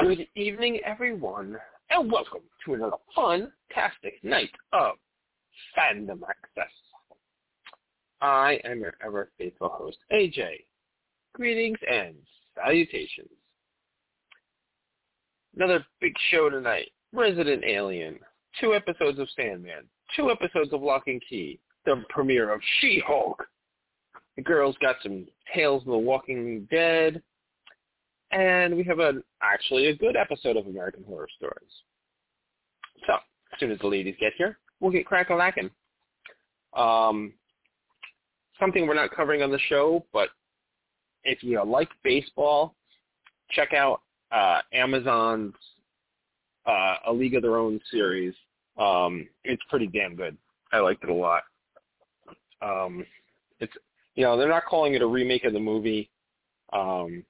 Good evening, everyone, and welcome to another fantastic night of Fandom Access. I am your ever faithful host, AJ. Greetings and salutations. Another big show tonight. Resident Alien, two episodes of Sandman, two episodes of Locke and Key, the premiere of She-Hulk. The girls got some Tales of the Walking Dead, and we have a actually a good episode of American Horror Stories. So, as soon as the ladies get here, we'll get crack a lacking. Um, something we're not covering on the show, but if you like baseball, check out uh, Amazon's uh, A League of Their Own series. Um, it's pretty damn good. I liked it a lot. Um, it's you know they're not calling it a remake of the movie. Um,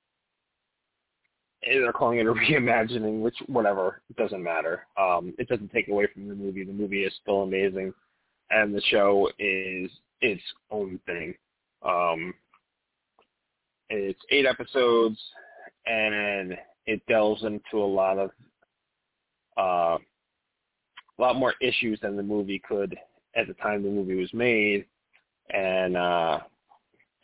they're calling it a reimagining, which whatever, it doesn't matter. Um, it doesn't take away from the movie. The movie is still amazing, and the show is its own thing. Um, it's eight episodes, and it delves into a lot of uh, a lot more issues than the movie could at the time the movie was made, and uh,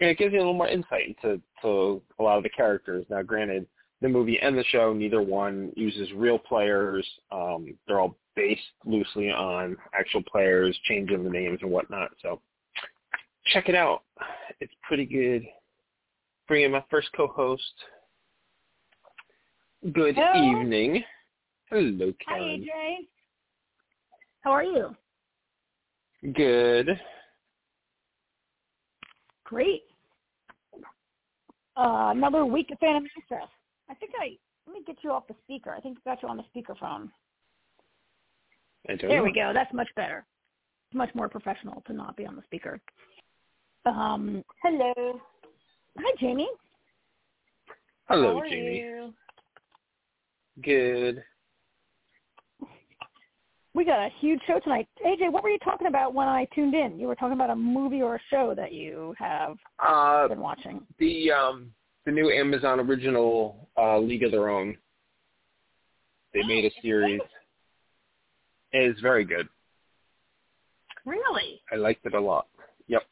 it gives you a little more insight into to a lot of the characters. Now, granted, the movie and the show, neither one uses real players. Um, they're all based loosely on actual players, changing the names and whatnot. So check it out. It's pretty good. Bringing my first co-host. Good Hello. evening. Hello, Hi, AJ. How are you? Good. Great. Uh, another week of Fandom Access. I think I let me get you off the speaker. I think I got you on the speakerphone. There know. we go. That's much better. It's much more professional to not be on the speaker. Um, hello. Hi, Jamie. Hello, How are Jamie. you? Good. We got a huge show tonight. AJ, what were you talking about when I tuned in? You were talking about a movie or a show that you have Uh, been watching. the um the new Amazon original uh, League of Their Own. They made a series. It is very good. Really? I liked it a lot. Yep.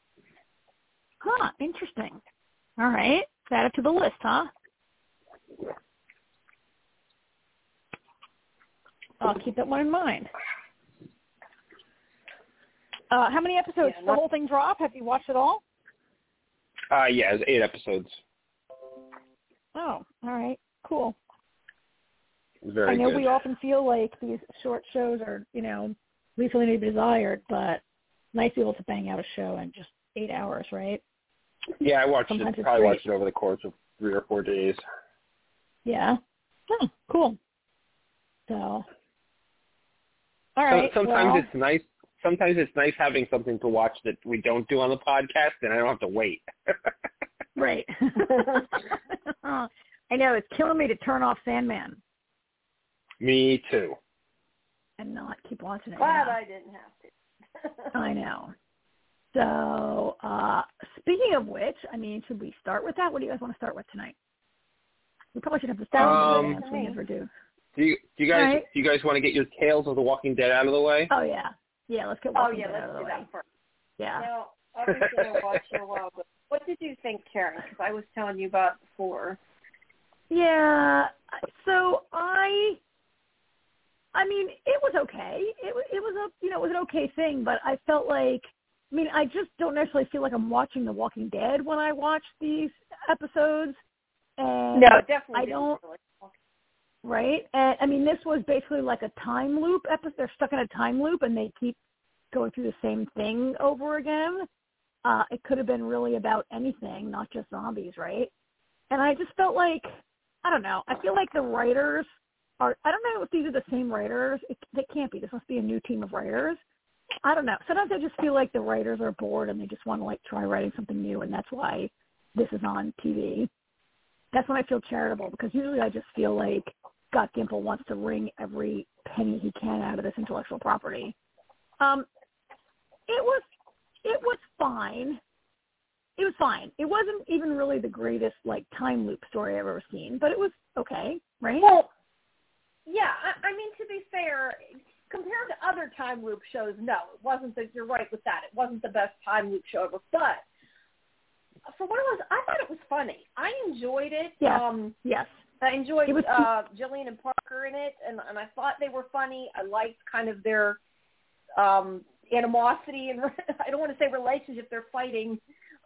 Huh, interesting. All right. Add it to the list, huh? I'll keep that one in mind. Uh, how many episodes? Yeah, the whole thing drop? Have you watched it all? Uh yeah, it's eight episodes. Oh, all right. Cool. Very I know good. we often feel like these short shows are, you know, lethally to be desired, but nice to be able to bang out a show in just eight hours, right? yeah, I watched sometimes it. Probably great. watched it over the course of three or four days. Yeah. Oh, cool. So, all So- sometimes well, it's nice. Sometimes it's nice having something to watch that we don't do on the podcast, and I don't have to wait. Right. I know it's killing me to turn off Sandman Me too. and not keep watching it. Glad now. I didn't have to. I know. So, uh, speaking of which, I mean, should we start with that? What do you guys want to start with tonight? We probably should have the start Um, with we never do. Do you, do you guys Alright. do you guys want to get your Tales of the Walking Dead out of the way? Oh yeah, yeah. Let's get Oh Walking yeah, Dead out let's of the do way. that first. Yeah. Now, obviously I watched it a while ago. What did you think, Karen? Because I was telling you about before. Yeah. So I, I mean, it was okay. It was it was a you know it was an okay thing, but I felt like, I mean, I just don't necessarily feel like I'm watching The Walking Dead when I watch these episodes. And No, definitely. I don't- like- right? And I mean, this was basically like a time loop episode. They're stuck in a time loop, and they keep going through the same thing over again. Uh, it could have been really about anything, not just zombies, right? And I just felt like, I don't know. I feel like the writers are. I don't know if these are the same writers. It, they can't be. This must be a new team of writers. I don't know. Sometimes I just feel like the writers are bored and they just want to like try writing something new, and that's why this is on TV. That's when I feel charitable because usually I just feel like Scott Gimple wants to wring every penny he can out of this intellectual property. Um, it was it was fine. It was fine. It wasn't even really the greatest like time loop story I've ever seen, but it was okay, right? Well, yeah, I, I mean to be fair, compared to other time loop shows, no, it wasn't. The, you're right with that. It wasn't the best time loop show ever, but for what it was, I thought it was funny. I enjoyed it. Yes. Um, yes. I enjoyed was- uh, Jillian and Parker in it, and, and I thought they were funny. I liked kind of their um, animosity, and I don't want to say relationship. They're fighting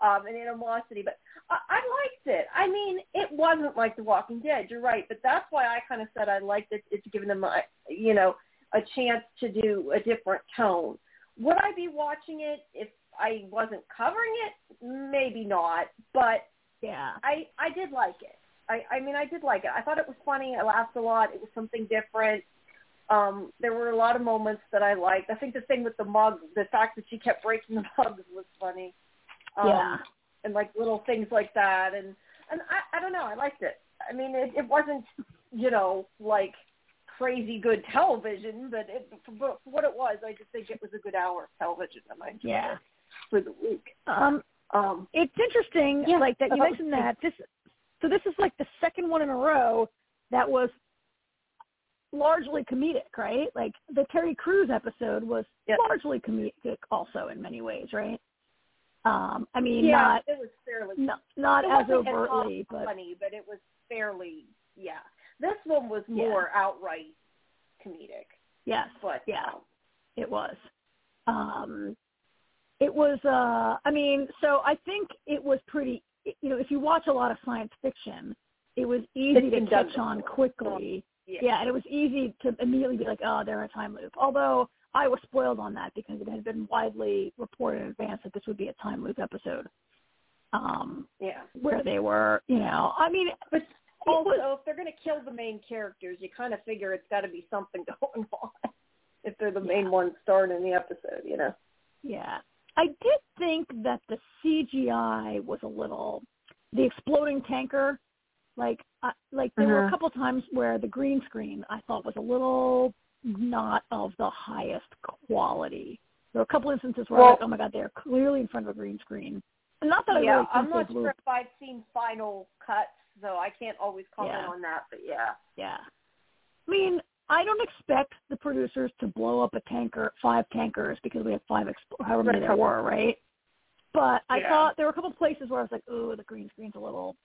um, and animosity, but I, I liked it. I mean, it wasn't like The Walking Dead. You're right, but that's why I kind of said I liked it. It's given them, a, you know, a chance to do a different tone. Would I be watching it if I wasn't covering it? Maybe not, but Yeah. I I did like it. I I mean I did like it. I thought it was funny. I laughed a lot. It was something different. Um, there were a lot of moments that I liked. I think the thing with the mug, the fact that she kept breaking the mugs was funny. Um, Yeah. And like little things like that, and and I I don't know. I liked it. I mean, it, it wasn't you know like crazy good television, but it, for, for what it was, I just think it was a good hour of television, and I enjoyed Yeah. it for the week. Um, Um, it's interesting, Yeah. like that you Uh-huh. mentioned that. This, so this is like the second one in a row that was largely comedic, right? Like the Terry Crews episode was Yeah. largely comedic, also in many ways, right? Um, I mean, yeah, not it was fairly not, as overtly, but funny, but it was fairly yeah. This one was Yeah. more outright comedic, yes, but yeah. um, It was. Um it was uh I mean, so I think it was pretty you know, if you watch a lot of science fiction, it was easy to catch on quickly. Yeah. Yeah, and it was easy to immediately be like, oh, they're in a time loop. Although I was spoiled on that because it had been widely reported in advance that this would be a time loop episode. Um, yeah. where they were, you know, I mean, But also, was, if they're going to kill the main characters, you kind of figure it's got to be something going on if they're the main Yeah. ones starring in the episode, you know. yeah. I did think that the CGI was a little, the exploding tanker, like, uh, like there were a Mhm. couple times where the green screen I thought was a little not of the highest quality. There were a couple instances where I was like, oh my god, they're clearly in front of a green screen. And not that I really I'm not sure if I've seen final cuts, so I can't always comment Yeah. on that. But yeah, Yeah. I mean, I don't expect the producers to blow up a tanker, five tankers, because we have five, exp- however many there were, right? But I Yeah. thought there were a couple places where I was like, oh, the green screen's a little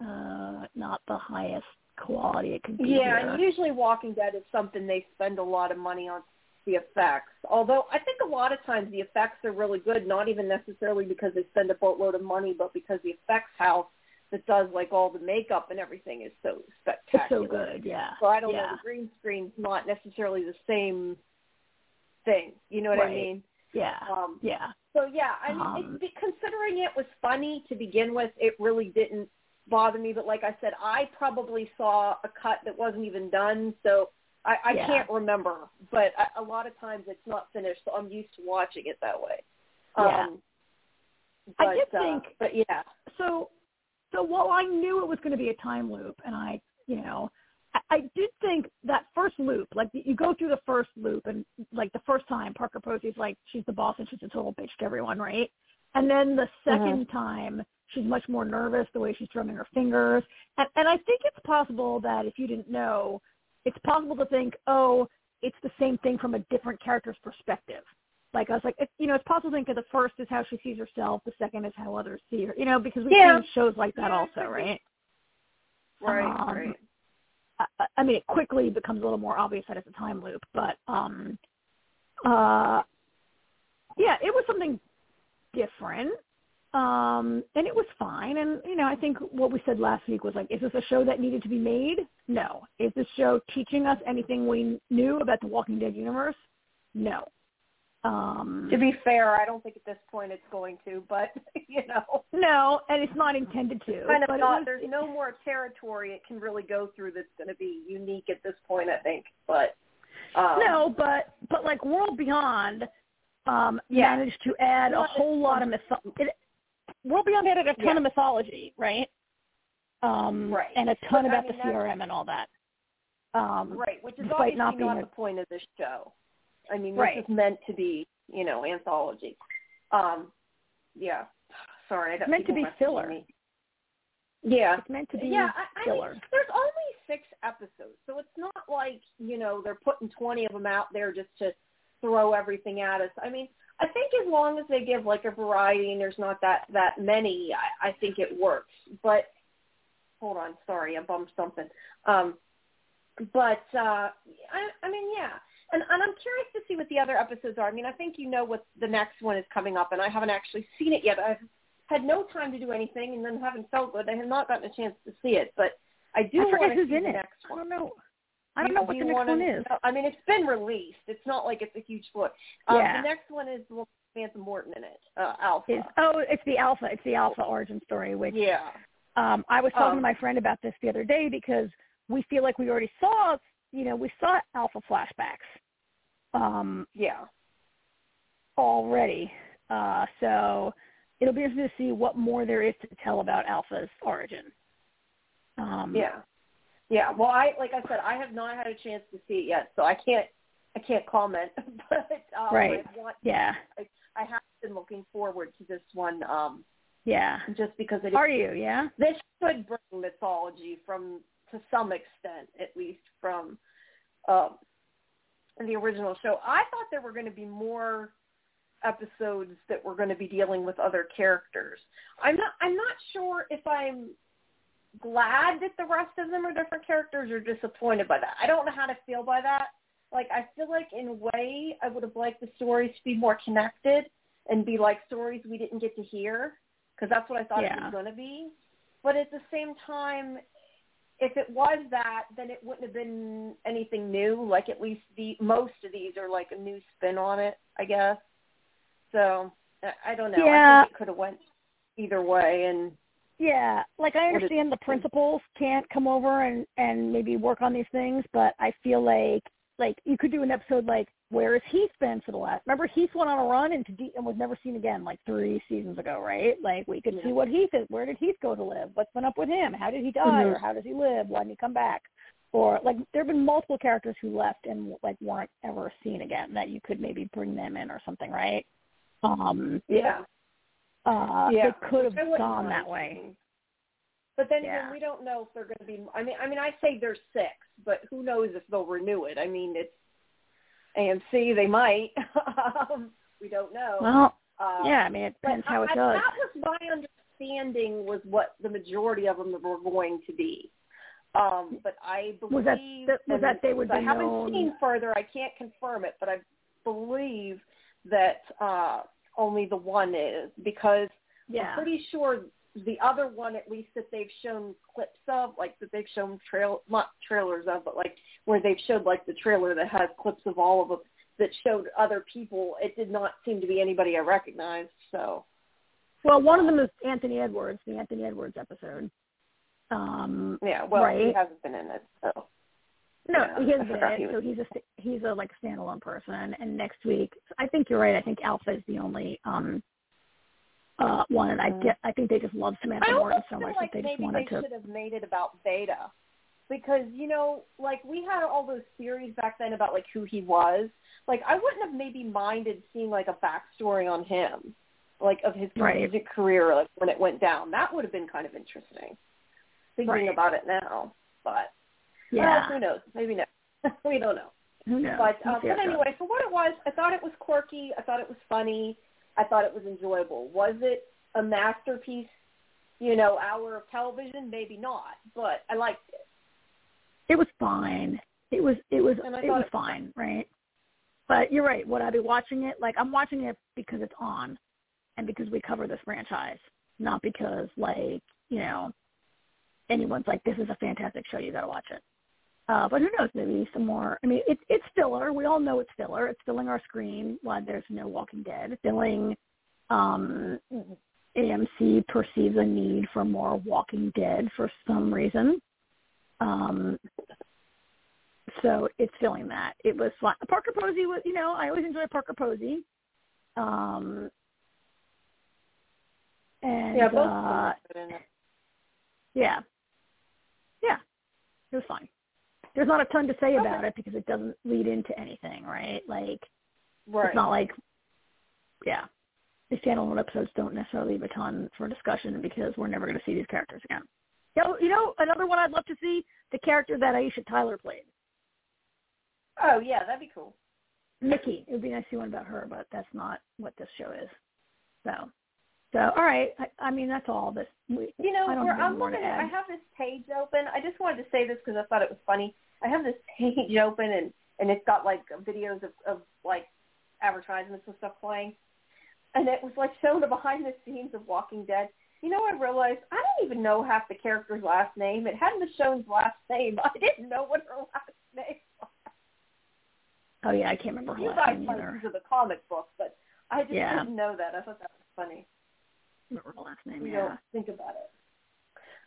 uh not the highest quality it could be. Yeah, here. and usually Walking Dead is something they spend a lot of money on the effects. Although I think a lot of times the effects are really good, not even necessarily because they spend a boatload of money, but because the effects house that does like all the makeup and everything is so it's spectacular. so good, yeah. So I don't yeah. know, the green screen's not necessarily the same thing. You know what I mean? Yeah. Um, yeah. so yeah, I mean, Um, it, considering it was funny to begin with, it really didn't bother me. But like I said, I probably saw a cut that wasn't even done, so I, I Yeah. can't remember. But a, a lot of times it's not finished, so I'm used to watching it that way. Yeah. Um, I but, did uh, think- but yeah, so so while I knew it was going to be a time loop, and I, you know, I, I did think that first loop, like you go through the first loop, and like the first time Parker Posey's like she's the boss and she's a total bitch to everyone, right? And then the 2nd time she's much more nervous the way she's drumming her fingers, and and I think it's possible that if you didn't know, it's possible to think, oh, it's the same thing from a different character's perspective like I was like, it, you know, it's possible to think that the first is how she sees herself, the second is how others see her, you know, because we've Yeah. seen shows like that Yeah, also, right? right, Um, right. I, I mean, it quickly becomes a little more obvious that it's a time loop, but um, uh, yeah, it was something different, um, and it was fine. And you know, I think what we said last week was like, is this a show that needed to be made? No. Is this show teaching us anything we knew about the Walking Dead universe? No. Um, To be fair, I don't think at this point it's going to, but you know, no, and it's not intended to. kind of but not. was- There's no more territory it can really go through that's going to be unique at this point. I think, but um, No, but but like World Beyond um managed to add a whole lot of myth. It, World Beyond added a ton of mythology, right? Um, Right. and a ton But, I about mean, the CRM and all that. Um, right, which is obviously not not, being the point of this show. I mean, this Right. is meant to be, you know, anthology. Um, yeah. Sorry, I got Meant to be filler. Me. Yeah, it's meant to be yeah, I, filler. I mean, there's only six episodes, so it's not like you know they're putting twenty of them out there just to throw everything at us. I mean, I think as long as they give like a variety and there's not that that many, I, I think it works. But hold on, sorry, I bumped something. Um, but uh, I, I mean, yeah, and, and I'm curious to see what the other episodes are. I mean, I think you know what the next one is coming up, and I haven't actually seen it yet. I've had no time to do anything, and then haven't felt good. I have not gotten a chance to see it, but I do I want to who's see in the it. next one. I don't know. I don't You- know what do the next wanna one is. I mean, it's been released. It's not like it's a huge flood. Um, Yeah. The next one is the one with Samantha Morton in it, uh, Alpha. Is oh, it's the alpha. It's the alpha origin story, which yeah. um, I was talking Um, to my friend about this the other day because we feel like we already saw, you know, we saw alpha flashbacks um, Yeah. already. Uh, so it'll be interesting to see what more there is to tell about alpha's origin. Um, Yeah. Yeah. Well, I like I said, I have not had a chance to see it yet, so I can't I can't comment. but um, Right. I want Yeah. I I have been looking forward to this one um Yeah. just because it Are you? Yeah. this should bring mythology from to some extent, at least from um the original show. I thought there were going to be more episodes that were going to be dealing with other characters. I'm not I'm not sure if I'm glad that the rest of them are different characters or disappointed by that. I don't know how to feel by that. Like I feel like in a way I would have liked the stories to be more connected and be like stories we didn't get to hear because that's what I thought it was going to be. But at the same time, if it was that, then it wouldn't have been anything new. Like at least the most of these are like a new spin on it, I guess. So I- I don't know. Yeah. I think it could have went either way, and Yeah, like I understand the principals can't come over and and maybe work on these things, but I feel like like you could do an episode like where has Heath been for the last? Remember Heath went on a run into de- and was never seen again like three seasons ago, right? Like we could see what Heath is. Where did Heath go to live? What's been up with him? How did he die? Mhm. Or how does he live? Why didn't he come back? Or like there have been multiple characters who left and like weren't ever seen again that you could maybe bring them in or something, right? Um, yeah, uh, yeah, they could have gone that way. But then Yeah. again, we don't know if they're going to be. I mean, I mean, I say there's six, but who knows if they'll renew it? I mean, it's AMC. They might. um, we don't know. Well, uh, yeah, I mean it depends how it I, goes. That was my understanding was what the majority of them were going to be. Um, but I believe Was that- that- was that they would I be haven't known- seen further. I can't confirm it, but I believe that uh, only the one is because Yeah. I'm pretty sure the other one, at least that they've shown clips of, like that they've shown trail not trailers of, but like where they've showed like the trailer that has clips of all of them that showed other people. It did not seem to be anybody I recognized. So Well, one of them is Anthony Edwards, the Anthony Edwards episode. Um, yeah, well, he hasn't been in it. So no, Yeah, he I hasn't been forgot he was- so he's a he's a like standalone person. And next week, I think you're right. I think Alpha is the only um uh one, and I Mhm. get I think they just love Samantha Morton so much like that they just maybe wanted they to. should have made it about Beta. Because, you know, like we had all those theories back then about like who he was. Like I wouldn't have maybe minded seeing like a backstory on him. Like of his Right. music career like when it went down. That would have been kind of interesting. Thinking Right. about it now. But well, Yeah, who knows? Maybe no. we don't know. who knows? But uh, but how it goes. anyway, for what it was, I thought it was quirky. I thought it was funny. I thought it was enjoyable. Was it a masterpiece? You know, hour of television? Maybe not, but I liked it. it was fine. It was it was it was it- fine, right? But you're right. Would I be watching it? Like I'm watching it because it's on, and because we cover this franchise, not because like you know anyone's like this is a fantastic show. You got to watch it. Uh, but who knows? Maybe some more. I mean, it's it's filler. We all know it's filler. It's filling our screen while there's no Walking Dead. Filling um, AMC perceives a need for more Walking Dead for some reason. Um, so it's filling that. It was fun. Parker Posey was, you know, I always enjoy Parker Posey. Um, and yeah, both uh, of them in it. yeah, yeah, it was fine. There's not a ton to say Okay. about it because it doesn't lead into anything, right? Like Right. it's not like, yeah, these standalone episodes don't necessarily leave a ton for discussion because we're never going to see these characters again. So, you know, another one I'd love to see the character that Aisha Tyler played. Oh yeah, that'd be cool. Mickey. It would be nice to see one about her, but that's not what this show is. So, so all right. I, I mean, that's all. This we, You know, I I'm looking. At, I have this page open. I just wanted to say this because I thought it was funny. I have this page open and and it's got like videos of of like advertisements and stuff playing, and it was like showing the behind the scenes of Walking Dead. You know, I realized I don't even know half the character's last name. It had Michonne's last name. I didn't know what her last name. was. Oh yeah, I can't remember her You last guys name because of the comic book, but I just Yeah. didn't know that. I thought that was funny. Remember her last name. You Yeah. don't think about it.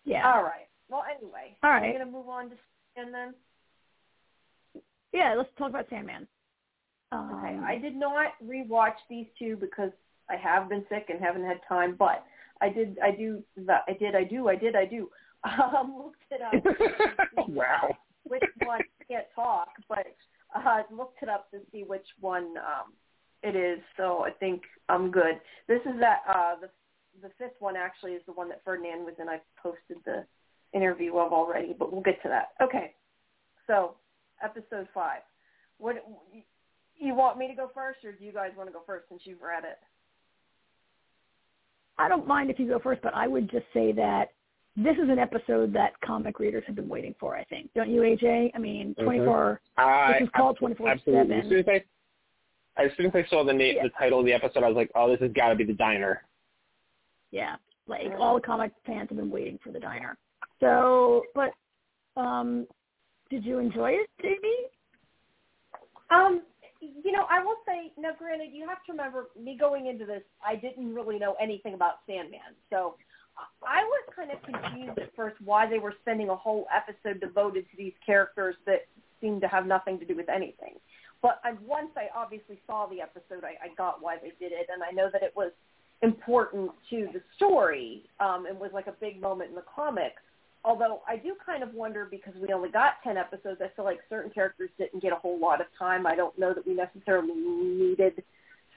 Yeah. All right. Well, anyway, All right. we're gonna move on to and then. Yeah. Let's talk about Sandman. Um, Okay, I did not rewatch these two because I have been sick and haven't had time, but I did, I do, that I did, I do, I did, I do. Um, looked it up. wow. which one can't talk, but uh, looked it up to see which one um, it is. So I think I'm good. This is that uh, the the fifth one actually is the one that Ferdinand was in. I've posted the interview of already, but we'll get to that. Okay, so episode five. What you want me to go first, or do you guys want to go first since you've read it? I don't mind if you go first, but I would just say that this is an episode that comic readers have been waiting for. I think, don't you, AJ? I mean, Mhm. 24. I, This is called 24/7. Absolutely. As soon as I, as soon as I saw the name, Yeah. the title of the episode, I was like, oh, this has got to be the diner. Yeah, like all the comic fans have been waiting for the diner. So, but um, did you enjoy it, JB? Um, you know, I will say, now granted, you have to remember me going into this, I didn't really know anything about Sandman. So I was kind of confused at first why they were spending a whole episode devoted to these characters that seemed to have nothing to do with anything. But I, once I obviously saw the episode, I, I got why they did it, and I know that it was important to the story um, and was like a big moment in the comics. Although I do kind of wonder because we only got 10 episodes, I feel like certain characters didn't get a whole lot of time. I don't know that we necessarily needed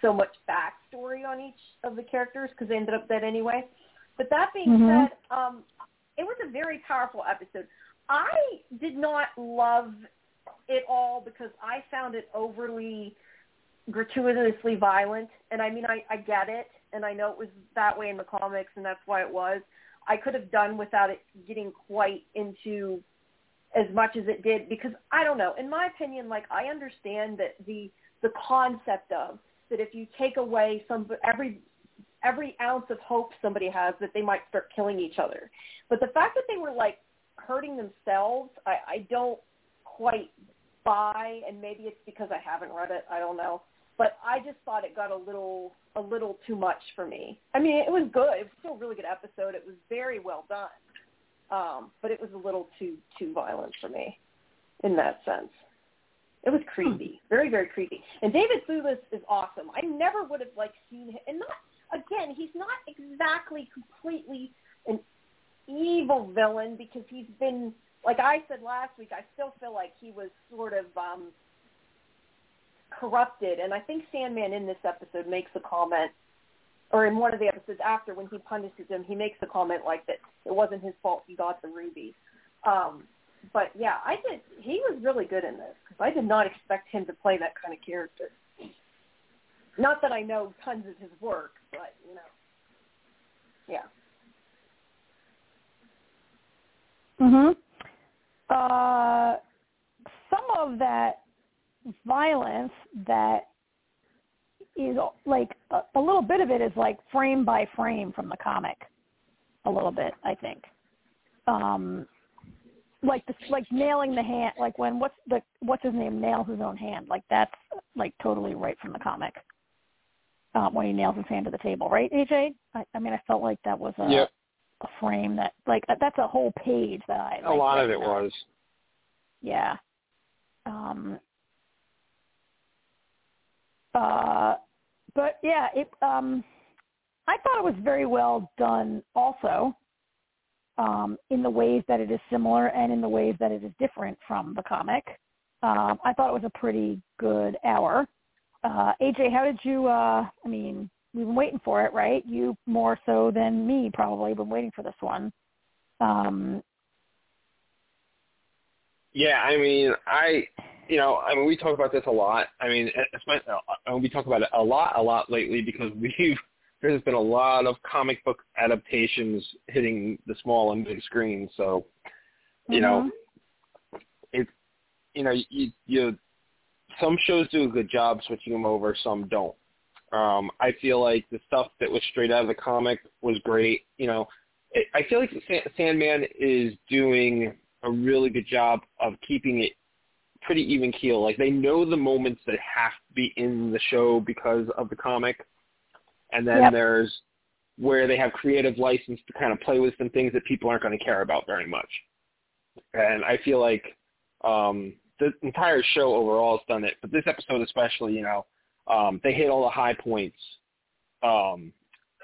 so much backstory on each of the characters because they ended up dead anyway. But that being Mhm. said, um, it was a very powerful episode. I did not love it all because I found it overly gratuitously violent. And I mean, I, I get it, and I know it was that way in the comics, and that's why it was. I could have done without it getting quite into as much as it did because I don't know. In my opinion, like I understand that the the concept of that if you take away some every every ounce of hope somebody has that they might start killing each other. But the fact that they were like hurting themselves, I, I don't quite buy and maybe it's because I haven't read it, I don't know. But I just thought it got a little a little too much for me. I mean, it was good. It was still a really good episode. It was very well done. Um, but it was a little too too violent for me in that sense. It was creepy, very very creepy. And David Thewlis is awesome. I never would have like seen him, and not again. He's not exactly completely an evil villain because he's been like I said last week. I still feel like he was sort of um, corrupted, and I think Sandman in this episode makes a comment, or in one of the episodes after when he punishes him, he makes a comment like that it wasn't his fault he got the ruby. Um, but yeah, I did. He was really good in this because I did not expect him to play that kind of character. Not that I know tons of his work, but you know, yeah. Mhm. Uh, some of that violence that is like a, a little bit of it is like frame by frame from the comic, a little bit I think. Um, like the like nailing the hand, like when what's the what's his name nails his own hand, like that's like totally right from the comic. Um, when he nails his hand to the table, right, AJ? I, I mean, I felt like that was a Yep. a frame that like that's a whole page that I A like, lot of it was. Yeah. Um uh but yeah, it um I thought it was very well done also. Um, in the ways that it is similar and in the ways that it is different from the comic. Um, I thought it was a pretty good hour. Uh, AJ, how did you uh I mean, we've been waiting for it, right? You more so than me probably been waiting for this one. Um, yeah, I mean, I, you know, I mean, we talk about this a lot. I mean, especially, uh, we talk about it a lot, a lot lately because we've there's been a lot of comic book adaptations hitting the small and big screen. So, you mm-hmm. know, it, you know, you, you, some shows do a good job switching them over, some don't. Um, I feel like the stuff that was straight out of the comic was great. You know, it, I feel like Sandman is doing a really good job of keeping it pretty even keel. Like they know the moments that have to be in the show because of the comic, and then Yep. there's where they have creative license to kind of play with some things that people aren't going to care about very much. And I feel like um, the entire show overall has done it, but this episode especially, you know, um, they hit all the high points um,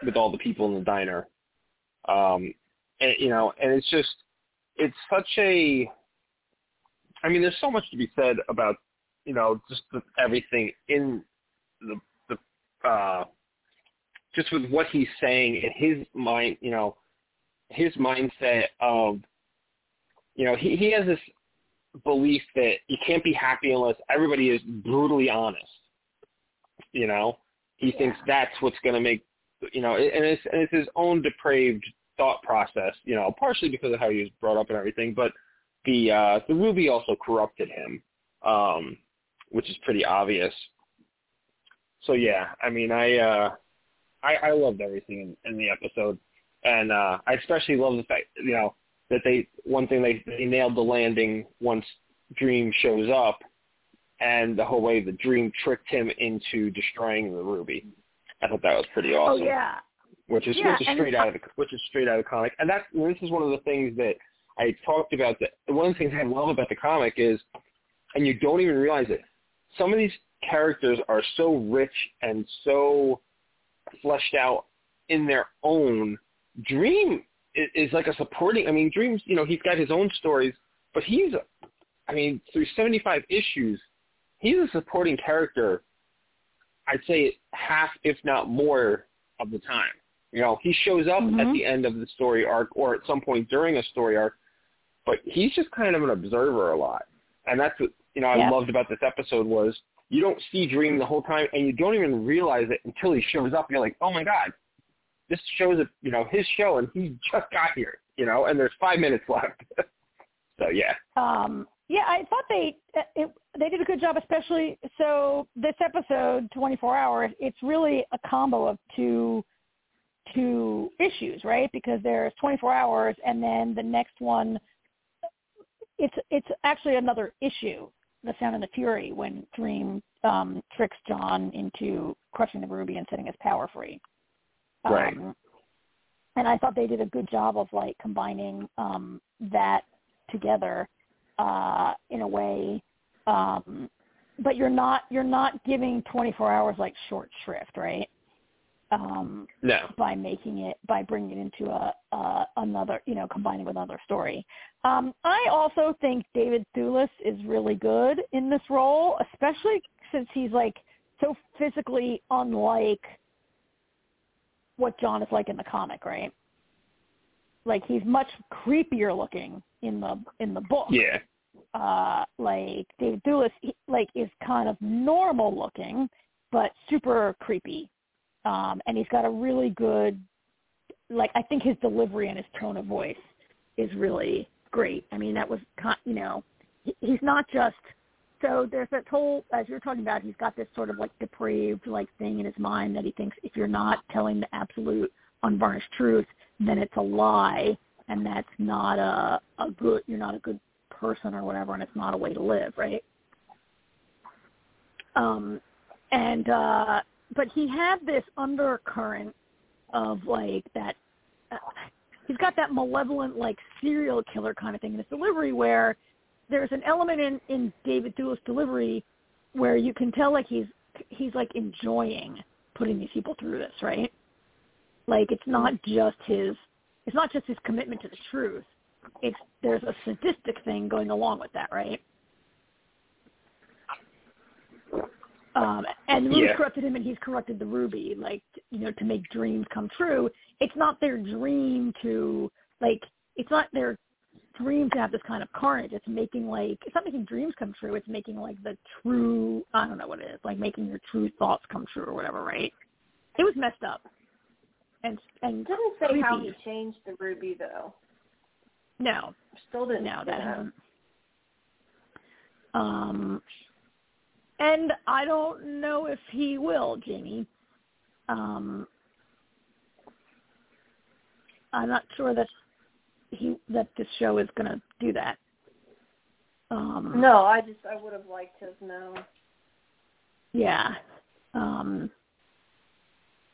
with all the people in the diner. Um, and, you know, and it's just it's such a I mean, there's so much to be said about, you know, just the, everything in the the uh just with what he's saying and his mind, you know, his mindset of you know, he he has this belief that you can't be happy unless everybody is brutally honest. You know, he thinks that's what's going to make you know, and it's and it's his own depraved thought process. You know, partially because of how he was brought up and everything, but the uh, the Ruby also corrupted him, um, which is pretty obvious. So yeah, I mean, I uh, I, I loved everything in, in the episode, and uh, I especially love the fact you know that they one thing they they nailed the landing once Dream shows up, and the whole way the Dream tricked him into destroying the Ruby. I thought that was pretty awesome Oh yeah, which is Yeah, which is straight out of the which is straight out of the comic. And that's this is one of the things that I talked about. That one of the things I love about the comic is, and you don't even realize it. Some of these characters are so rich and so fleshed out in their own. Dream is, is like a supporting. I mean, Dream's you know he's got his own stories, but he's, I mean, through seventy five issues, he's a supporting character. I'd say half, if not more, of the time. You know, he shows up at Mhm. the end of the story arc or at some point during a story arc, but he's just kind of an observer a lot. And that's what, you know, I Yeah. loved about this episode was you don't see Dream the whole time and you don't even realize it until he shows up and you're like, oh my God, this shows it, you know, his show and he just got here, you know, and there's five minutes left. so yeah. Um, yeah, I thought they it, they did a good job, especially so this episode, 24 hours. It's really a combo of two two issues, right? Because there's 24 hours, and then the next one, it's it's actually another issue, the Sound and the Fury, when Dream um, tricks John into crushing the ruby and setting his power free. Right. Um, and I thought they did a good job of like combining um, that together uh, in a way. Um, but you're not you're not giving 24 hours like short shrift, right? Um, No. by making it by bringing it into a uh, another you know combining with another story. Um, I also think David Thewlis is really good in this role, especially since he's like so physically unlike what John is like in the comic, right? Like he's much creepier looking in the in the book Yeah. uh like David Thewlis he, like is kind of normal looking but super creepy. Um and he's got a really good like I think his delivery and his tone of voice is really great. I mean that was you know he's not just so there's that whole as you're talking about he's got this sort of like depraved like thing in his mind that he thinks if you're not telling the absolute unvarnished truth then it's a lie and that's not a a good you're not a good person or whatever and it's not a way to live right um and uh but he had this undercurrent of like that uh, he's got that malevolent like serial killer kind of thing in his delivery where there's an element in in David Thewlis delivery where you can tell like he's he's like enjoying putting these people through this right like it's not just his it's not just his commitment to the truth it's there's a sadistic thing going along with that, right? Um, and the Ruby Yeah. corrupted him, and he's corrupted the Ruby, like you know, to make dreams come true. It's not their dream to like. it's not their dream to have this kind of carnage. It's making like it's not making dreams come true. It's making like the true I don't know what it is like making your true thoughts come true or whatever. Right? It was messed up. And and It doesn't say creepy. how he changed the ruby though. no, Still didn't. no, that hasn't. Um, and I don't know if he will, Jamie. Um, I'm not sure that he that this show is going to do that. Um, No, I just I would have liked to have known. Yeah. Um,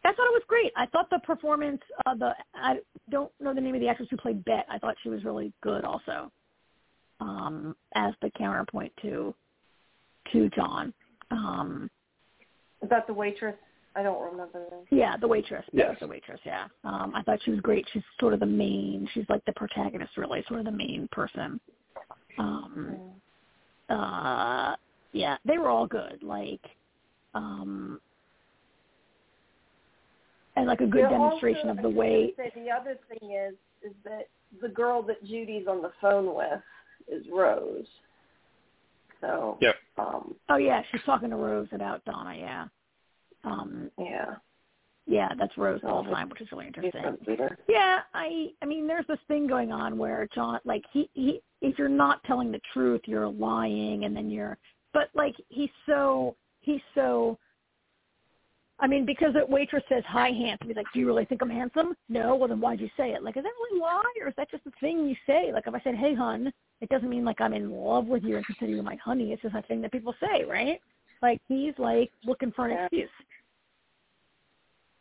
I thought it was great. I thought the performance, uh, the I don't know the name of the actress who played Bette. I thought she was really good also, um, as the counterpoint to to John. Um, Is that the waitress? I don't remember. yeah, the waitress. Yes. Yes. the waitress. Yeah. Um, I thought she was great. She's sort of the main. She's like the protagonist, really, sort of the main person. Um, uh, yeah, they were all good. Like, um, and like a good Yeah, demonstration also, of the I way. Say the other thing is is that the girl that Judy's on the phone with is Rose. So Yep. um Oh yeah, she's talking to Rose about Donna. Yeah. Um, yeah. yeah, that's Rose all the time, which is really interesting. from Yeah, I I mean there's this thing going on where John like he he if you're not telling the truth, you're lying and then you're but like he's so he's so I mean, because the waitress says hi handsome, he's like, Do you really think I'm handsome? No, well then why'd you say it? Like, is that really lie or is that just a thing you say? Like if I said, Hey hun, it doesn't mean like I'm in love with you and consider you my honey. It's just a thing that people say, right? Like he's like looking for an Yeah. excuse.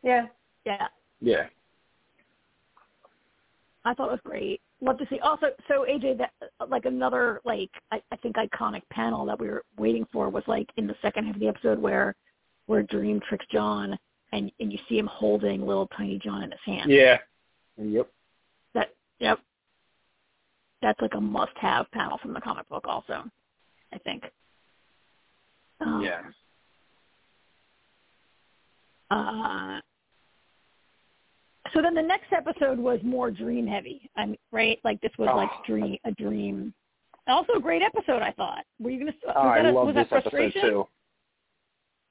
Yeah. Yeah. Yeah. I thought it was great. Love to see. Also, so AJ, that like another like I, I think iconic panel that we were waiting for was like in the second half of the episode where where Dream tricks John and and you see him holding little tiny John in his hand. Yeah. Yep. That yep. That's like a must-have panel from the comic book, also. I think. Um, Yeah. Uh, so then the next episode was more dream heavy. I mean, right? Like this was like Oh. dream a dream. Also a great episode, I thought. Were you gonna? Was Oh, I that a, love was this that episode frustration? too.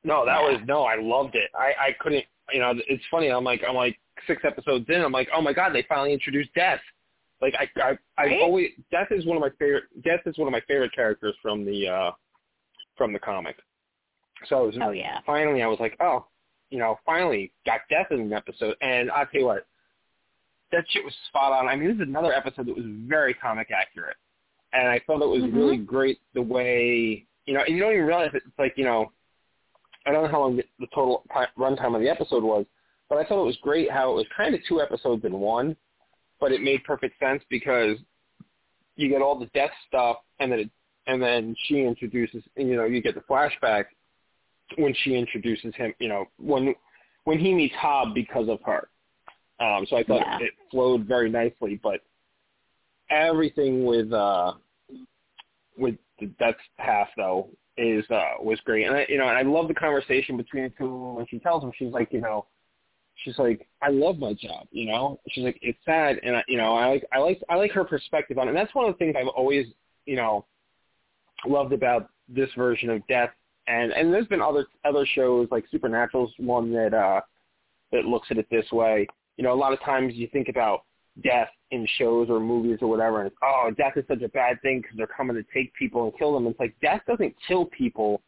No, that Yeah. was no. I loved it. I I couldn't. You know, it's funny. I'm like I'm like six episodes in. I'm like, oh my god, they finally introduced Death. Like I I I Right? always Death is one of my favorite. Death is one of my favorite characters from the uh from the comic. So I was Oh yeah. finally I was like, oh, you know, finally got Death in an episode. And I'll tell you what, that shit was spot on. I mean, this is another episode that was very comic accurate. And I thought it was Mhm. really great the way, you know, and you don't even realize it. it's like, you know, I don't know how long the the total runtime of the episode was, but I thought it was great how it was kind of two episodes in one, but it made perfect sense because you get all the death stuff and then it, and then she introduces, you know, you get the flashback when she introduces him, you know, when when he meets Hob because of her. Um, so I thought Yeah. it flowed very nicely, but everything with uh with the that's half though is uh was great. And I you know, and I love the conversation between the two of them when she tells him she's like, you know, she's like, I love my job, you know? She's like, it's sad and I you know, I like I like I like her perspective on it. And that's one of the things I've always, you know, loved about this version of Death and and there's been other other shows like Supernatural's one that uh that looks at it this way. You know, a lot of times you think about death in shows or movies or whatever, and it's, oh, death is such a bad thing because they're coming to take people and kill them. It's like death doesn't kill people.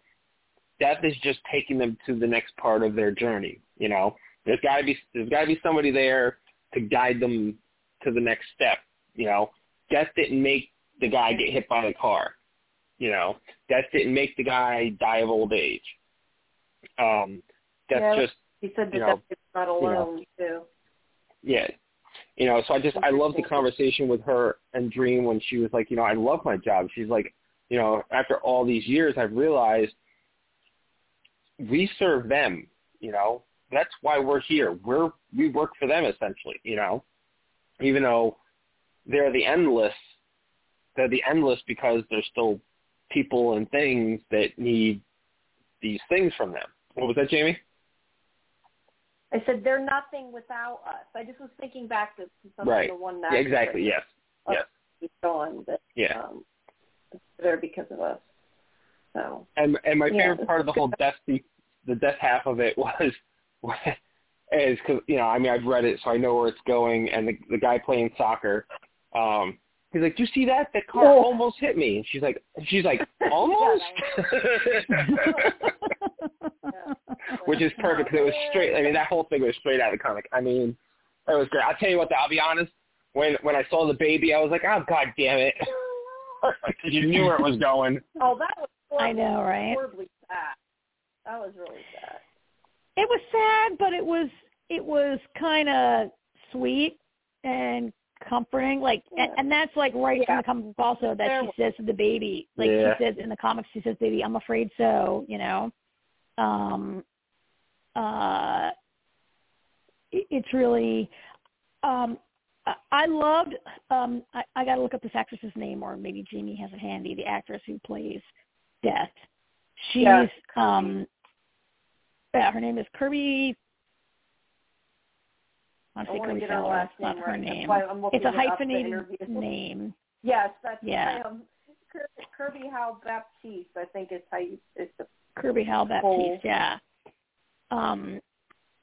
Death is just taking them to the next part of their journey. You know, there's got to be there's got to be somebody there to guide them to the next step. You know, death didn't make the guy get hit by a car. You know, death didn't make the guy die of old age. Um, that's Yeah. just He said that You know, that's not you know. alone too. yeah. You know, so I just I love the conversation with her and Dream when she was like, you know, I love my job. She's like, you know, after all these years I've realized we serve them, you know. That's why we're here. We're we work for them essentially, you know. Even though they're the endless they're the endless because there's still people and things that need these things from them. What was that, Jamie? I said they're nothing without us. I just was thinking back to something Right. the one Yeah, exactly, yes. Yes. He's gone, but Yeah. um, it's there because of us. So And and my Yeah, favorite part of the whole death the, the death half of it was is because you know I mean I've read it so I know where it's going and the the guy playing soccer, um, he's like, "Do you see that? That car Oh. almost hit me." And she's like, she's like, almost, which is perfect because it was straight. I mean that whole thing was straight out of the comic. I mean, it was great. I'll tell you what, though, I'll be honest. When when I saw the baby, I was like, "Oh God damn it!" Because you knew where it was going. oh, that was horribly, I know, right? horribly sad. That was really sad. It was sad, but it was it was kind of sweet and comforting. Like, and, Yeah. and that's like right in Yeah. the comic book also that There she says to the baby. Like Yeah. she says in the comics, she says, "Baby, I'm afraid so." You know, um, uh, it, it's really. Um, I- I loved. Um, I, I got to look up this actress's name, or maybe Jamie has it handy. The actress who plays Death. She's Yes, Kirby. um, yeah, her name is Kirby. I want to say Kirby get her Fowler. last It's not name her right. name. That's why I'm looking It's a it up, the hyphenated name. Yes, that's Yeah. um, Kirby Howell Baptiste. I think is how you. It's the Kirby Howell Baptiste. Yeah. Um,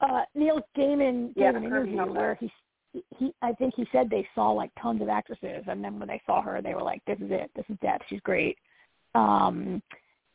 uh, Neil Gaiman Yeah, gave an interview Hal where he he I think he said they saw like tons of actresses and then when they saw her they were like this is it this is Death she's great um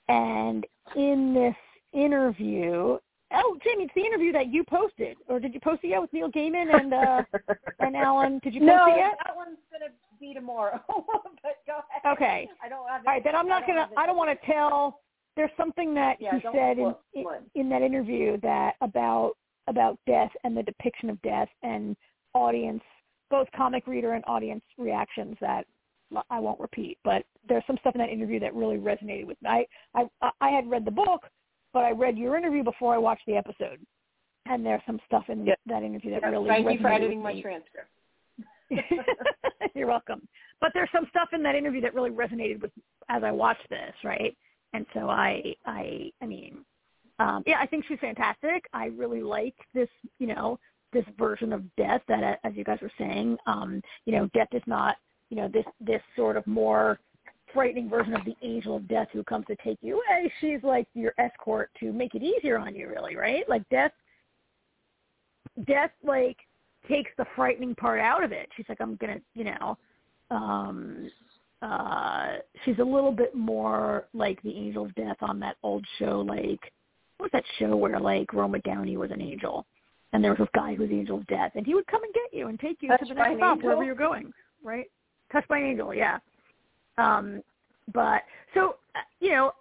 and in this interview oh Jamie it's the interview that you posted or did you post it yet with Neil Gaiman and uh and Alan did you post no, it yet that one's gonna be tomorrow. but go ahead. Okay. I don't have. all right then I'm not I gonna. I don't want to tell there's something that Yeah, he don't said in, look, in in that interview that about about death and the depiction of death and audience both comic reader and audience reactions that I won't repeat, but there's some stuff in that interview that really resonated with me. I I, I had read the book, but I read your interview before I watched the episode, and there's some stuff in that interview that Yes, really thank resonated you for editing my transcript. You're welcome. But there's some stuff in that interview that really resonated with as I watched this, right? And so I I I mean, um yeah, I think she's fantastic. I really like this, you know, this version of death that uh, as you guys were saying, um, you know, death is not, you know, this this sort of more frightening version of the angel of death who comes to take you away. She's like your escort to make it easier on you really, right? Like death death like takes the frightening part out of it. She's like, I'm gonna, you know, um, uh, she's a little bit more like the angel of death on that old show. Like, what was that show where like Roma Downey was an angel, and there was this guy who was the angel of death, and he would come and get you and take you Touched to the next an stop Angel? wherever you're going, right? Touched by an angel, yeah. Um, but so uh, you know,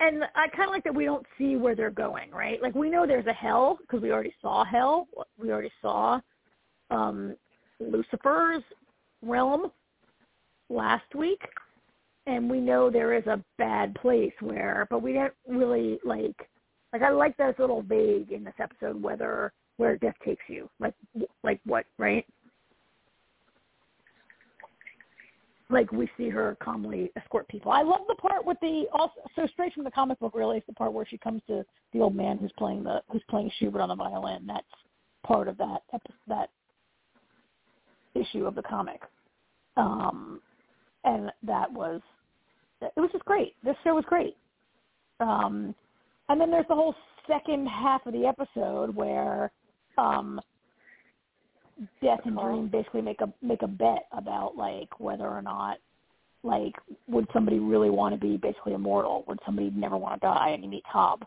and I kind of like that we don't see where they're going, right? Like we know there's a hell because we already saw hell. We already saw um, Lucifer's realm last week, and we know there is a bad place where, but we didn't really like. Like I like that it's a little vague in this episode whether where death takes you, like like what, right? Like we see her calmly escort people. I love the part with the also so straight from the comic book really is the part where she comes to the old man who's playing the who's playing Schubert on the violin. That's part of that that issue of the comic. Um and that was it was just great. This show was great. Um and then there's the whole second half of the episode where um Death and Dream basically make a make a bet about like whether or not like would somebody really want to be basically immortal? Would somebody never want to die? And you meet Hob.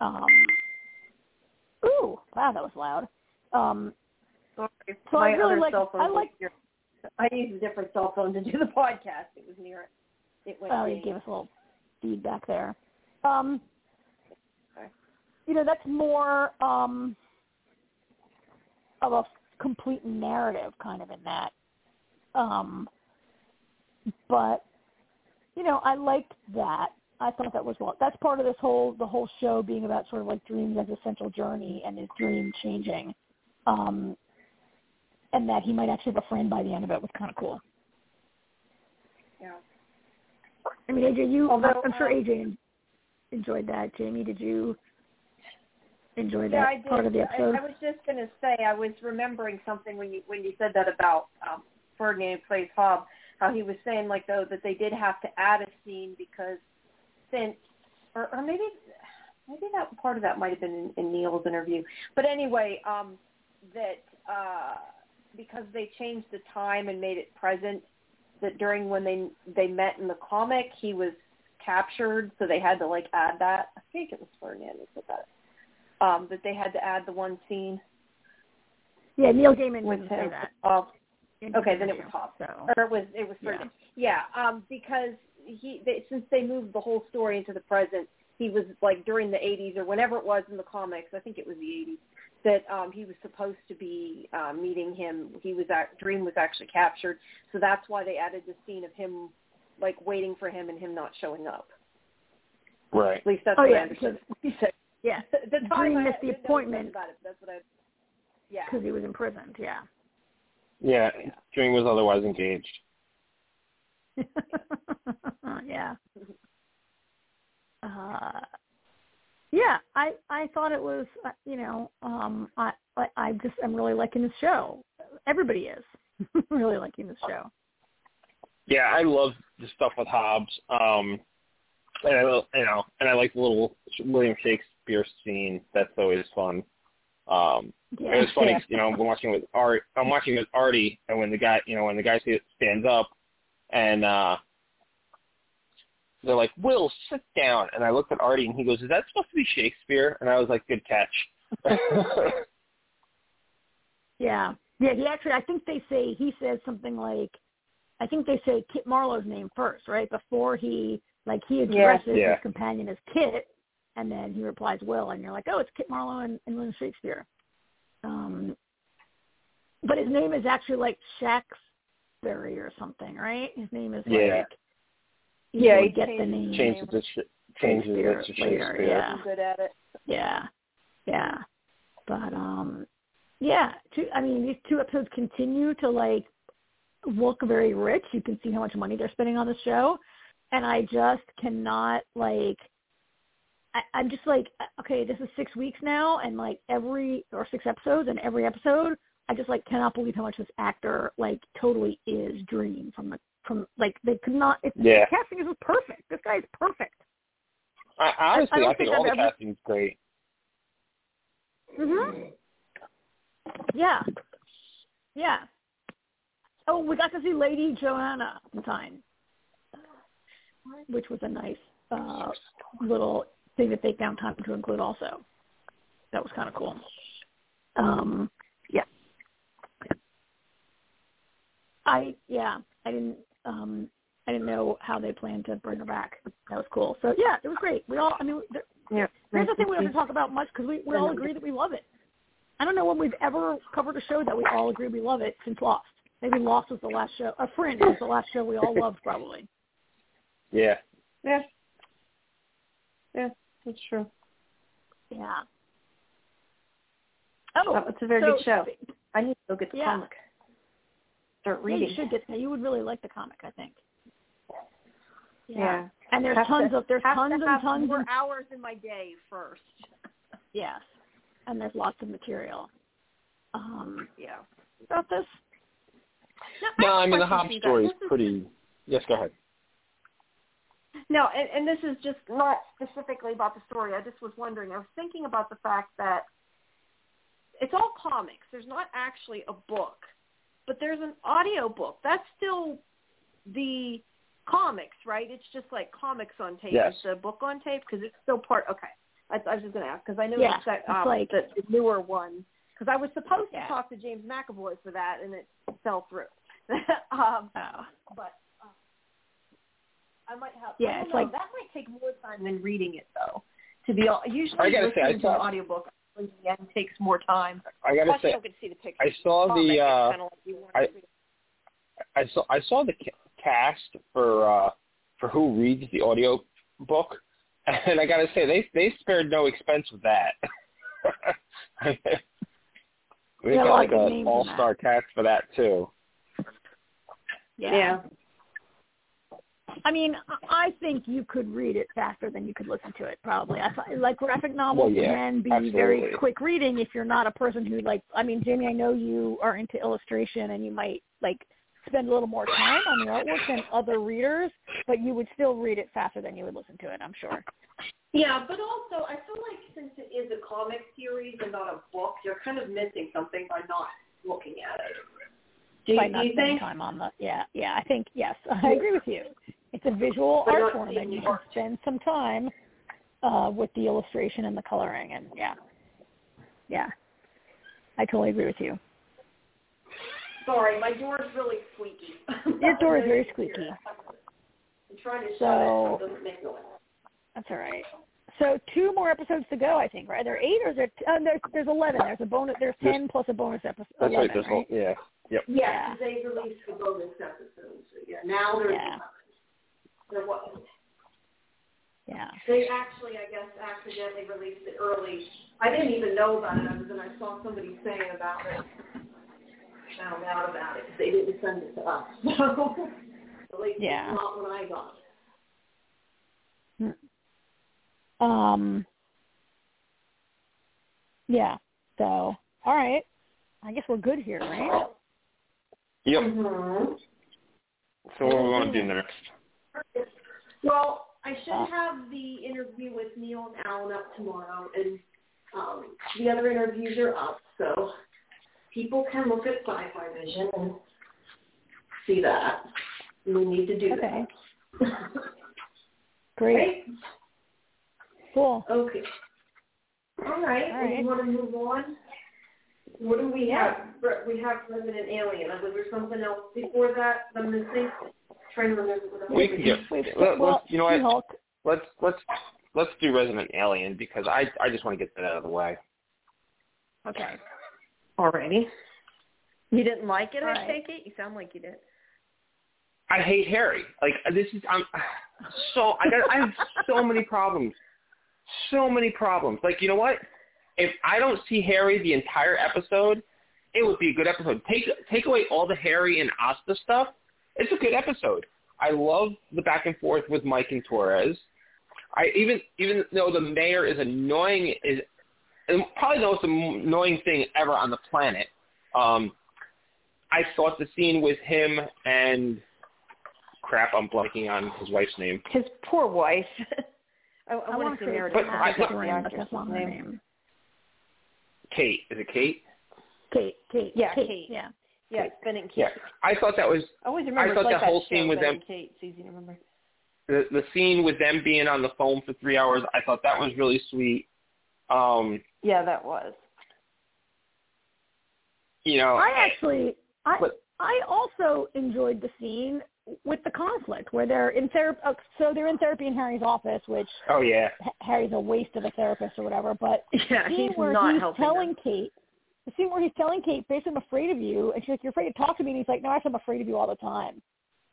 Um, ooh, wow, that was loud. Um, Sorry. So my I really like- I like-. I used a different cell phone to do the podcast. It was near it. It went. oh, you gave us a little feedback there. Um, you know, that's more um, of a complete narrative kind of in that. Um, but you know, I liked that. I thought that was well. That's part of this whole the whole show being about sort of like dreams existential journey and his dream changing, um, and that he might actually have a friend by the end of it was kind of cool. Yeah. I mean, AJ, you Although, I'm sure um, AJ enjoyed that. Jamie, did you enjoy Yeah, that I did. part of the I, episode? I was just going to say I was remembering something when you when you said that about um, Ferdinand plays Hob, how he was saying like though that they did have to add a scene because since or, or maybe maybe that part of that might have been in, in Neil's interview. But anyway, um, that uh, because they changed the time and made it present, that during when they they met in the comic, he was captured, so they had to like add that. I think it was Ferdinand that said that. Um, that they had to add the one scene Yeah, Neil Gaiman with didn't say him. that. Uh, okay, then it was interview, Hob. So or it was it was Ferdinand. Yeah, um, because he they, since they moved the whole story into the present, he was like during the 80s or whenever it was in the comics. I think it was the 80s that um, he was supposed to be uh, meeting him. He was at, Dream was actually captured, so that's why they added the scene of him like waiting for him and him not showing up. Right. At least that's Oh, what yeah, I understood. He said yeah, the time Dream I missed the appointment. about it. That's what I. Yeah. because he was imprisoned. Yeah. Yeah. Dream was otherwise engaged. yeah. Uh, yeah, I I thought it was uh, you know um I I, I just I'm really liking this show. Everybody is really liking this show. Yeah, I love the stuff with Hobbs. Um, and I, you know, and I like the little William Shakespeare scene. That's always fun. Um, Yeah. it was funny, Yeah. you know, I'm watching with Art. I'm watching with Artie, and when the guy, you know, when the guy stands up, and uh they're like, "Will, sit down." And I looked at Artie, and he goes, "Is that supposed to be Shakespeare?" And I was like, "Good catch." Yeah. Yeah, he actually I think they say he says something like I think they say Kit Marlowe's name first, right? Before he like he addresses Yeah. his companion as Kit and then he replies Will and you're like, Oh, it's Kit Marlowe and, and William Shakespeare. Um but his name is actually like Shaxbury or something, right? His name is Yeah. like Yeah, you he get the name. changes it. to- Changes it to Shakespeare later, Shakespeare. yeah. Good at it. Yeah, yeah, but um, yeah. Two, I mean, these two episodes continue to like look very rich. You can see how much money they're spending on the show, and I just cannot like. I, I'm just like, okay, this is six weeks now, and like every or six episodes, and every episode, I just like cannot believe how much this actor like totally is Dream from the from like they could not. It's, Yeah. the casting is perfect. This guy is perfect. I, honestly, I I, think think all I've the ever- casting's great. Mhm. Yeah. Yeah. Oh, we got to see Lady Joanna Time, which was a nice uh, little thing that they found time to include also. That was kind of cool. Um, yeah. I yeah, I didn't um I didn't know how they planned to bring her back. That was cool. So yeah, it was great. We all I mean there, Yeah. there's the thing we don't have to talk about much because we, we all agree that we love it. I don't know when we've ever covered a show that we all agree we love it since Lost. Maybe Lost was the last show. A Fringe was the last show we all loved probably. Yeah. Yeah. Yeah, that's true. Yeah. Oh, Oh, it's a very so- good show. I need to go get the Yeah. comic. Start Yeah, reading. you should get. You would really like the comic, I think. Yeah. And there's Have tons to- of there's have tons to and tons more and hours in my day first. yes, and there's lots of material um, Yeah. about this. No, I a I mean the question Hobbs for you guys. story is pretty. Yes, go ahead. No, and, and this is just not specifically about the story. I just was wondering. I was thinking about the fact that it's all comics. There's not actually a book, but there's an audio book. That's still the comics, right? It's just like comics on tape. Yes. It's a book on tape because it's still part. Okay, I, I was just going to ask because I know Yeah, that it's um, like- the, the newer one. Because I was supposed Yeah. to talk to James McAvoy for that, and it fell through. um, Oh. but I might have. Yeah, I don't it's know. like- that might take more time than reading it, though. To be all, usually I gotta say, listening I to saw- an audiobook in the end takes more time. I gotta Plus, you say, don't get to see the picture. I saw the. uh kinda like I- to read it. I saw I saw the ca- cast for uh for who reads the audio book, and I gotta say they they spared no expense with that. we Yeah, a got like an all star cast for that too. Yeah. I mean, I- I think you could read it faster than you could listen to it. Probably, I thought, like graphic novels Well, yeah, can be very quick reading if you're not a person who like. I mean, Jamie, I know you are into illustration and you might like spend a little more time on the artwork than other readers, but you would still read it faster than you would listen to it, I'm sure. Yeah, but also I feel like since it is a comic series and not a book, you're kind of missing something by not looking at it. Do you, by do not you spending think? time on the yeah yeah I think yes I agree with you. It's a visual But art form, and you can spend some time uh, with the illustration and the coloring, and yeah, yeah, I totally agree with you. Sorry, my door is really squeaky. Your door is very squeaky. I'm trying to shut it so it doesn't make noise. That's all right. So two more episodes to go, I think, right? There are eight, or is there? Uh, there's there's eleven. There's a bonus. There's There's- ten plus a bonus episode. That's 11, right. There's whole, yeah. Yep. Yeah, Yeah. 'cause they released the bonus episodes. So yeah, now there's Yeah. There wasn't. Yeah. They actually, I guess, accidentally released it early. I didn't even know about it other than I saw somebody saying about it. Found out about it. because They didn't send it to us. So at least Yeah. not when I got it. Um. Yeah. So, all right. I guess we're good here, right? Yep. Mm-hmm. So what do we want to do next? Well, I should Uh. have the interview with Neil and Alan up tomorrow, and um, the other interviews are up, so people can look at Sci-Fi Vision and see that. We need to do Okay. that. Great. Right? Cool. Okay. All right. All And you want to move on? What do we have? We have Resident Alien. Was there something else before that I'm missing? Trying to remember what I We can get. We've, Let, well, let's, you know what? Let's let's let's do Resident Alien because I I just want to get that out of the way. Okay. Alrighty. You didn't like it, All I right. take it? You sound like you did. I hate Harry. Like this is I'm so I got I have so many problems. So many problems. Like you know what? If I don't see Harry the entire episode, it would be a good episode. Take take away all the Harry and Asta stuff. It's a good episode. I love the back and forth with Mike and Torres. I even even though the mayor is annoying is and probably the most annoying thing ever on the planet. Um, I thought the scene with him and crap, I'm blanking on his wife's name. His poor wife. I, I, I want want to to say say Meredith. But Monk. I- not her name. Name. Kate. Is it Kate? Kate. Kate. Yeah, Kate. Kate. Yeah. Yeah, it's Ben and Kate. Yeah. I thought that was I always remember I thought like that whole scene with Ben them- and Kate. It's easy to remember. the the scene with them being on the phone for three hours. I thought that was really sweet. Um, Yeah, that was. you know, I actually, I But- I also enjoyed the scene with the conflict where they're in therapy. Uh, so they're in therapy in Harry's office, which oh yeah, Harry's a waste of a therapist or whatever. But Yeah, the scene he's where not he's helping telling them. Kate, the scene where he's telling Kate, basically, I'm afraid of you, and she's like, "You're afraid to talk to me," and he's like, "No, actually, I'm afraid of you all the time."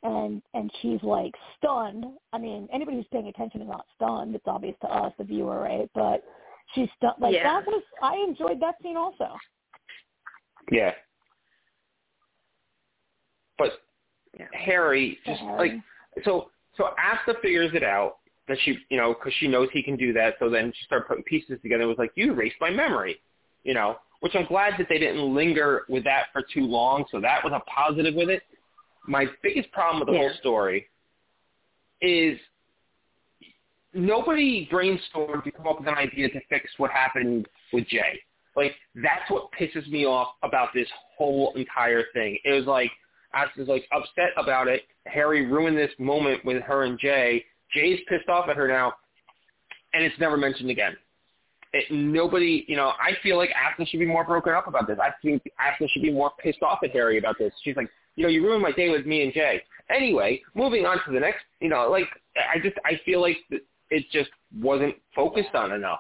And and she's like stunned. I mean, anybody who's paying attention is not stunned. It's obvious to us, the viewer, right? But she's stunned. Like Yeah. that was. I enjoyed that scene also. yeah. But Yeah. Harry just like so so Asta figures it out that she you know because she knows he can do that. So then she started putting pieces together. It was like you erased my memory, you know. Which I'm glad that they didn't linger with that for too long. So that was a positive with it. My biggest problem with the Yeah. whole story is nobody brainstormed to come up with an idea to fix what happened with Jay. Like that's what pisses me off about this whole entire thing. It was like Was like upset about it. Harry ruined this moment with her and Jay. Jay's pissed off at her now, and it's never mentioned again. It, nobody, you know, I feel like Ashley should be more broken up about this. I think Ashley should be more pissed off at Harry about this. She's like, you know, you ruined my day with me and Jay. Anyway, moving on to the next, you know, like I just I feel like it just wasn't focused on enough.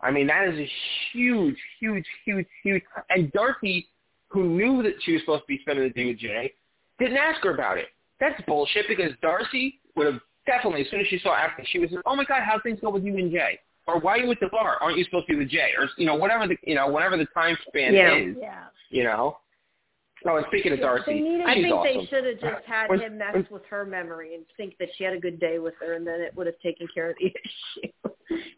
I mean, that is a huge, huge, huge, huge. And Darcy, who knew that she was supposed to be spending the day with Jay, didn't ask her about it. That's bullshit because Darcy would have definitely, as soon as she saw Ashley, she was like, oh my God, how things go with you and Jay? Or why are you at the bar? Aren't you supposed to be with Jay? Or, you know, whatever the, you know, whatever the time span Yeah. is, Yeah. you know? Oh, and speaking of Darcy, they needed- I think awesome. they should have just had When- him mess when- with her memory and think that she had a good day with her, and then it would have taken care of the issue.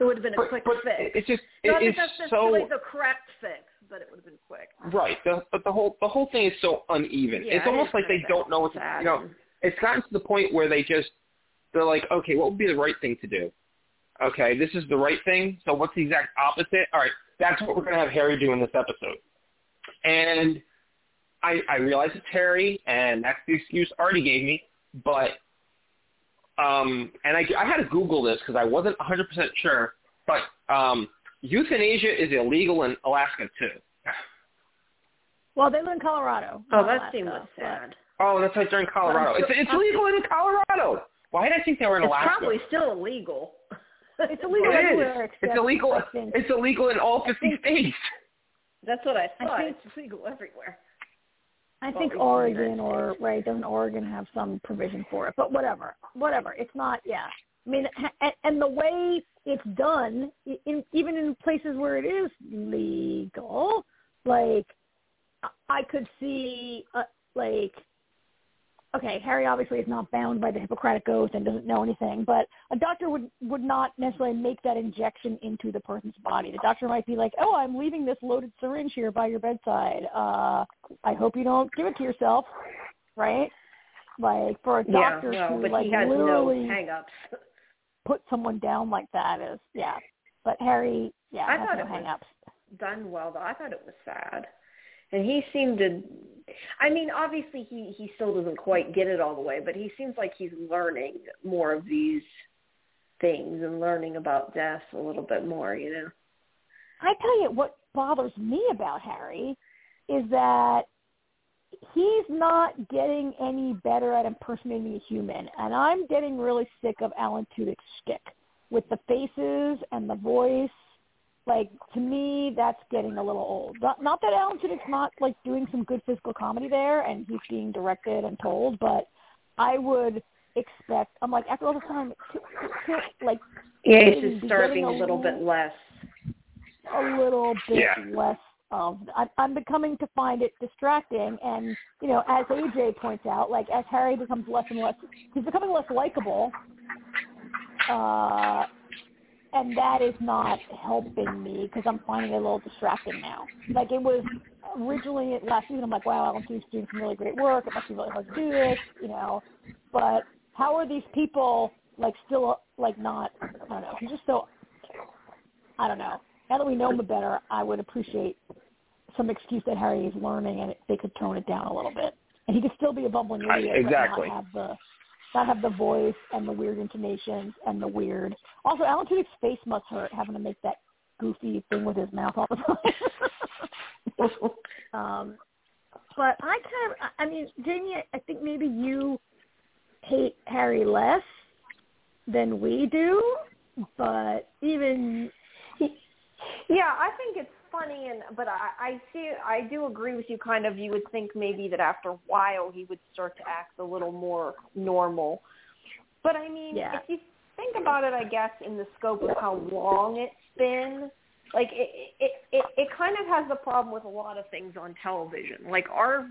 it would have been a but, quick but fix. it's just, Not it is that that's so, necessarily the correct fix, but it would have been quick. Right. The, but the whole the whole thing is so uneven. Yeah, it's almost like they don't know what to, you know. It's gotten to the point where they just they're like, okay, what would be the right thing to do? Okay, this is the right thing. So what's the exact opposite? All right, that's what we're gonna have Harry do in this episode. And I I realize it's Harry, and that's the excuse Artie gave me, but um, and I I had to Google this because I wasn't 100% sure, but um, euthanasia is illegal in Alaska too. Well, they live in Colorado. Oh, not that Alaska, seems but- sad. Oh, that's right. They're in Colorado. It's it's illegal in Colorado. Why did I think they were in It's Alaska? probably still illegal. It's illegal It is. everywhere except It's illegal. Think, It's illegal in all 50 think- states. That's what I I thought. think- it's legal everywhere. I think at least in the Oregon or right doesn't Oregon have some provision for it? But whatever, whatever. It's not. Yeah. I mean, and, and the way it's done, in, even in places where it is legal, like I could see, uh, like, okay, Harry obviously is not bound by the Hippocratic Oath and doesn't know anything, but a doctor would would not necessarily make that injection into the person's body. The doctor might be like, "Oh, I'm leaving this loaded syringe here by your bedside. Uh, I hope you don't give it to yourself." Right? Like for a doctor yeah, to well, but like he has no literally hang-ups. Put someone down like that is yeah. But Harry, yeah, I thought no it was- hang-ups. done well though. I thought it was sad. And he seemed to I mean, obviously he he still doesn't quite get it all the way, but he seems like he's learning more of these things and learning about death a little bit more, you know. I tell you what bothers me about Harry is that he's not getting any better at impersonating a human, and I'm getting really sick of Alan Tudyk's shtick with the faces and the voice. Like to me, that's getting a little old. Not, not that Alan Tudyk's not like doing some good physical comedy there, and he's being directed and told, but I would expect. I'm like after all this time, t- t- t- like Yeah, he's he's just just start getting a a little bit less. a little bit Yeah. less of. I'm, becoming to find it distracting, and you know, as AJ points out, like as Harry becomes less and less, he's becoming less likable, uh, and that is not helping me because I'm finding it a little distracting now. Like it was originally last season, I'm like, wow, Alan Tudyk's doing some really great work. It must be really hard to do this, you know. But how are these people like still like not? I don't know. He's just so. I don't know now that we know him better, I would appreciate some excuse that Harry is learning and they could tone it down a little bit. And he could still be a bumbling I- idiot, exactly. but not have the not have the voice and the weird intonations and the weird. Also, Alan Tudyk's face must hurt having to make that goofy thing with his mouth all the time. um, but I kind of, I I mean, Jamie, I think maybe you hate Harry less than we do, but even Yeah, I think it's funny, and but I, I see, I do agree with you. Kind of, you would think maybe that after a while he would start to act a little more normal. But I mean, Yeah. if you think about it, I guess in the scope of how long it's been, like it, it, it, it kind of has the problem with a lot of things on television. Like our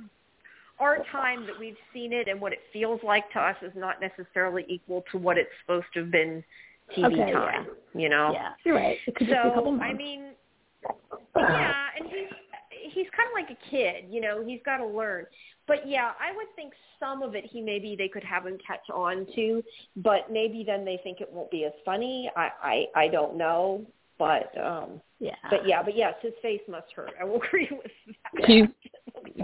our time that we've seen it and what it feels like to us is not necessarily equal to what it's supposed to have been TV Okay, time. You know. yeah, you're right. It could just be a couple So months. I mean, yeah, and he's he's kind of like a kid, you know. He's got to learn. But yeah, I would think some of it he maybe they could have him catch on to, but maybe then they think it won't be as funny. I I I don't know, but um yeah, but yeah, but yes, his face must hurt. I will agree with that. He's,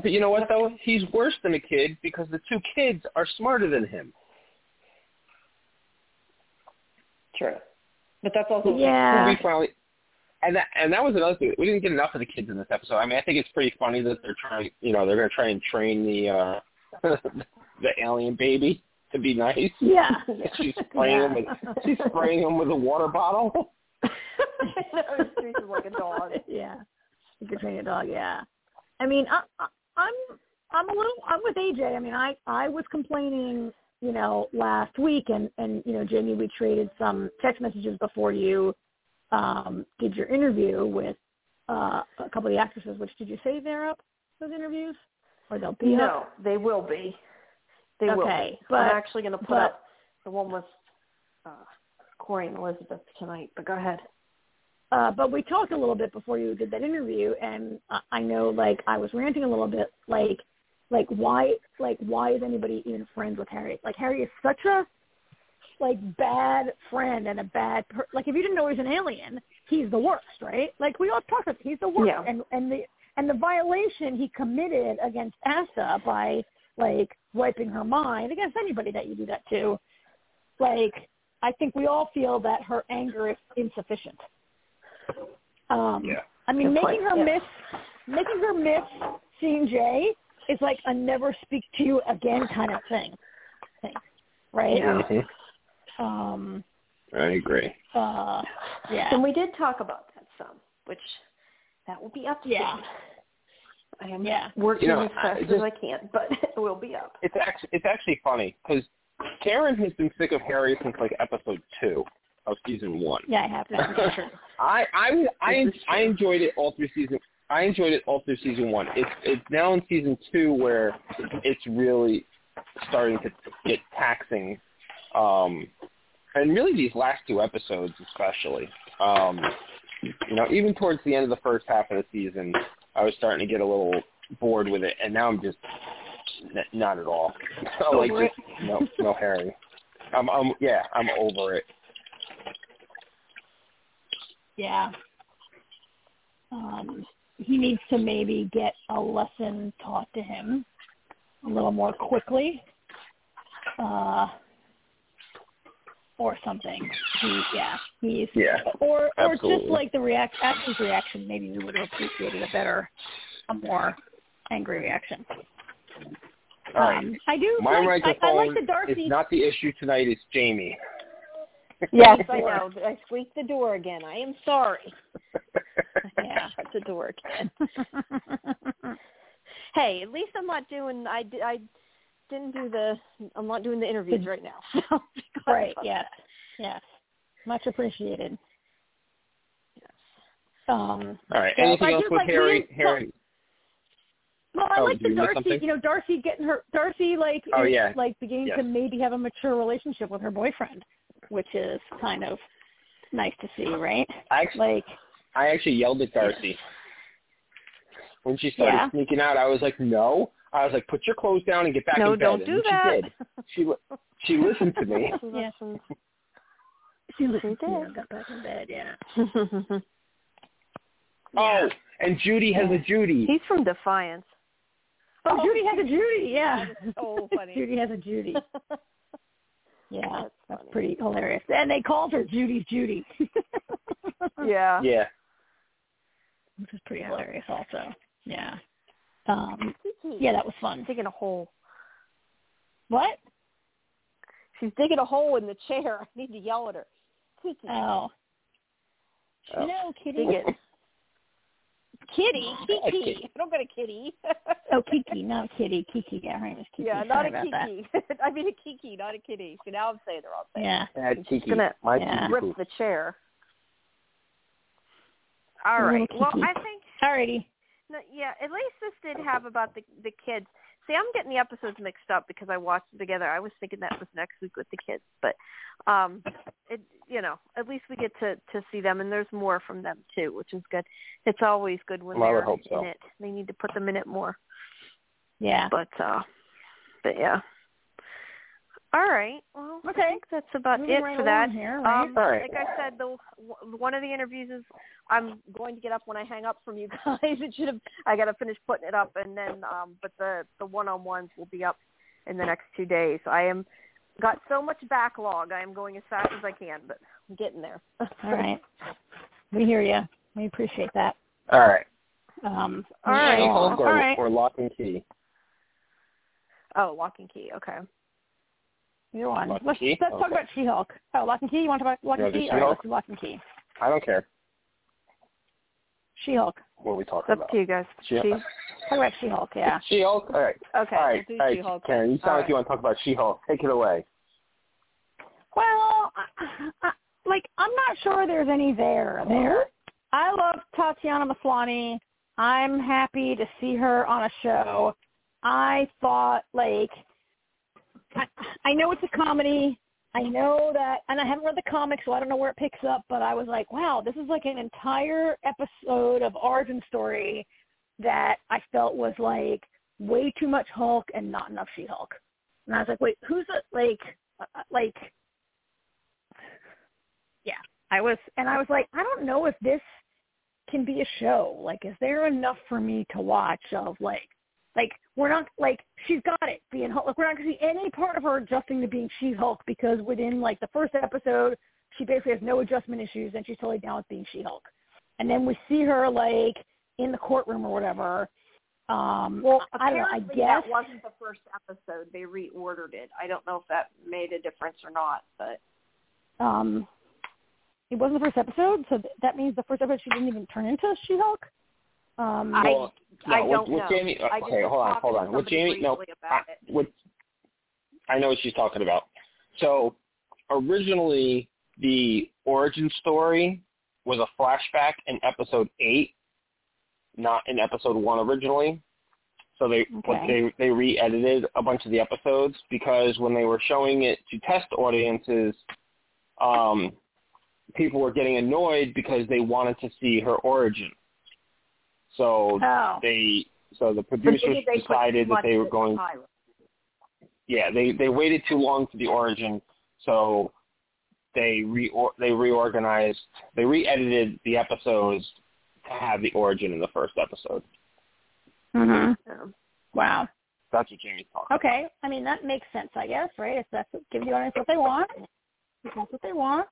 but you know what though? He's worse than a kid because the two kids are smarter than him. True. But that's also Yeah. We finally, and that and that was another thing. We didn't get enough of the kids in this episode. I mean, I think it's pretty funny that they're trying. You know, they're going to try and train the uh the alien baby to be nice. yeah. she's spraying him with she's spraying him with a water bottle. no, he treats like a dog. yeah, you could train a dog. Yeah, I mean, I, I, I'm I'm a little I'm with AJ. I mean, I I was complaining, you know, last week, and and you know, Jamie, we traded some text messages before you um did your interview with uh a couple of the actresses. Which did you say they're up those interviews, or they'll be up? No, they will be. They will Okay, be. but- I'm actually going to put but- up the one with uh, Corey and Elizabeth tonight. But go ahead. Uh, but we talked a little bit before you did that interview, and I, I know like I was ranting a little bit, like like why like why is anybody even friends with Harry? Like Harry is such a like bad friend and a bad per- like if you didn't know he's an alien, he's the worst, right? Like we all talked about, he's the worst, Yeah. and and the and the violation he committed against Asta by like wiping her mind against anybody that you do that to, like I think we all feel that her anger is insufficient. Um, Yeah. I mean, Good making point, her yeah. miss making her miss seeing Jay is like a never speak to you again kind of thing, thing, right? Yeah. Mhm. Um, I agree. uh, yeah. And we did talk about that some, which that will be up soon. Yeah. I am Yeah. working You know, as fast I as just- I can, but it will be up. It's actually it's actually funny because Karen has been sick of Harry since like episode two of season one. Yeah, I have to. I I I, I enjoyed it all through season. I enjoyed it all through season one. It's it's now in season two where it's really starting to get taxing, um, and really these last two episodes especially. Um, you know, even towards the end of the first half of the season, I was starting to get a little bored with it, and now I'm just n- not at all. like just no no Harry. I'm I'm yeah I'm over it. Yeah. Um, he needs to maybe get a lesson taught to him a little more quickly, uh, or something. He, yeah, he's Yeah. or or Absolutely. just like the react Ashley's reaction. Maybe we would have appreciated a better, a more angry reaction. All right. Um, I do. My like, I, I like the Darcy. is not the issue tonight. It's Jamie. Yes, I know. I squeaked the door again. I am sorry. Yeah. Shut the door again. Hey, at least I'm not doing. I, di- I didn't do the. I'm not doing the interviews right now. So right. about Yes. that. Yes. Much appreciated. Yes. Um, All right. So, Anything I else just with like Harry? being- Harry. well, I Oh, like the you Darcy. You know, Darcy getting her Darcy like Oh, is, yeah. like beginning Yes. to maybe have a mature relationship with her boyfriend, which is kind of nice to see, right? I actually, Like, I actually yelled at Darcy when she started Yeah. sneaking out. I was like, "No." I was like, "Put your clothes down and get back No, in bed." No, don't and do then that. She did. She li- she listened to me. Yeah. She listened She to you did. and got back in bed. Yeah. Oh, and Judy has a Judy. He's from Defiance. Oh, oh Judy has a Judy. Yeah. so funny. Judy has a Judy. Yeah, That's that's pretty hilarious. And they called her Judy's Judy. Yeah. Yeah. Which is pretty Yeah. hilarious also. Yeah. Um yeah, that was fun. digging a hole. What? She's digging a hole in the chair. I need to yell at her. Kiki, Oh. Oh. No, kitty. dig it. Kitty, Kiki. kitty. I don't got a kitty. Oh, Kiki, not Kitty. Kiki, yeah, her name is Kiki. yeah, Sorry not a about that. Kiki. I mean a Kiki, not a kitty. See, now I'm saying the wrong thing. Yeah. Bad She's gonna My Yeah. Rip the chair. All Little. Well, I think Alrighty. No, yeah, at least this did have about the the kids. See, I'm getting the episodes mixed up because I watched them together. I was thinking that was next week with the kids, but um, it you know at least we get to to see them, and there's more from them too, which is good. It's always good when Well, I would they're hope so. in it. They need to put them in it more, Yeah. but uh, but yeah. All right. Well, I think that's about Moving it right for that. Here, right? Um, All right. Like I said, the one of the interviews is I'm going to get up when I hang up from you guys. It should have I got to finish putting it up, and then um, but the the one on ones will be up in the next two days. I am got so much backlog. I am going as fast as I can, but I'm getting there. All right. We hear you. We appreciate that. All right. Um, all right. Or, all right. or Locke and Key. oh, Locke and Key. Okay. You're on. Lock Let's, let's talk about She-Hulk. Oh, Locke and Key. You want to talk about Lock You and do Key? All right, She-Hulk? let's do Locke and Key. I don't care She-Hulk. what are we talk It's up about. to you guys. She- She- Talk about She-Hulk. Yeah. She-Hulk. All right. Okay. All right. we'll All do right. She-Hulk. Karen, you sound All like you want to talk about She-Hulk. Take it away. Well, I, I, like I'm not sure there's any there there. I love Tatiana Maslany. I'm happy to see her on a show. I thought like I, I know it's a comedy I know that, and I haven't read the comics, so I don't know where it picks up. But I was like, wow, this is like an entire episode of origin story that I felt was like way too much Hulk and not enough She-Hulk. And I was like, wait, who's it? Like, uh, like, yeah. I was, and I was like, I don't know if this can be a show. Like, is there enough for me to watch of like like we're not like she's got it being Hulk. Like we're not gonna see any part of her adjusting to being She-Hulk because within like the first episode, she basically has no adjustment issues and she's totally down with being She-Hulk. And then we see her like in the courtroom or whatever. Um, well, I don't know. I guess that wasn't the first episode. They reordered it. I don't know if that made a difference or not, but um, it wasn't the first episode, so th- that means the first episode she didn't even turn into She-Hulk. Um, I Well, I no, don't with, know. with Jamie, I just okay, was hold on, hold on. With Jamie, no, briefly I, about it. with, I know what she's talking about. So originally, the origin story was a flashback in episode eight, not in episode one originally. So they what Okay. they they re-edited a bunch of the episodes because when they were showing it to test audiences, um, people were getting annoyed because they wanted to see her origin. So oh, they so the producers they decided that they were going the yeah they they waited too long for the origin so they re they reorganized they re-edited the episodes to have the origin in the first episode Yeah. wow. that's what Jamie's talking Okay, I mean that makes sense, I guess, right? If that's what, give the audience what they want, if that's what they want.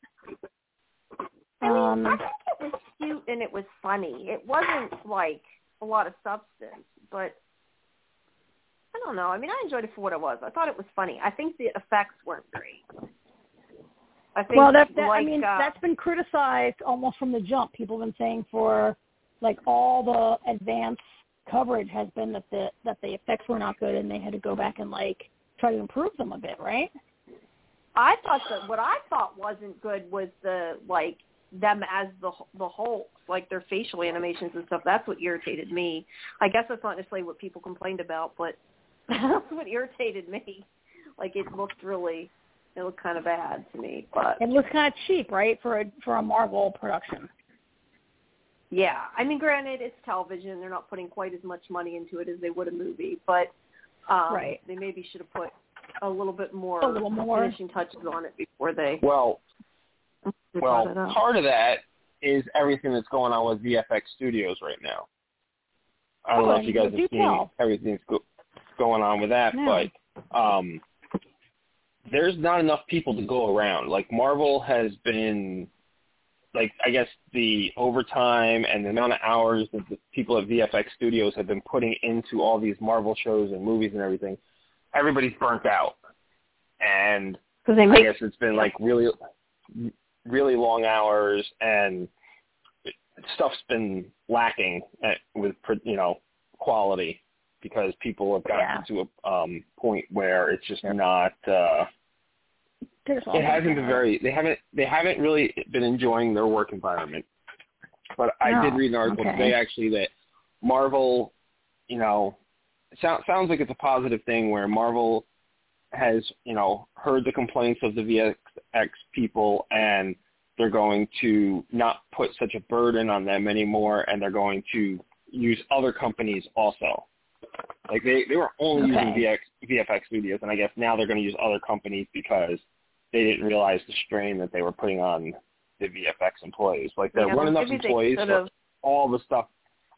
I mean, I Um, think it was cute and it was funny. It wasn't like a lot of substance, but I don't know. I mean, I enjoyed it for what it was. I thought it was funny. I think the effects weren't great. I think well, that, that like I mean, uh, that's been criticized almost from the jump. People have been saying for like all the advanced coverage has been that the that the effects were not good and they had to go back and like try to improve them a bit, right? I thought that what I thought wasn't good was the like them as the the Hulks, like their facial animations and stuff. That's what irritated me. I guess that's not necessarily what people complained about, but that's what irritated me. Like it looked really, it looked kind of bad to me. But It looks kind of cheap, right, for a for a Marvel production. yeah, I mean, granted, it's television. They're not putting quite as much money into it as they would a movie, but um, Right. they maybe should have put a little bit more, A little more. finishing touches on it before they. well they well brought it up. part of that is everything that's going on with VFX Studios right now I don't Oh, know if you guys have seen tell. everything's go- going on with that No. but um there's not enough people to go around. Like Marvel has been like I guess the overtime and the amount of hours that the people at VFX Studios have been putting into all these Marvel shows and movies and everything, everybody's burnt out. And they I make guess it's been like really really long hours and stuff's been lacking at, with you know quality because people have gotten Yeah. to a um point where it's just Yep. not uh There's it hasn't been very they haven't they haven't really been enjoying their work environment but i did read an article okay. today actually that marvel you know sounds sounds like it's a positive thing where marvel has you know heard the complaints of the vfx people and they're going to not put such a burden on them anymore and they're going to use other companies also like they they were only Okay. using VX, VFX studios and I guess now they're going to use other companies because they didn't realize the strain that they were putting on the VFX employees. Like there Yeah, weren't enough employees for have- all the stuff.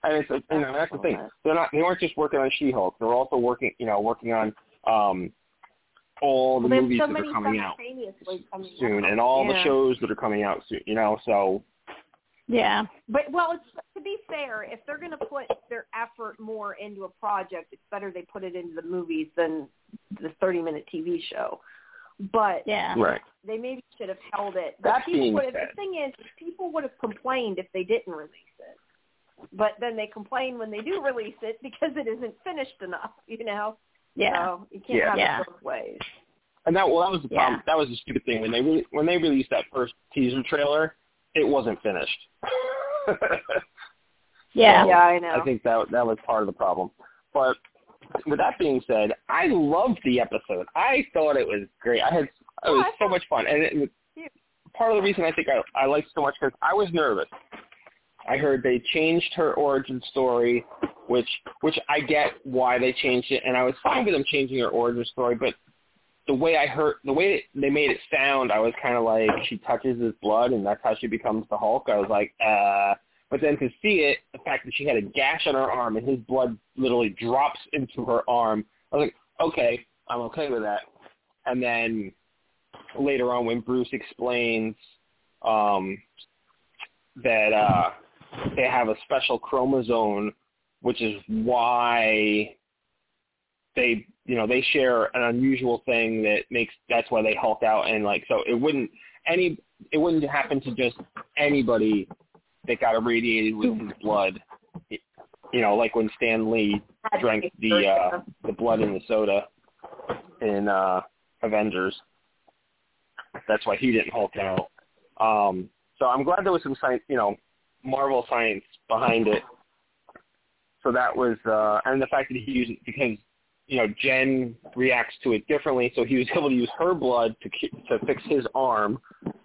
And it's you know that's the thing. They're not they weren't just working on She-Hulk. They're also working you know working on um all the Well, movies so that are coming out coming soon out. and all the shows that are coming out soon. You know so Yeah. But well, it's to be fair, if they're going to put their effort more into a project, it's better they put it into the movies than the 30-minute TV show. But Yeah. right. they maybe should have held it. But That people being would have, said- the thing is, people would have complained if they didn't release it. But then they complain when they do release it because it isn't finished enough. You know, Yeah. so you can't Yeah. have Yeah. it both ways. And that well, that was the problem. Yeah. That was the stupid thing when they re- when they released that first teaser trailer, it wasn't finished. Yeah. Yeah, I know. I think that that was part of the problem. But with that being said, I loved the episode. I thought it was great. I had it oh, was so much fun, and it, part of the reason I think I I liked it so much because I was nervous. I heard they changed her origin story, which which I get why they changed it, and I was fine with them changing her origin story, but the way I heard, the way they made it sound, I was kind of like she touches his blood and that's how she becomes the Hulk. I was like, uh. But then to see it, the fact that she had a gash on her arm and his blood literally drops into her arm, I was like, okay, I'm okay with that. And then later on, when Bruce explains um, that uh, they have a special chromosome, which is why they you know they share an unusual thing that makes that's why they hulk out and like so it wouldn't any it wouldn't happen to just anybody that got irradiated with his blood. You know like when Stan Lee drank the uh the blood in the soda in uh Avengers. That's why he didn't hulk out. Um so I'm glad there was some science you know Marvel science behind it so that was uh and the fact that he used it because you know, Jen reacts to it differently, so he was able to use her blood to to fix his arm.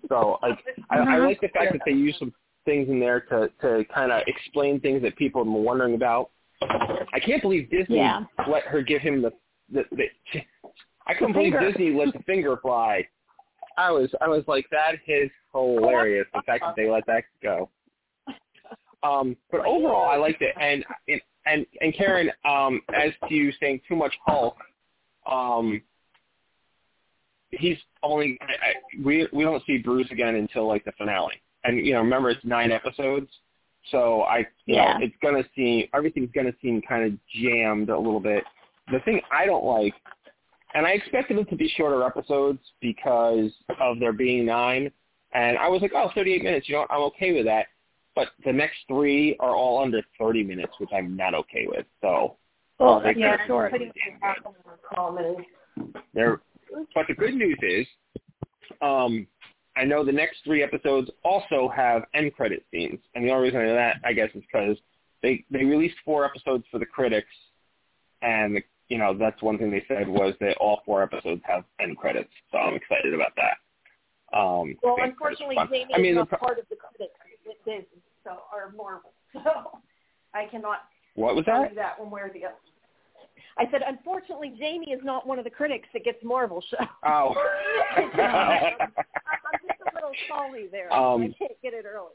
So like, I, I mm-hmm. like the fact that they use some things in there to to kind of explain things that people have been wondering about. I can't believe Disney yeah. let her give him the the. the I couldn't believe Disney let the finger fly. I was I was like that is hilarious. The fact that they let that go. Um, but overall, I liked it, and and and Karen, um, as to you saying too much Hulk, um, he's only I, I, we we don't see Bruce again until like the finale, and you know remember it's nine episodes, so I you yeah. know it's gonna seem everything's gonna seem kind of jammed a little bit. The thing I don't like, and I expected them to be shorter episodes because of there being nine, and I was like, oh, 38 minutes, you know, I'm okay with that but the next three are all under 30 minutes, which I'm not okay with. So, well, uh, yeah, sure. There, but the good news is, um, I know the next three episodes also have end credit scenes, and the only reason I know that, I guess, is because they they released four episodes for the critics, and you know that's one thing they said was that all four episodes have end credits. So I'm excited about that. Um, well, unfortunately, Jamie I mean, is not part of the critics. So or Marvel. So I cannot what was that? that one way or the other. I said, unfortunately, Jamie is not one of the critics that gets Marvel show. Oh. I'm, I'm just a little salty there. Um, I can't get it early.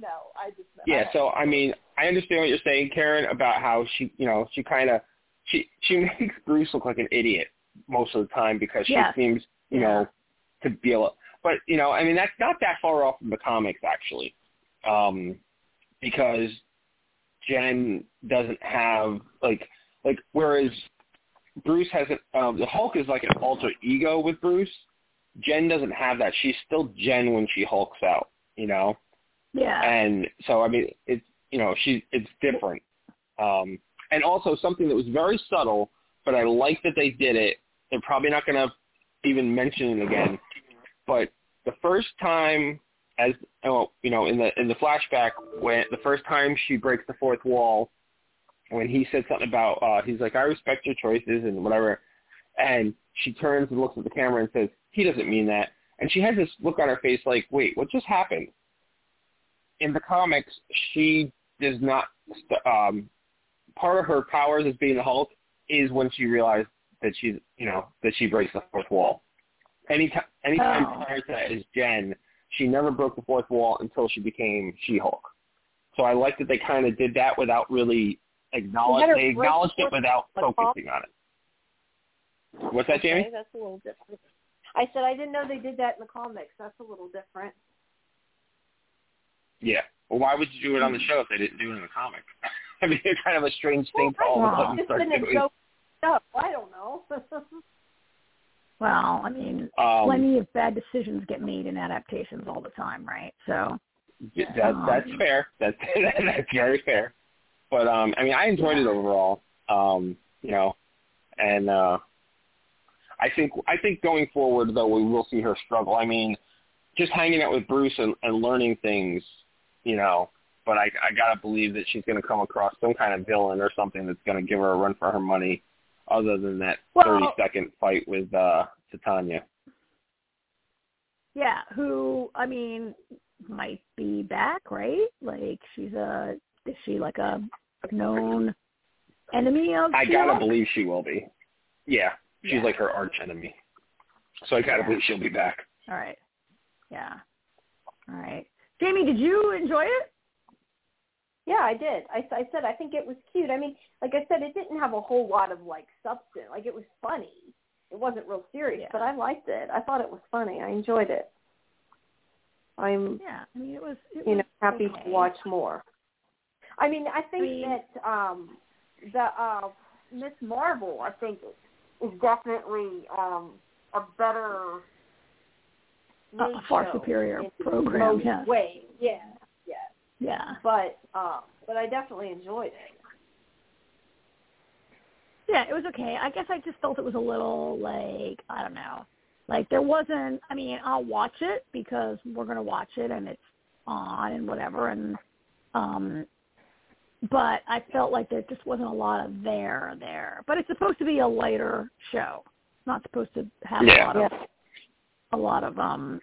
No, I just. Yeah, I so I mean, I understand what you're saying, Karen, about how she, you know, she kind of, she she makes Bruce look like an idiot most of the time because she seems, you yeah. know, to be able. But you know, I mean, that's not that far off from the comics, actually. Um, because Jen doesn't have like like whereas Bruce has a, um, the Hulk is like an alter ego with Bruce. Jen doesn't have that. She's still Jen when she hulks out, you know. Yeah. And so I mean, it's you know she it's different. Um, and also something that was very subtle, but I like that they did it. They're probably not going to even mention it again. But the first time as oh, you know in the in the flashback when the first time she breaks the fourth wall when he said something about uh he's like I respect your choices and whatever and she turns and looks at the camera and says he doesn't mean that and she has this look on her face like wait what just happened? In the comics she does not um part of her powers as being the Hulk is when she realized that she's you know that she breaks the fourth wall. Anytime anytime oh. prior to that is Jen she never broke the fourth wall until she became She-Hulk. So I like that they kind of did that without really acknowledging. They acknowledged it without focusing on it. What's that, Jamie? Okay, that's a little different. I said I didn't know they did that in the comics. That's a little different. Yeah. Well, why would you do it on the show if they didn't do it in the comics? I mean, it's kind of a strange thing to all of a sudden start doing. I don't know. Well, I mean, um, plenty of bad decisions get made in adaptations all the time, right? So that, um, that's fair. That's that's very fair. But um, I mean, I enjoyed it overall. Um, you know, and uh, I think I think going forward though we will see her struggle. I mean, just hanging out with Bruce and, and learning things, you know. But I I gotta believe that she's gonna come across some kind of villain or something that's gonna give her a run for her money other than that Well- thirty second fight with uh Titania. Yeah, who I mean might be back, right? Like she's a is she like a known enemy of I gotta believe she will be. Yeah, she's Yeah. like her arch enemy. So I gotta Yeah. believe she'll be back. All right. Yeah. All right. Jamie, did you enjoy it? Yeah, I did. I, I said I think it was cute. I mean, like I said, it didn't have a whole lot of like substance. Like it was funny. It wasn't real serious, Yeah. but I liked it. I thought it was funny. I enjoyed it. I'm Yeah. I mean, it was. It you know happy okay. to watch more. I mean, I think I mean- that um the uh Miss Marvel, I think, is definitely um a better A- far superior program, yes. ways. Yeah, yeah. Yeah. But um, but I definitely enjoyed it. Yeah, it was okay. I guess I just felt it was a little like I don't know, like there wasn't. I mean, I'll watch it because we're gonna watch it and it's on and whatever, and um, but I felt like there just wasn't a lot of there there. But it's supposed to be a lighter show. It's not supposed to have a lot of a lot of um.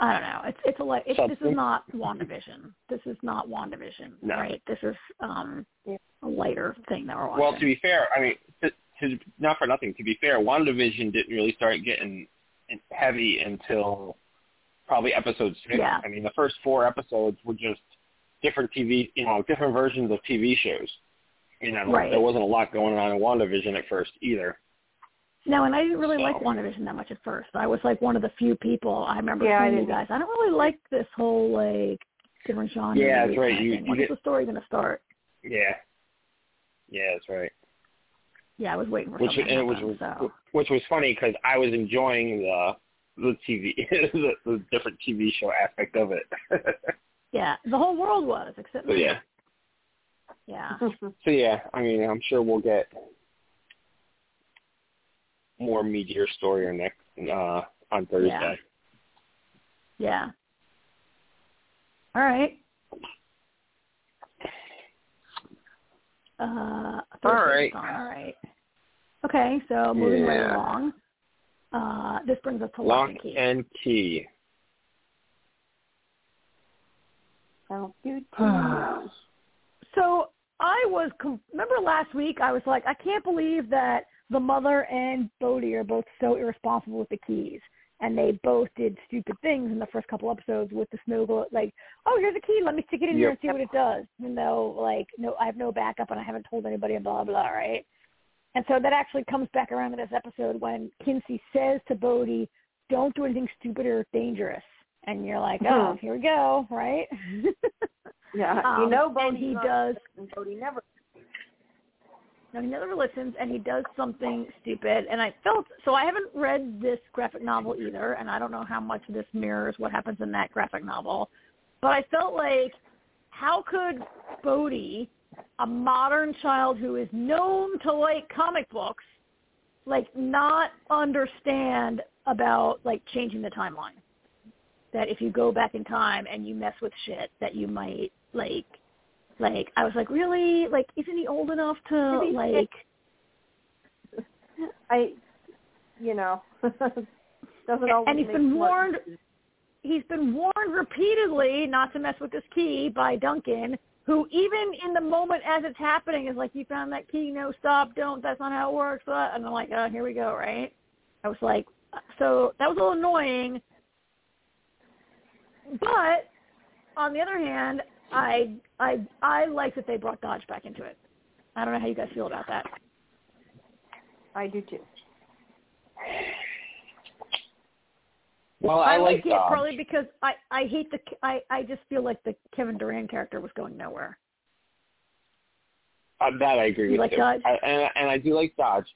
I don't know. It's it's a li- it's, this is Substance? not WandaVision. This is not WandaVision, No. right? This is um Yeah. a lighter thing that we're watching. Well, to be fair, I mean, to, to, not for nothing. To be fair, WandaVision didn't really start getting heavy until probably episode six. Yeah. I mean, the first four episodes were just different TV, you know, different versions of TV shows. You know, Right. there wasn't a lot going on in WandaVision at first either. No, and I didn't really like WandaVision that much at first. I was like one of the few people I remember Yeah, I saying you guys, I don't really like this whole like different genre. Yeah, that's right. You- you When is get- the story going to start? Yeah. Yeah, that's right. Yeah, I was waiting for Which something and it was so. which was funny because I was enjoying the the TV the, the different TV show aspect of it. Yeah, the whole world was except so yeah. Yeah. So yeah, I mean, I'm sure we'll get more meteor story or next uh, on Thursday. Yeah. All right. Uh, Thursday's right. gone, All right. Okay, so moving right along. Uh, this brings us to lock, Locke and Key. and key. So I was remember last week I was like I can't believe that the mother and Bode are both so irresponsible with the keys, and they both did stupid things in the first couple episodes with the snow globe. Like, oh, here's a key, let me stick it in here and see what it does. Even though like no, I have no backup and I haven't told anybody and blah blah right. And so that actually comes back around to this episode when Kinsey says to Bode, "Don't do anything stupid or dangerous." And you're like, oh, Mhm. here we go, right? Yeah, Um, you know, and he not- does Bode never. No, he never listens, and he does something stupid. And I felt so. I haven't read this graphic novel either, and I don't know how much this mirrors what happens in that graphic novel. But I felt like, how could Bode, a modern child who is known to like comic books, like not understand about like changing the timeline? That if you go back in time and you mess with shit, that you might like like I was like, really? Like, isn't he old enough to Maybe- like? I, you know, doesn't always. And he's been warned. He's been warned repeatedly not to mess with this key by Duncan, who even in the moment as it's happening is like, "You found that key? No, stop! Don't! That's not how it works!" uh," And I'm like, "Oh, here we go!" Right? I was like, so that was a little annoying. But on the other hand, I I I like that they brought Dodge back into it. I don't know how you guys feel about that. I do too. Well, I, like it Dodge. probably because I I hate the I I just feel like the Kevin Durand character was going nowhere. Uh, that I agree You with like you. Dodge? I, and, and I do like Dodge.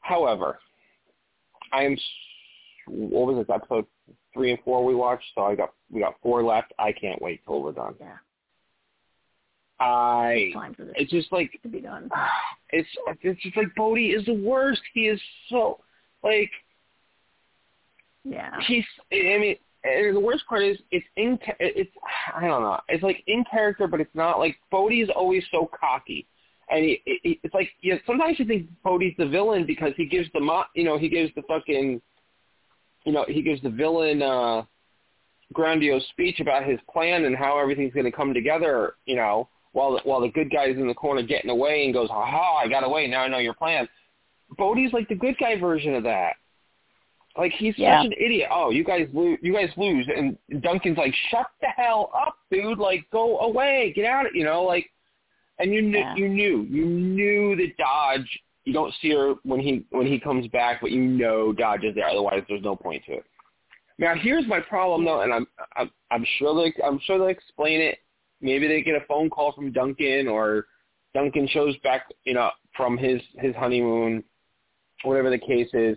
However, I am. What was this episode three and four we watched? So I got we got four left. I can't wait till we're done. Yeah, I. time for this It's just like to be done. it's it's just like Bode is the worst. He is so like Yeah, he's. I mean, and the worst part is it's in. It's I don't know. It's like in character, but it's not like Bode is always so cocky, and he, he it's like you know, sometimes you think Bode's the villain because he gives the mo- you know he gives the fucking you know he gives the villain uh grandiose speech about his plan and how everything's going to come together you know while the, while the good guy's in the corner getting away and goes aha I got away now I know your plan. Bode's like the good guy version of that. Like he's Yeah. such an idiot. Oh, you guys lose. You guys lose, and Duncan's like, "Shut the hell up, dude! Like, go away, get out!" Of you know, like, and you knew, Yeah. you knew, you knew that Dodge. You don't see her when he when he comes back, but you know Dodge is there. Otherwise, there's no point to it. Now, here's my problem though, and I'm I'm, I'm sure they I'm sure they'll explain it. Maybe they get a phone call from Duncan, or Duncan shows back, you know, from his his honeymoon, whatever the case is.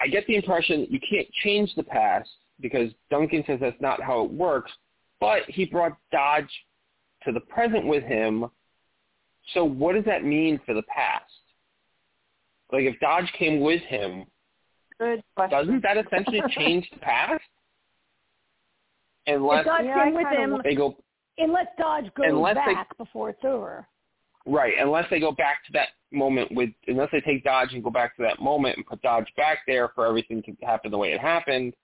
I get the impression that you can't change the past because Duncan says that's not how it works, but he brought Dodge to the present with him. So what does that mean for the past? Like if Dodge came with him, Good question. doesn't that essentially change the past? Unless if Dodge Yeah, came with him, they go unless Dodge goes Unless they- back before it's over. Right, unless they go back to that moment with, unless they take Dodge and go back to that moment and put Dodge back there for everything to happen the way it happened,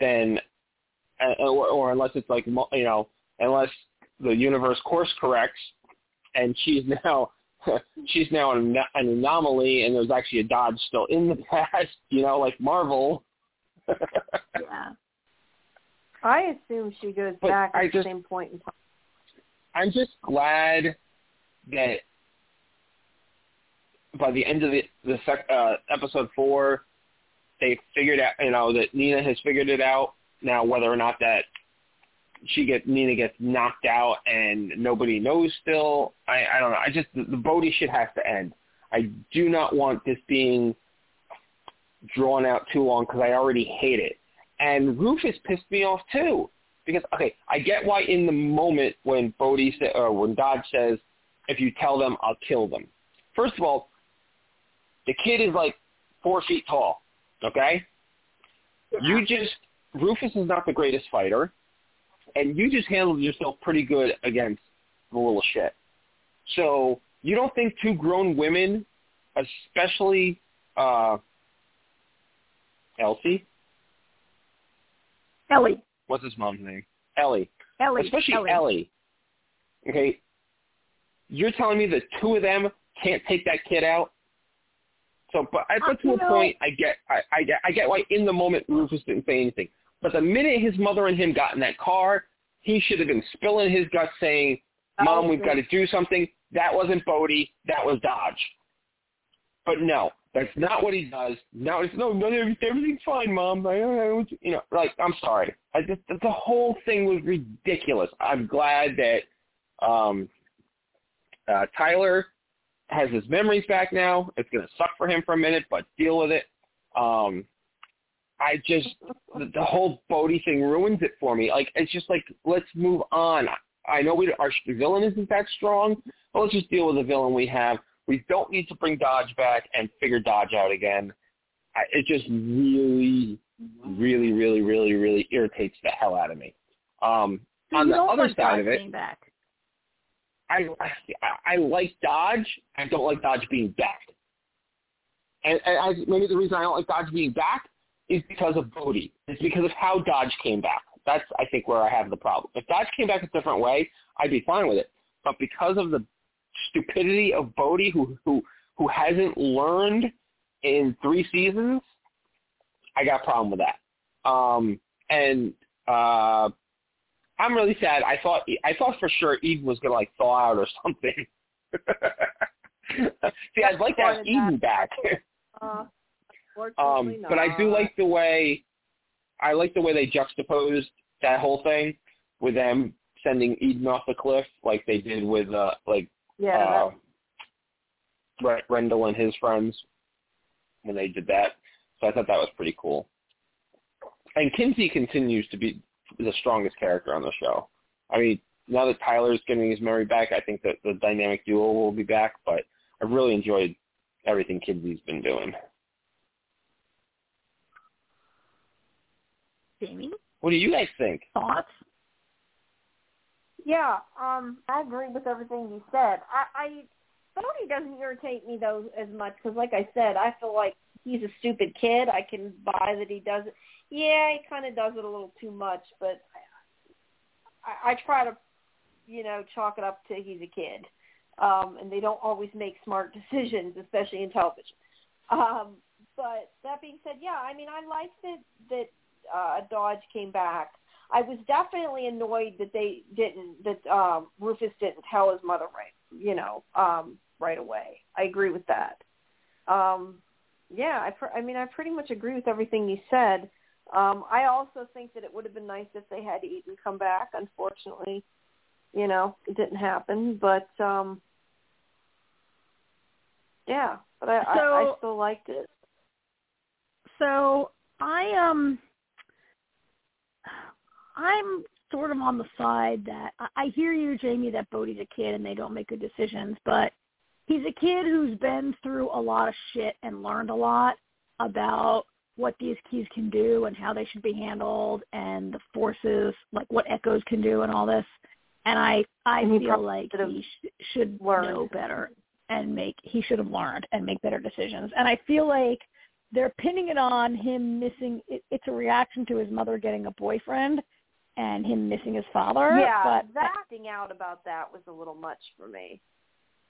then, uh, or, or unless it's like, mo- you know, unless the universe course corrects and she's now, she's now an, an anomaly and there's actually a Dodge still in the past, you know, like Marvel. Yeah. I assume she goes But back I at just- the same point in time. I'm just glad that by the end of the the sec, uh, episode four, they figured out, you know, that Nina has figured it out. Now, whether or not that she gets Nina gets knocked out and nobody knows still, I I don't know. I just the, the Bode shit has to end. I do not want this being drawn out too long because I already hate it. And Rufus pissed me off too because okay, I get why in the moment when Bode sa- or when Dodge says, "If you tell them, I'll kill them." First of all, the kid is like four feet tall. Okay, you just Rufus is not the greatest fighter, and you just handled yourself pretty good against the little shit. So you don't think two grown women, especially uh, Elsie, Ellie. what's his mom's name? Ellie. Ellie. especially Ellie. Ellie. Okay, you're telling me the two of them can't take that kid out? So, but, I, but to a point, I get, I, I get, I get why in the moment Rufus didn't say anything. But the minute his mother and him got in that car, he should have been spilling his guts, saying, "Mom, Oh, we've got to do something." That wasn't Bode. That was Dodge. But no, that's not what he does. No, it's no, no, everything's fine, Mom. I, I, I, you know, like I'm sorry. I just the whole thing was ridiculous. I'm glad that um, uh, Tyler has his memories back now. It's gonna suck for him for a minute, but deal with it. Um, I just the, the whole Bode thing ruins it for me. Like it's just like let's move on. I know we our villain isn't that strong, but let's just deal with the villain we have. We don't need to bring Dodge back and figure Dodge out again. I, it just really, really, really, really, really irritates the hell out of me. Um, So on the other side Dodge of it, back. I, I I like Dodge. I don't like Dodge being back. And, and I, maybe the reason I don't like Dodge being back is because of Bode. It's because of how Dodge came back. That's I think where I have the problem. If Dodge came back a different way, I'd be fine with it. But because of the stupidity of Bode, who who who hasn't learned in three seasons, I got a problem with that. Um, and uh, I'm really sad. I thought I thought for sure Eden was gonna like thaw out or something. See, I'd like to have Eden back. Uh, um, but I do like the way I like the way they juxtaposed that whole thing with them sending Eden off the cliff like they did with uh like yeah, uh Re- Rendell and his friends when they did that. So I thought that was pretty cool. And Kinsey continues to be the strongest character on the show. I mean, now that Tyler's getting his memory back, I think that the dynamic duo will be back. But I really enjoyed everything Kinsey's been doing. Jamie, What do you guys think? thoughts? Yeah, um, I agree with everything you said. I, I Bode doesn't irritate me though as much because, like I said, I feel like he's a stupid kid. I can buy that he does it. Yeah, he kind of does it a little too much, but I, I try to, you know, chalk it up to he's a kid, um, and they don't always make smart decisions, especially in television. Um, but that being said, yeah, I mean, I liked that that uh, Dodge came back. I was definitely annoyed that they didn't that um, Rufus didn't tell his mother right, you know, um, right away. I agree with that. Um, yeah, I, pr- I mean, I pretty much agree with everything you said. Um, I also think that it would have been nice if they had Eden come back. Unfortunately, you know, it didn't happen. But um, yeah, but I, So- I, I still liked it. So I um I'm sort of on the side that I, I hear you, Jamie, that Bode's a kid and they don't make good decisions, but he's a kid who's been through a lot of shit and learned a lot about what these keys can do and how they should be handled and the forces, like what echoes can do and all this. And I I And feel like he sh- should learned. know better and make he should have learned and make better decisions. And I feel like they're pinning it on him missing it, it's a reaction to his mother getting a boyfriend and him missing his father. Yeah, but acting out about that was a little much for me.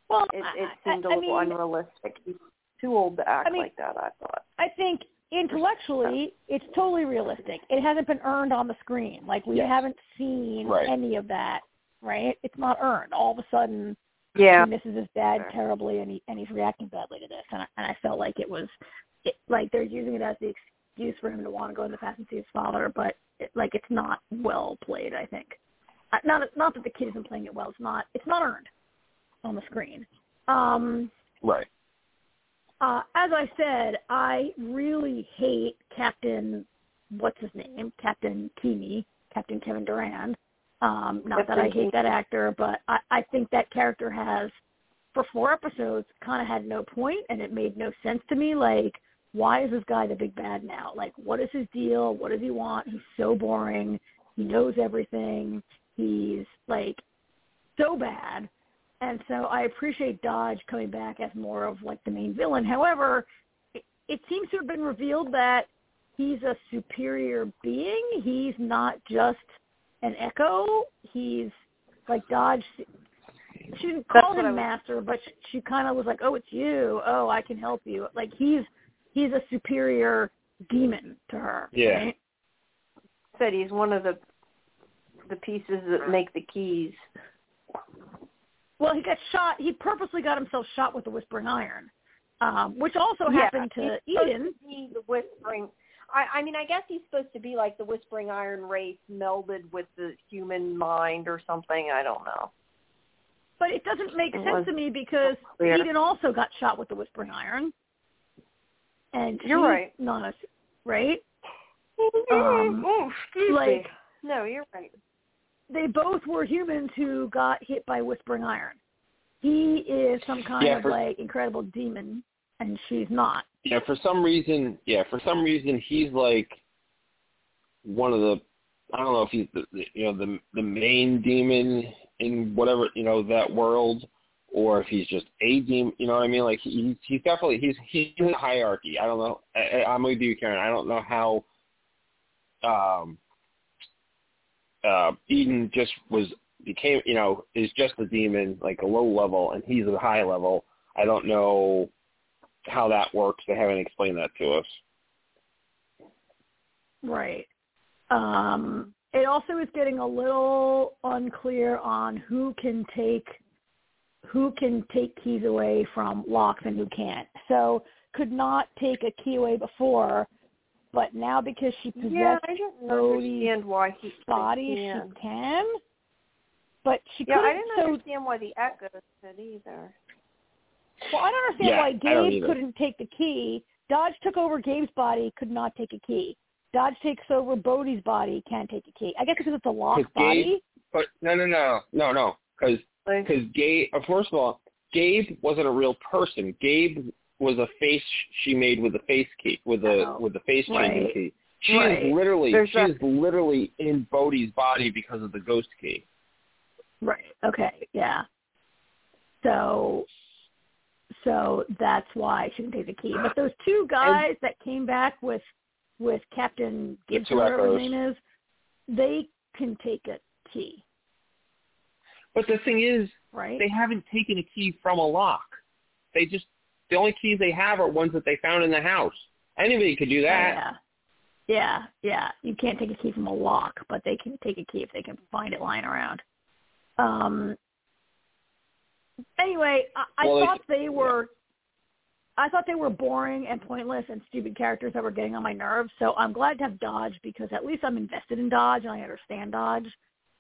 well, It, it seemed a I little mean, unrealistic. He's too old to act I mean- like that. I thought. I think intellectually it's totally realistic. It hasn't been earned on the screen. Like we Yes. haven't seen Right. any of that, right? It's not earned. All of a sudden Yeah. he misses his dad Sure. terribly and he and he's reacting badly to this and I, and I felt like it was it, like they're using it as the excuse for him to want to go in the past and see his father, but it, like it's not well played, I think. Uh, Not not that the kid isn't playing it well. It's not it's not earned on the screen. Um Right. uh, as I said, I really hate Captain, what's his name? Captain Kimi, Captain Kevin Durand. Um, not that I hate that actor, but I, I think that character has, for four episodes, kind of had no point, and it made no sense to me. Like, why is this guy the big bad now? Like, what is his deal? What does he want? He's so boring. He knows everything. He's like so bad. And so I appreciate Dodge coming back as more of like the main villain. However, it, it seems to have been revealed that he's a superior being. He's not just an echo. He's like Dodge. She didn't call him master, but she, she kind of was like, "Oh, it's you. Oh, I can help you." Like he's he's a superior demon to her. Yeah. right? Said he's one of the the pieces that make the keys. Well, he got shot. He purposely got himself shot with the whispering iron, um, which also Yeah, happened to he's Eden. to be the whispering. I, I mean, I guess he's supposed to be like the whispering iron race melded with the human mind or something. I don't know. But it doesn't make It sense to me because clear. Eden also got shot with the whispering iron, and You're she's right. not a right. Um, oh, excuse like- me. No, you're right. They both were humans who got hit by whispering iron. He is some kind Yeah, of for- like incredible demon, and she's not. Yeah, for some reason, yeah, for some reason he's like one of the I don't know if he's the, the you know the the main demon in whatever you know that world, or if he's just a demon. You know what I mean? Like he, he's definitely he's he's in the hierarchy. I don't know. I- I'm with you, Karen. I don't know how. Um. Uh, Eden just was became you know is just a demon like a low level, and he's a high level. I don't know how that works. They haven't explained that to us. Right. Um, it also is getting a little unclear on who can take who can take keys away from locks and who can't. So could not take a key away before, but now because she possessed Yeah, I don't Bode's understand why he body, can. she can. But she Yeah, couldn't. I didn't so, understand why the echoes could either. well, I don't understand Yeah, why I Gabe couldn't take the key. Dodge took over Gabe's body, could not take a key. Dodge takes over Bode's body, can't take a key. I guess because it's a locked 'Cause Gabe- body. But no, no, no, no, no, because Like, because Gabe. uh, First of all, Gabe wasn't a real person. Gabe was a face she made with the face key, with the Oh, with the face changing right. key. She Right. is literally There's she that- is literally in Bode's body because of the ghost key. Right. Okay. Yeah. So so that's why she didn't take the key. But those two guys that came back with with Captain Gibbs, whatever his name is, they can take a key, But the thing is, right? they haven't taken a key from a lock. They just the only keys they have are ones that they found in the house. Anybody could do that. Yeah. Yeah, yeah. You can't take a key from a lock, but they can take a key if they can find it lying around. Um. Anyway, I, I Well, thought they were. I thought they were boring and pointless and stupid characters that were getting on my nerves. So I'm glad to have Dodge because at least I'm invested in Dodge and I understand Dodge.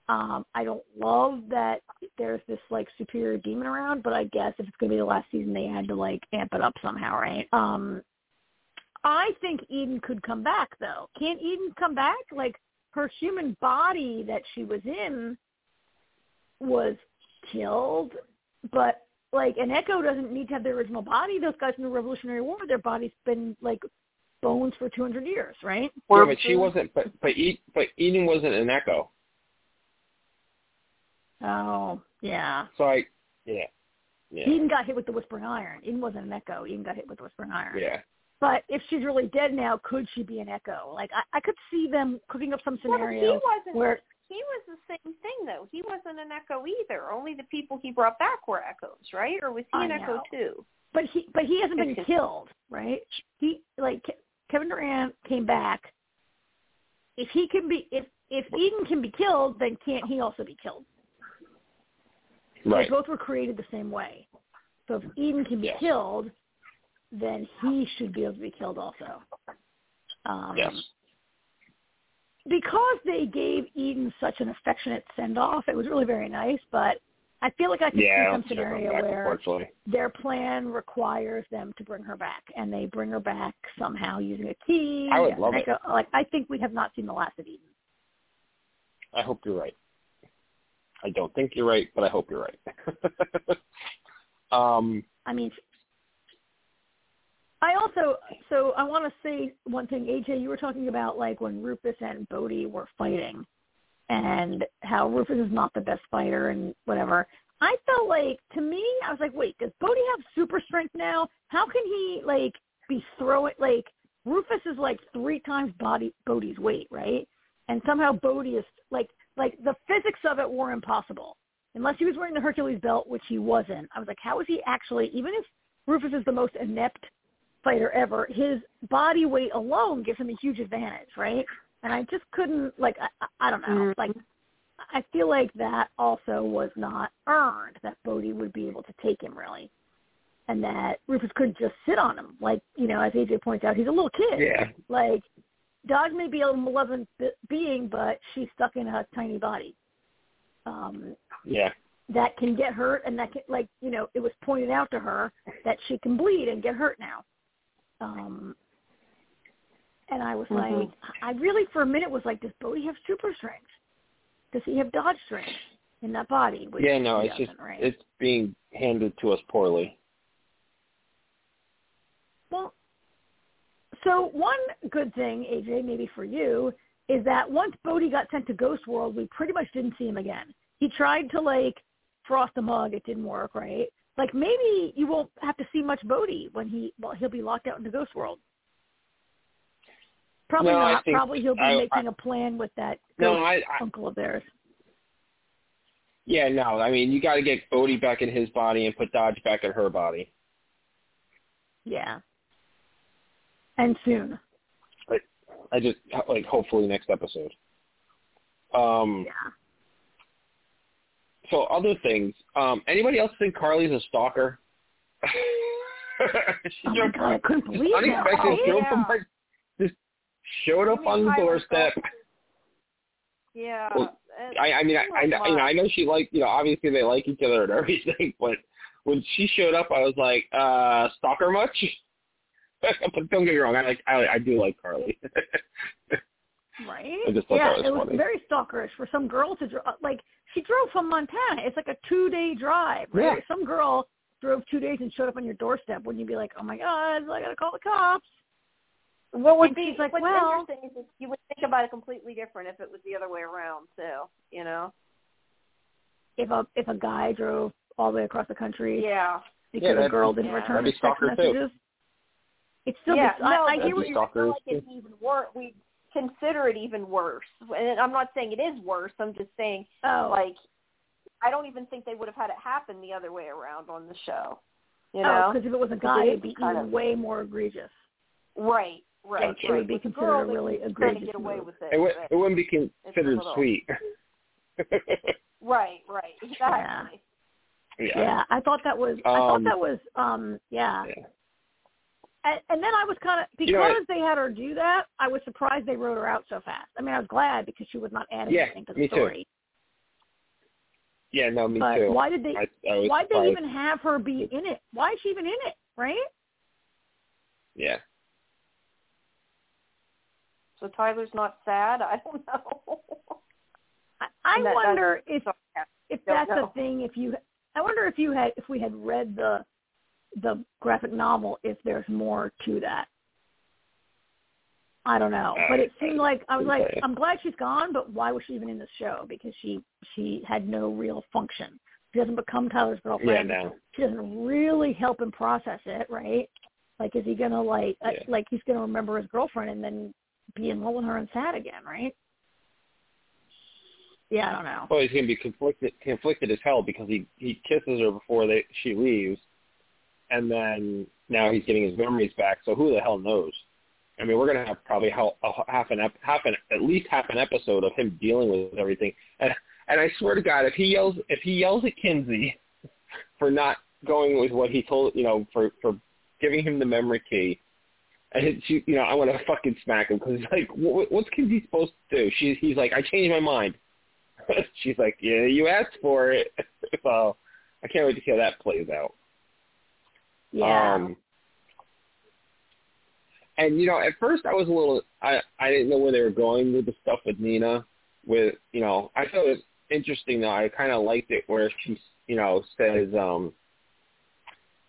Um, I don't love that there's this like superior demon around, but I guess if it's gonna be the last season, they had to like amp it up somehow, right? Um, I think Eden could come back though. Can't Eden come back? Like her human body that she was in was killed, but like an Echo doesn't need to have their original body. Those guys in the Revolutionary War, their body's been like bones for 200 years, right? Yeah, but she wasn't. But but E- but Eden wasn't an echo. Oh, yeah. So I, yeah, yeah, Eden got hit with the Whispering Iron. Eden wasn't an Echo. Eden got hit with the Whispering Iron. yeah. But if she's really dead now, could she be an Echo? Like I, I could see them cooking up some Well, he wasn't. where he was the same thing though. He wasn't an echo either. Only the people he brought back were echoes, right? Or was he I an echo too? But he but he hasn't been killed, right? He like Ke- Kevin Durand came back. If he can be if if Eden can be killed, then can't he also be killed? Right. They both were created the same way. So if Eden can be Yes. killed, then he should be able to be killed also. Um, Yes. Because they gave Eden such an affectionate send off, it was really very nice. But I feel like I could Yeah. see some let's check on scenario where their plan requires them to bring her back, and they bring her back somehow using a key. I would love like, it. a- like I think we have not seen the last of Eden. I hope you're right. I don't think you're right, but I hope you're right. um, I mean, I also so I want to say one thing, AJ. You were talking about like when Rufus and Bode were fighting, and how Rufus is not the best fighter and whatever. I felt like to me, I was like, wait, does Bode have super strength now? How can he like be throwing like Rufus is like three times body Bode's weight, right? And somehow Bode is like like the physics of it were impossible unless he was wearing the Hercules belt, which he wasn't. I was like, how is he actually? Even if Rufus is the most inept fighter ever, his body weight alone gives him a huge advantage, right? And I just couldn't like I, I don't know mm-hmm. like I feel like that also was not earned that Bode would be able to take him really, and that Rufus couldn't just sit on him like you know as AJ points out he's a little kid yeah. like Dodge may be a malevolent being but she's stuck in a tiny body. Um, Yeah. that can get hurt and that can like you know it was pointed out to her that she can bleed and get hurt now um and i was Mhm. like i really for a minute was like does bodhi have super strength does he have dodge strength in that body Which Yeah, no, it's just right? it's being handed to us poorly. well so one good thing aj maybe for you is that once bodhi got sent to ghost world we pretty much didn't see him again. He tried to like frost a mug. It didn't work right? Like maybe you won't have to see much bodhi when he well he'll be locked out into ghost world. Probably No, not. probably he'll be I- making a plan with that No, ghost I, I uncle of theirs. Yeah, no. I mean, you got to get Bode back in his body and put Dodge back in her body. yeah and soon I I just like hopefully next episode. Um. yeah So other things. Um. Anybody else think Carly's a stalker? she Oh my God, I couldn't believe unexpected Oh, show yeah. from like just showed up You mean on the doorstep. Yeah. Well, I, I mean, I, I, you know, I know she like, you know, obviously they like each other and everything, but when she showed up, I was like, uh, stalker much? but don't get me wrong, I like, I, I do like Carly. Right? I just thought yeah, that was it was funny. very stalkerish for some girl to dr- like. She drove from Montana. It's like a two-day drive. Right? Yeah. Some girl drove two days and showed up on your doorstep. Wouldn't you be like, "Oh my God, I gotta call the cops"? What would And be like, what's well- interesting is you would think about it completely different if it was the other way around too. You know? If a if a guy drove all the way across the country. Yeah. because Yeah, the girl didn't yeah. return his text stalker too. Messages. It's still yeah, just, no, I, I hear what we you're feel stalkers. like it's even worse. We consider it even worse, and I'm not saying it is worse. I'm just saying, oh, like, I don't even think they would have had it happen the other way around on the show. You oh, know, because if it was a guy, it it'd be even of- way more egregious. right, right, Like, it right. would be With considered girl, a really can kinda egregious get away with it. It, would, it wouldn't be considered little- sweet. right, right, exactly. yeah. Yeah, I thought that was. I thought Um, that was. Um, yeah. Yeah. And, and then I was kind of because You know what? they had her do that. I was surprised they wrote her out so fast. I mean, I was glad because she was not adding Yeah, anything to the me too. story. Yeah, no, me but too. why did they? I, I was why did they even have her be in it? Why is she even in it? Right? Yeah. So Tyler's not sad. I don't know. I, I that- wonder if if that's know. a thing. If you, I wonder if you had if we had read the the graphic novel, if there's more to that. I don't know, but it seemed like I was like. I'm glad she's gone, but why was she even in the show? Because she she had no real function. She doesn't become Tyler's Yeah, girlfriend. no. She doesn't really help him process it, right? Like, is he gonna like uh, like he's gonna remember his girlfriend and then be in love with her and sad again, right? Yeah, I don't know. Well, he's gonna be conflicted conflicted as hell because he he kisses her before they she leaves, and then now he's getting his memories back. So who the hell knows? I mean, we're gonna have probably how, a, half an half an at least half an episode of him dealing with everything. And and I swear to God, if he yells if he yells at Kinsey for not going with what he told you know for for giving him the memory key. And she, you know, I want to fucking smack him because he's like, what, what's Kinsey supposed to do? She's he's like, I changed my mind. She's like, yeah, you asked for it. so I can't wait to see how that plays out. Yeah. Um, and you know, at first I was a little, I I didn't know where they were going with the stuff with Nina. With you know, I thought it was interesting though. I kind of liked it where she, you know, says, um,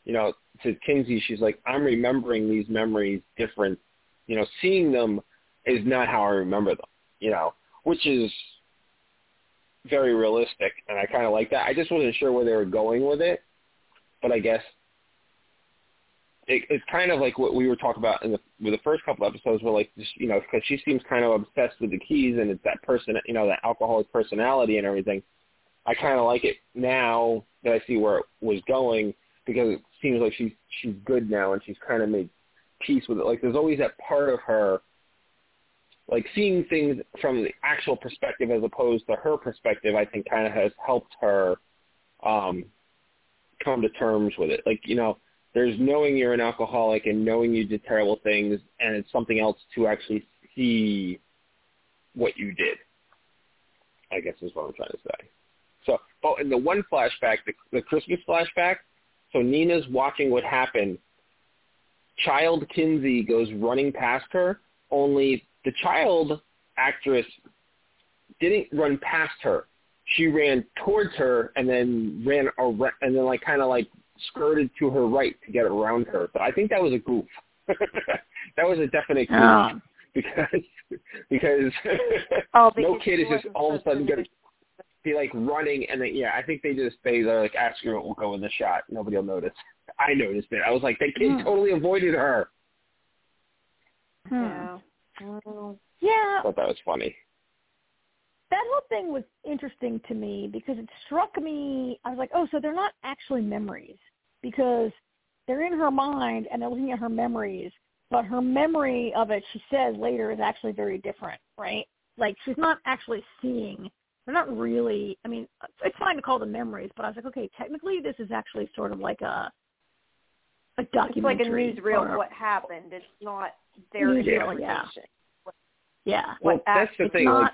you know, to Kinsey, she's like, I'm remembering these memories different. You know, seeing them is not how I remember them. You know, which is very realistic, and I kind of like that. I just wasn't sure where they were going with it, but I guess it, it's kind of like what we were talking about in the with the first couple episodes, where like just you know because she seems kind of obsessed with the keys and it's that person, you know, that alcoholic personality and everything. I kind of like it now that I see where it was going because it seems like she's she's good now and she's kind of made peace with it. Like there's always that part of her like seeing things from the actual perspective as opposed to her perspective, I think kind of has helped her um, come to terms with it. Like, you know, there's knowing you're an alcoholic and knowing you did terrible things, and it's something else to actually see what you did. I guess is what I'm trying to say. So, oh, but in the one flashback, the, the Christmas flashback, so Nina's watching what happened. Child Kinsey goes running past her, only the child actress didn't run past her. She ran towards her and then ran around, and then like kind of like skirted to her right to get around her. So I think that was a goof. that was a definite goof Oh. because because Oh, no kid is just all of a sudden going to be like running and then yeah, I think they just they they're like ask her what will go in the shot. Nobody will notice. I noticed it. I was like, that kid Hmm. totally avoided her. Hmm. Yeah. Well, Yeah, I thought that was funny. that whole thing was interesting to me because it struck me. I was like, oh, so they're not actually memories because they're in her mind and they're looking at her memories, but her memory of it, she says later, is actually very different, right? Like she's not actually seeing. They're not really. I mean, it's fine to call them memories, but I was like, okay, technically, this is actually sort of like a a It's like a documentary. newsreel or- of what happened. It's not their Newsreel, interpretation. yeah. Yeah. Well, What that's the thing. not. like,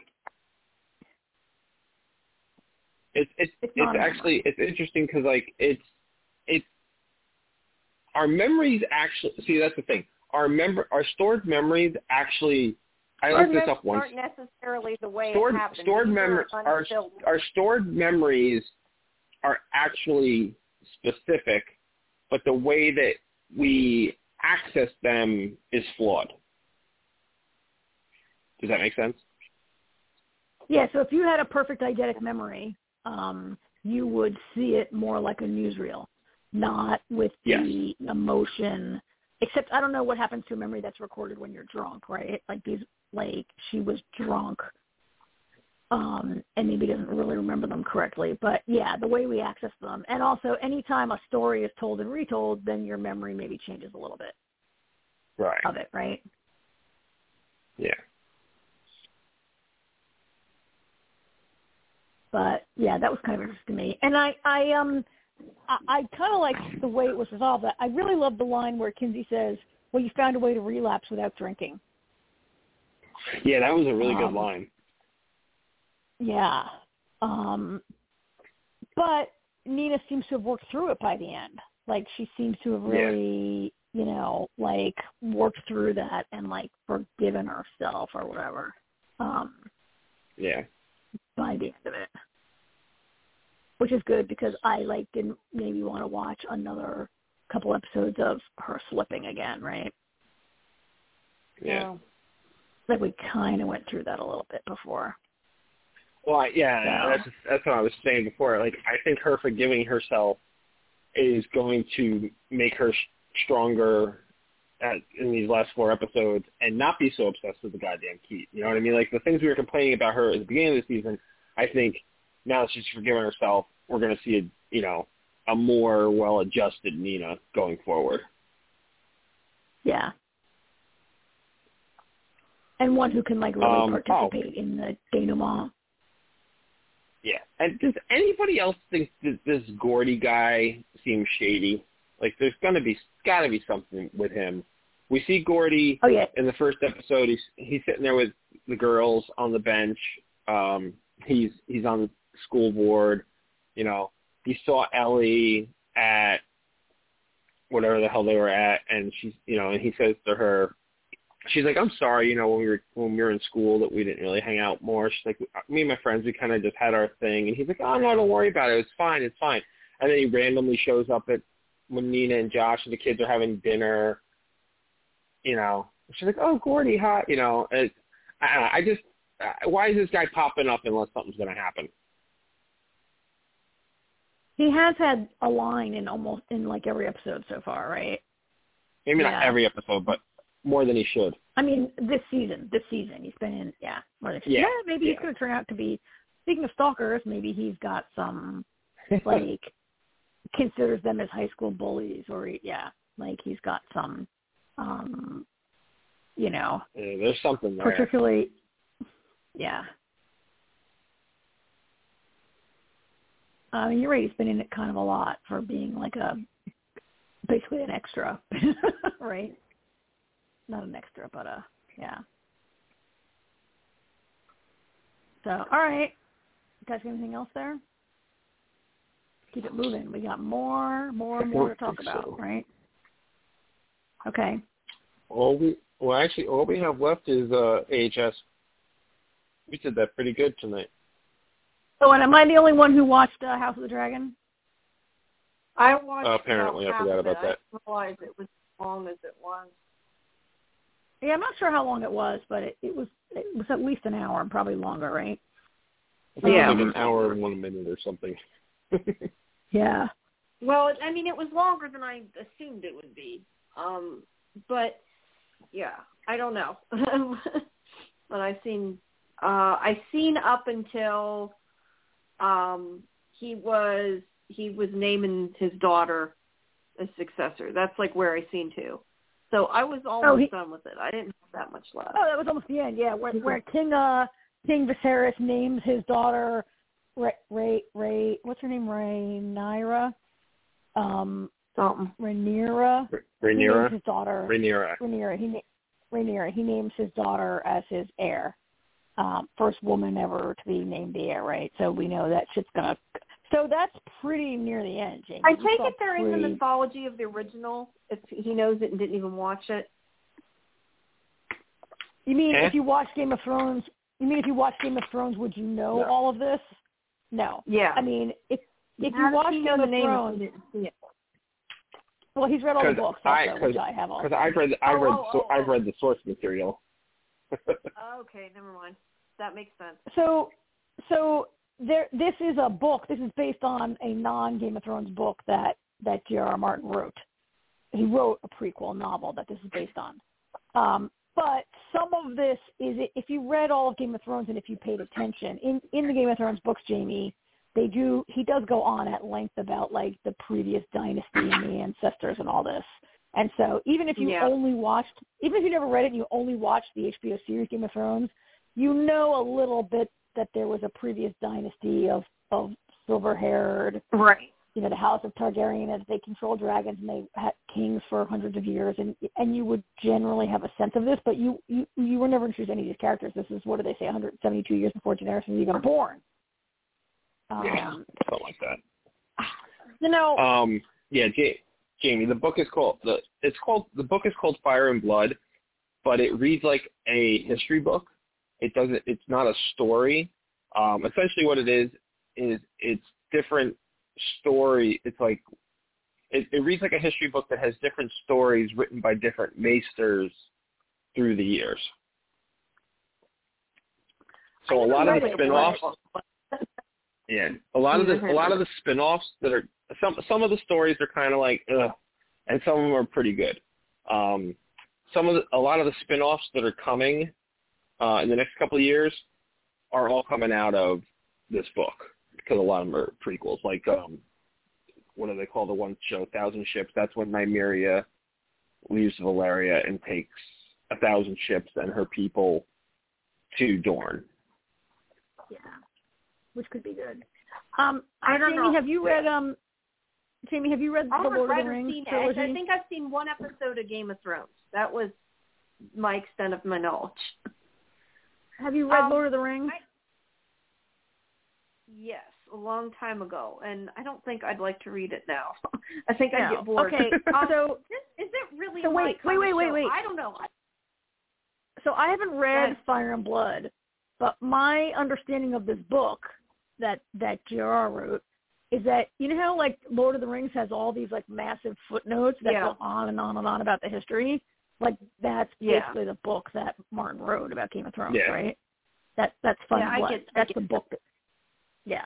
it's it's It's it's, actually it's interesting because like it's it's our memories actually see that's the thing. Our member our stored memories actually. I looked this up once. aren't necessarily the way stored it happened. stored These our our stored memories are actually specific, but the way that we access them is flawed. Does that make sense? Yeah, so if you had a perfect eidetic memory, um, you would see it more like a newsreel. Not with Yes. the emotion. Except I don't know what happens to a memory that's recorded when you're drunk, right? Like these, like she was drunk, um, and maybe doesn't really remember them correctly. But yeah, the way we access them, and also anytime a story is told and retold, then your memory maybe changes a little bit Right. of it, right? Yeah. but yeah, that was kind of interesting to me. And I, I um, I, I kind of like the way it was resolved. I really love the line where Kinsey says, "Well, you found a way to relapse without drinking." Yeah, that was a really good Um, line. Yeah, um, but Nina seems to have worked through it by the end. Like she seems to have Yeah. really, you know, like worked through that and like forgiven herself or whatever. Um, Yeah. by the end of it, which is good because I like didn't maybe want to watch another couple episodes of her slipping again, right? Yeah. Like we kind of went through that a little bit before. Well, I- yeah, So- that's that's what I was saying before. Like, I think her forgiving herself is going to make her stronger at, in these last four episodes, and not be so obsessed with the goddamn key. You know what I mean? Like the things we were complaining about her at the beginning of the season. I think now that she's forgiven herself, we're going to see a you know a more well-adjusted Nina going forward. Yeah. And one who can like really Um, oh. participate in the denouement. Yeah. And does anybody else think that this Gordy guy seems shady? Like, there's gonna be gotta be something with him. We see Gordy Oh yeah, in the first episode. He's he's sitting there with the girls on the bench. Um, he's he's on the school board. You know, he saw Ellie at whatever the hell they were at, and she's you know, and he says to her, she's like, I'm sorry, you know, when we were when we were in school that we didn't really hang out more. She's like, me and my friends, we kind of just had our thing, and he's like, oh no, don't worry about it. It's fine, it's fine. And then he randomly shows up at when Nina and Josh and the kids are having dinner. You know, she's like, oh, Gordy, hi. You know, it, I, I just, why is this guy popping up unless something's to happen? He has had a line in almost in like every episode so far, right? Maybe not every episode, but more than he should. I mean, this season, this season, he's been in, yeah, more than Yeah, maybe he's going to turn out to be. Speaking of stalkers, maybe he's got some like considers them as high school bullies, or he- yeah, like he's got some, um, you know, Yeah, there's something there. particularly, yeah. I mean, you're right. He's been in it kind of a lot for being like a basically an extra, right? Not an extra, but a yeah. So, all right. You guys got anything else there? Keep it moving. We got more, more, more to talk about, so. right? Okay. All we well, actually, all we have left is uh, AHS. We did that pretty good tonight. So, and am I the only one who watched uh, House of the Dragon? I watched. Uh, apparently, I forgot about it. that. I didn't realize it was as long as it was. Yeah, I'm not sure how long it was, but it, it was it was at least an hour, and probably longer, right? Yeah. it was like an hour and one minute or something. Yeah. Well, I mean, it was longer than I assumed it would be. Um, but yeah, I don't know. but I've seen, uh, I've seen up until um, he was he was naming his daughter a successor. That's like where I seen to. So I was almost Oh, he- done with it. I didn't have that much left. Oh, that was almost the end. Yeah, where where King uh King Viserys names his daughter Ray Ray Ray. What's her name? Rhaenyra. Um, Something. Rhaenyra. He names Rhaenyra. his daughter Rhaenyra. Rhaenyra. He Rhaenyra. He names his daughter as his heir. Um, first woman ever to be named the heir, right? So we know that shit's gonna. So that's pretty near the end, Jamie. I You take saw it they're in the mythology of the original. If he knows it and didn't even watch it. You mean Eh? if you watch Game of Thrones? You mean if you watch Game of Thrones, would you know No. all of this? No. Yeah. I mean, if if How you does watch he Game know of the name Thrones, if didn't see it? well, he's read all the books I- also, 'cause- which I have all. Because I've read I've Oh, read oh, so, oh, I've oh. read the source material. Okay, never mind. That makes sense. So, so there. This is a book. This is based on a non Game of Thrones book that that J.R.R. Martin wrote. He wrote a prequel novel that this is based on. Um, but some of this is if you read all of Game of Thrones and if you paid attention in in the Game of Thrones books, Jamie, they do he does go on at length about like the previous dynasty and the ancestors and all this. And so even if you Yeah. only watched, even if you never read it and you only watched the HBO series Game of Thrones, you know a little bit that there was a previous dynasty of of silver-haired, Right. you know, the House of Targaryen, and they controlled dragons and they had kings for hundreds of years, and and you would generally have a sense of this, but you you you were never introduced to any of these characters. This is what do they say, 172 years before Daenerys was even born. Um, Yeah, something like that. You know, Um, yeah, J- Jamie, the book is called the it's called the book is called Fire and Blood, but it reads like a history book. It doesn't. It's not a story. Um, essentially, what it is is it's different story. It's like it, it reads like a history book that has different stories written by different maesters through the years. So a lot of the spin-offs, yeah, a lot of the a lot of the spin-offs that are some some of the stories are kind of like ugh, and some of them are pretty good. Um, some of the, a lot of the spin-offs that are coming uh, in the next couple of years are all coming out of this book because a lot of them are prequels. Like um, what do they call the one show, Thousand Ships? That's when Nymeria leaves Valyria and takes a thousand ships and her people to Dorne. yeah, which could be good. Um, I don't Jamie, know. have you read um, Jamie, have you read I the Lord of the Rings trilogy? I think I've seen one episode of Game of Thrones. That was my extent of my knowledge. have you read um, Lord of the Rings? I- Yes, a long time ago, and I don't think I'd like to read it now. I think I'd get bored. Okay, um, so is it really so wait, wait, wait, wait, wait. I don't know. so I haven't read. Fire and Blood, but my understanding of this book that that J.R.R. wrote is that you know how like Lord of the Rings has all these like massive footnotes that Yeah. go on and on and on about the history. Like that's Yeah. basically the book that Martin wrote about Game of Thrones, Yeah. right? That that's Fire Yeah, I Blood. get- I that's get the that. book. That, yeah.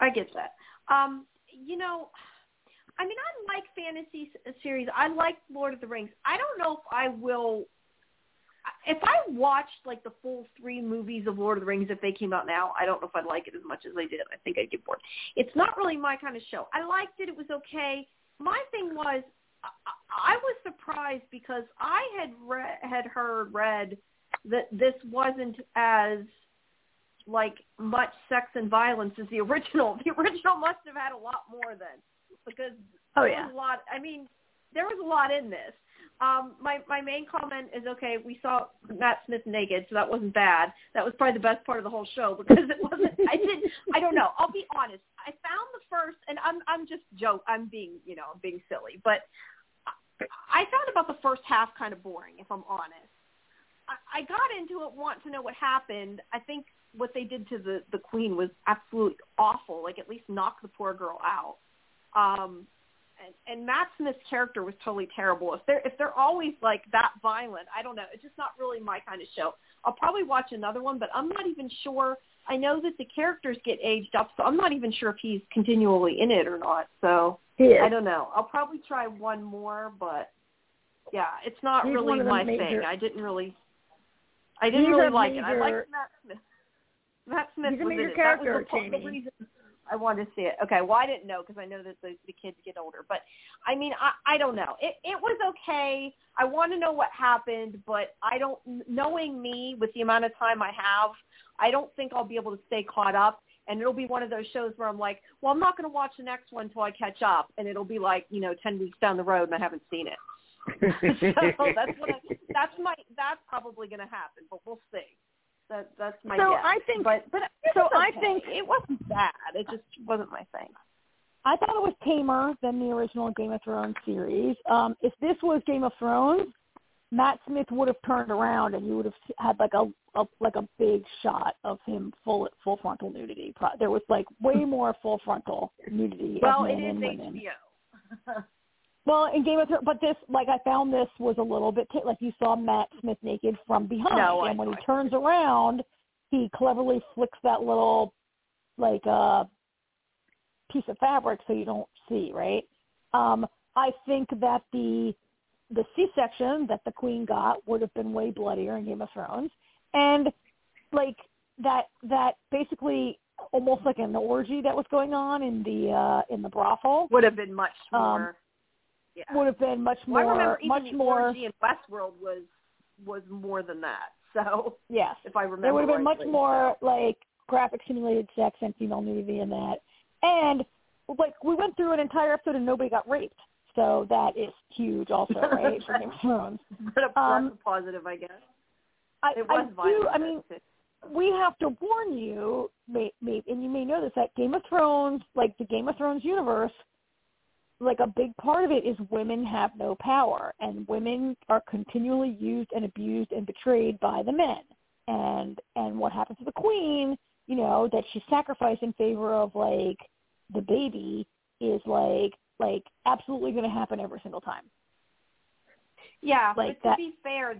I get that. Um, you know, I mean, I like fantasy s- series. I like Lord of the Rings. I don't know if I will. If I watched like the full three movies of Lord of the Rings, if they came out now, I don't know if I'd like it as much as I did. I think I'd get bored. It's not really my kind of show. I liked it. It was okay. My thing was, I, I was surprised because I had read, had heard read that this wasn't as like much sex and violence as the original. The original must have had a lot more then, because Oh yeah. a lot. I mean, there was a lot in this. Um, my my main comment is okay. We saw Matt Smith naked, so that wasn't bad. That was probably the best part of the whole show because it wasn't. I didn't. I don't know. I'll be honest. I found the first, and I'm I'm just joke. I'm being you know being silly, but I found about the first half kind of boring, if I'm honest. I, I got into it, want to know what happened. I think what they did to the the queen was absolutely awful. Like at least knock the poor girl out. Um, and, and Matt Smith's character was totally terrible. If they're if they're always like that violent, I don't know. It's just not really my kind of show. I'll probably watch another one, but I'm not even sure. I know that the characters get aged up, so I'm not even sure if he's continually in it or not. So. I don't know. I'll probably try one more, but yeah, it's not He's really one of the my major- thing. I didn't really, I didn't really a like it. I major- liked Matt Smith. Matt Smith He's a was major in it. That was character, the, the Jamie. reason I wanted to see it. Okay, well I didn't know because I know that the, the kids get older, but I mean I I don't know. It it was okay. I want to know what happened, but I don't. Knowing me with the amount of time I have, I don't think I'll be able to stay caught up. And it'll be one of those shows where I'm like, well, I'm not going to watch the next one until I catch up, and it'll be like, you know, ten weeks down the road, and I haven't seen it. so that's what I, that's my that's probably going to happen, but we'll see. That that's my So guess. I think- but but so was I think- it wasn't bad. It just wasn't my thing. I thought it was tamer than the original Game of Thrones series. Um, if this was Game of Thrones, Matt Smith would have turned around and you would have had like a, a like a big shot of him full full frontal nudity. There was like way more full frontal nudity Well, of men is and women. HBO. Well, in Game of Thrones, but this like I found this was a little bit like you saw Matt Smith naked from behind, No, and when he turns around, he cleverly flicks that little like uh piece of fabric so you don't see, right? Um, I think that the the C-section that the queen got would have been way bloodier in Game of Thrones, and like that that basically almost like an orgy that was going on in the uh in the brothel Would have been much Um, more. Yeah. would have been much Well, I more remember even much the more orgy in Westworld was was more than that. So yes if I remember, there would have been much more so. like graphic simulated sex and female nudity in that and like we went through an entire episode and nobody got raped so that is huge also right for Game of Thrones But a, um, positive, I guess. I, It I was violent. do I mean we have to warn you, may, may, and you may know this, that Game of Thrones, like the Game of Thrones universe, like a big part of it is women have no power, and women are continually used and abused and betrayed by the men. And and what happens to the queen, you know, that she's sacrificed in favor of like the baby is like like absolutely going to happen every single time. Yeah, like but to that- be fair,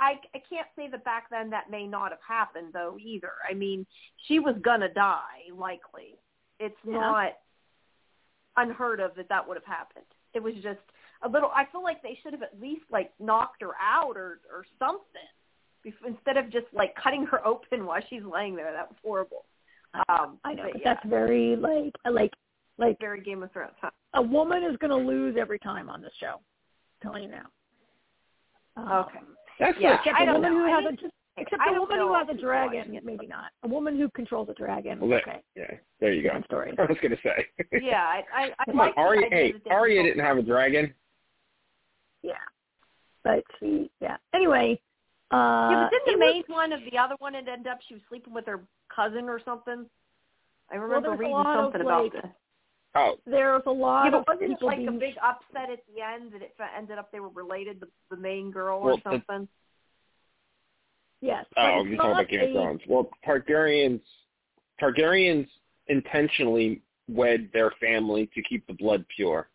I I can't say that back then that may not have happened though either. I mean, she was gonna die likely. It's Yeah. not unheard of that that would have happened. It was just a little. I feel like they should have at least like knocked her out or or something instead of just like cutting her open while she's laying there. That was horrible. Um, I know, but but yeah, that's very like like like very Game of Thrones. Huh? a woman is going to lose every time on this show. I'm telling you now. Um, Okay. That's Yeah, like Except don't woman know. who I has mean, a just except I a don't woman know who has a dragon, maybe not. A woman who controls a dragon. Well, that- okay. yeah. There you go. Different story. I was gonna say. Yeah, I I, I Come on, like the Arya. Hey, Arya didn't have a dragon. Yeah. But she yeah. Anyway, uh Yeah, but didn't the was- main one of the other one it end up she was sleeping with her cousin or something? I remember there's a reading lot of, something about like, this. Oh, there was a lot Yeah, of but wasn't it people like being a big upset at the end that it fe- ended up they were related, the, the main girl Well, or the- something? Yes. oh, you're talking about Game of Thrones. Well, Targaryens, Targaryens intentionally wed their family to keep the blood pure.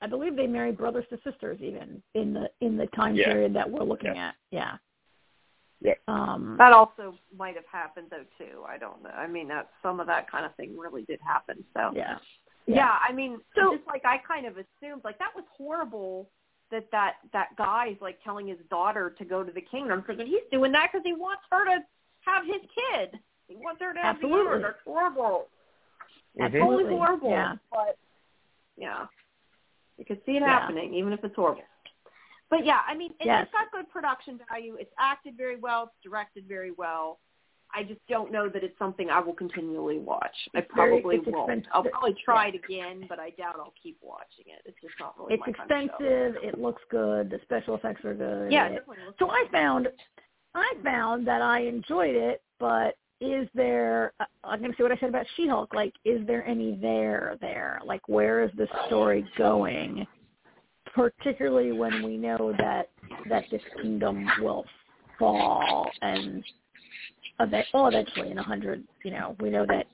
I believe they married brothers to sisters even in the in the time Yeah. period that we're looking at. Yeah. Yeah. Um That also might have happened though too. I don't know. I mean, that some of that kind of thing really did happen. So yeah. Yeah, I mean, So- just like I kind of assumed, like that was horrible that that that guy's like telling his daughter to go to the kingdom because he's doing that because he wants her to have his kid. He wants her to have Absolutely. the heir. That's horrible. That's totally Absolutely. horrible. Yeah. But yeah, you can see it Yeah. happening, even if it's horrible. But yeah, I mean, it, Yes. it's got good production value. It's acted very well. It's directed very well. I just don't know that it's something I will continually watch. I very- probably it's won't. expensive. I'll probably try it again, but I doubt I'll keep watching it. It's just not really It's my kind of expensive. It looks good. The special effects are good. Yeah, It- so. I found, I found that I enjoyed it, but is there? uh, I'm going to say what I said about She-Hulk. Like, is there any there there? Like, where is the story going? Particularly when we know that that this kingdom will fall and well, eventually in a hundred. You know, we know that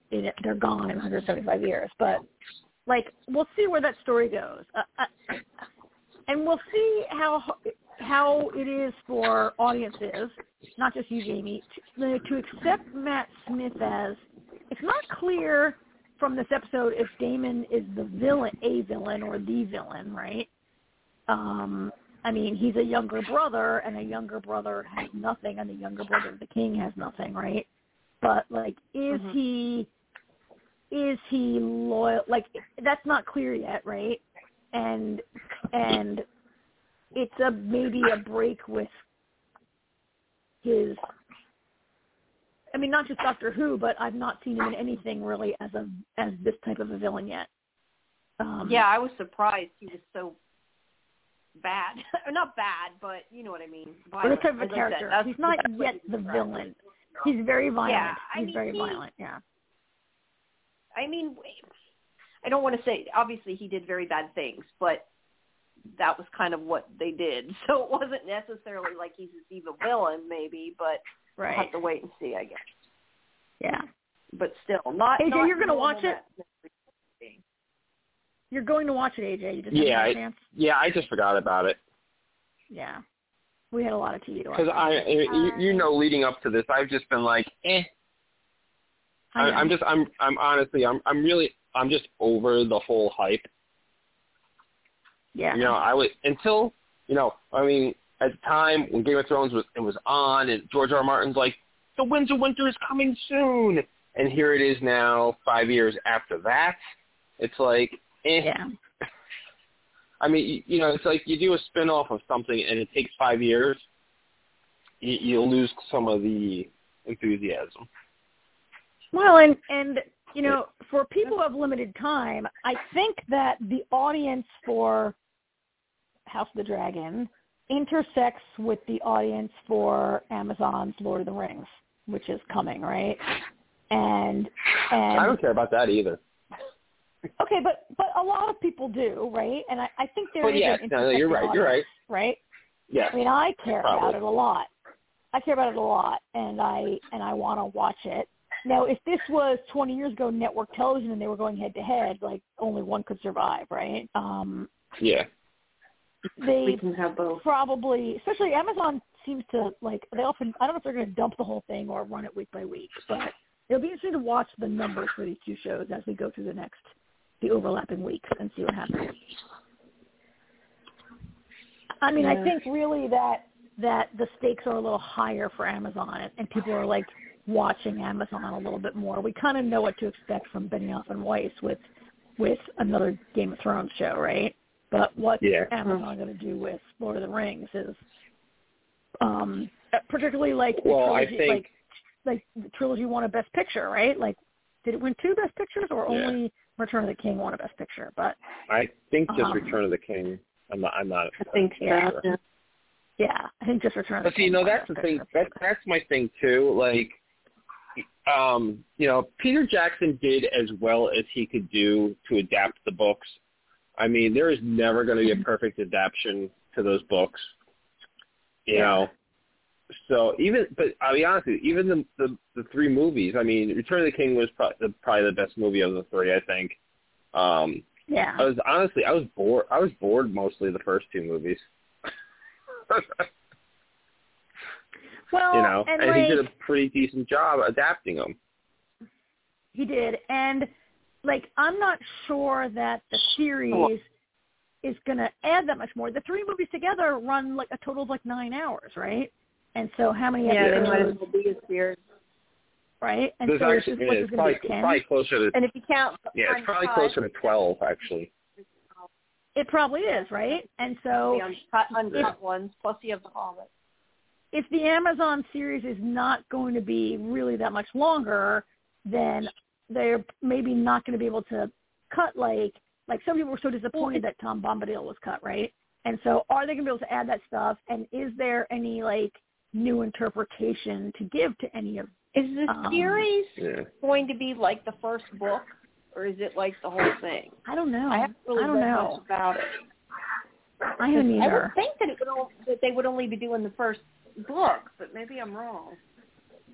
they're gone in 175 years, but like we'll see where that story goes. Uh, uh, and we'll see how how it is for audiences, not just you, Jamie, to, to accept Matt Smith as. It's not clear from this episode if Damon is the villain, a villain, or the villain, right? Um, I mean, he's a younger brother, and a younger brother has nothing, and the younger brother of the king has nothing, right? But like, is Mhm. he is he loyal? Like, that's not clear yet, right? And and it's a maybe a break with his I mean not just Doctor Who, but I've not seen him in anything really as a as this type of a villain yet. Um Yeah, I was surprised he was so bad. not bad, but you know what I mean. Violent. type of a I said, character. He's not the best way yet to the villain. He's very violent. Yeah, I He's mean, very he- violent, yeah. I mean, I don't want to say obviously he did very bad things, but that was kind of what they did. So it wasn't necessarily like he's this evil villain, maybe, but we'll have to wait and see, I guess. Yeah. But still, not. AJ, not you're gonna watch it? You're going to watch it, AJ. You just Yeah, haven't had a I- chance? Yeah, I just forgot about it Yeah. We had a lot of TV to watch. because I, you, you know, leading up to this, I've just been like, eh. I, I I'm just, I'm, I'm honestly, I'm, I'm really, I'm just over the whole hype. Yeah. You know, I was until you know, I mean, at the time when Game of Thrones was it was on, and George R. R. Martin's like, the Winds of Winter is coming soon, and here it is now, five years after that. It's like, eh. Yeah. I mean, you, know, it's like you do a spin-off of something and it takes five years, you, you'll lose some of the enthusiasm. Well, and and you know, for people who have limited time, I think that the audience for House of the Dragon intersects with the audience for Amazon's Lord of the Rings, which is coming, right? And and I don't care about that either. Okay, but but a lot of people do, right? And I, I think there Well, is yes, an no, no, you're intersecting right, you're right. right? Yes. I mean, I care Probably. about it a lot. I care about it a lot, and I and I want to watch it. Now, if this was 20 years ago, network television, and they were going head to head, like only one could survive, right? Um, Yeah. they We can have both. probably, especially Amazon, seems to like they often. I don't know if they're going to dump the whole thing or run it week by week, but it'll be interesting to watch the numbers for these two shows as we go through the next the overlapping weeks and see what happens. I mean, I think really that that the stakes are a little higher for Amazon, and people are like watching Amazon a little bit more. We kind of know what to expect from Benioff and Weiss with with another Game of Thrones show, right? But what Yeah. Amazon going to do with Lord of the Rings is, um, particularly like the Well, I think like like the trilogy won a Best Picture, right? Like, did it win two Best Pictures or Yeah. only Return of the King won a Best Picture? But I think just Um, Return of the King. I'm not. I'm not. I think Yeah. so. Yeah. yeah, I think just Return of the But see, King. no, won that's the thing. Picture. That that's my thing too. Like, um, you know, Peter Jackson did as well as he could do to adapt the books. I mean, there is never going to be a perfect adaptation to those books. You Yeah. know, so even, but I'll be honest with you, even the the, the three movies. I mean, Return of the King was probably the, probably the best movie of the three. I think. Um, Yeah. I was honestly, I was bored. I was bored mostly the first two movies. well, you know, and, and like, he did a pretty decent job adapting them. He did, and like I'm not sure that the series is going to add that much more. The three movies together run like a total of like nine hours, right? And so how many Yeah, they might as well be as weird. right? And There's so actually, it's, yeah, it's probably, going to be ten. probably closer to And if you count, yeah, it's probably cut, closer to twelve actually. It probably is, right? And the so uncut, uncut ones, plus you have the Hobbit. if the Amazon series is not going to be really that much longer, then they're maybe not going to be able to cut like like some people were so disappointed that Tom Bombadil was cut, right? And so are they going to be able to add that stuff? And is there any like new interpretation to give to any of? Is the Um, series Yeah. going to be like the first book, or is it like the whole thing? I don't know. I haven't really I don't read know. much about it. I haven't either. I would think that it would all, that they would only be doing the first book, but maybe I'm wrong.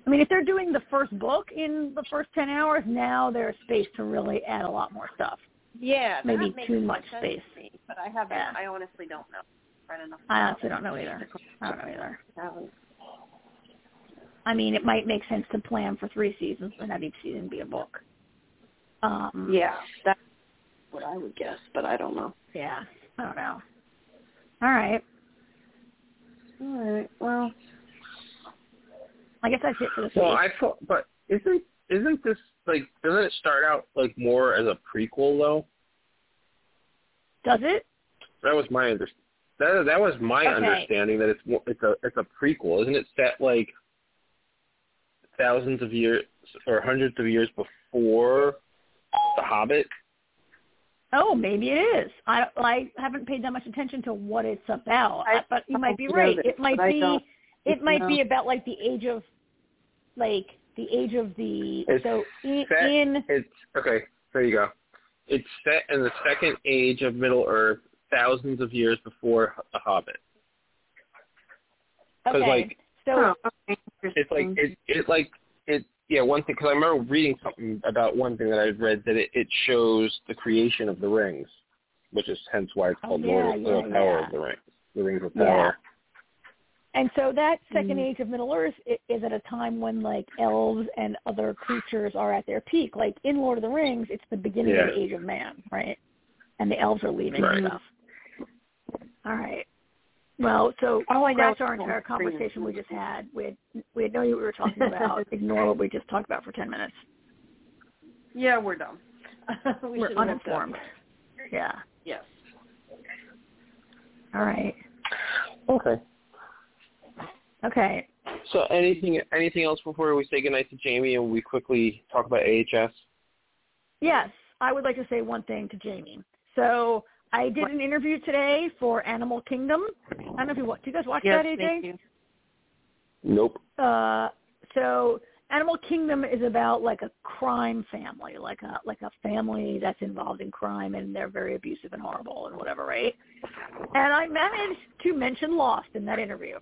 I mean, if they're doing the first book in the first ten hours, now there's space to really add a lot more stuff. Yeah, Maybe that makes too much sense space. to me, but I haven't. Yeah. I honestly don't know. Right enough. I honestly don't know either. I don't know either. Haven't. I mean, it might make sense to plan for three seasons and have each season be a book. Um, Yeah, that's what I would guess, but I don't know. Yeah. I don't know. All right. All right. Well, I guess that's it for this Well, week. I thought, but isn't isn't this like doesn't it start out like more as a prequel though? Does it? That was my under that that was my Okay. understanding that it's more, it's a it's a prequel, isn't it? Set like thousands of years or hundreds of years before The Hobbit. Oh, maybe it is. I I haven't paid that much attention to what it's about, I- but you might be right. this, It might be it might be about like the age of like the age of the It's so in, set- in It's okay. There you go. It's set in the second age of Middle Earth, thousands of years before The Hobbit. okay. like, so huh, okay, It's like it, it like it. Yeah, one thing because I remember reading something about one thing that I'd read that it, it shows the creation of the rings, which is hence why it's Oh, called yeah, Lord of yeah, the Power yeah. of the Rings, the Rings of. Power. And so that 2nd Mhm. age of Middle Earth is at a time when like elves and other creatures are at their peak. Like in Lord of the Rings, it's the beginning of the age of man, right? And the elves are leaving Right. and stuff. All right. Well, so All I know scratch our entire conversation we just had. We had, we had no idea what we were talking about. Ignore what we just talked about for ten minutes. Yeah, we're dumb. we we're should uninformed. Yeah. Yes. All right. Okay. Okay. So anything anything else before we say goodnight to Jamie and we quickly talk about AHS? Yes, I would like to say one thing to Jamie. So I did an interview today for Animal Kingdom. I don't know if you watch. Do you guys watch Yes, that, AJ? thank you. Nope. Uh, so Animal Kingdom is about like a crime family, like a like a family that's involved in crime and they're very abusive and horrible and whatever, right? And I managed to mention Lost in that interview.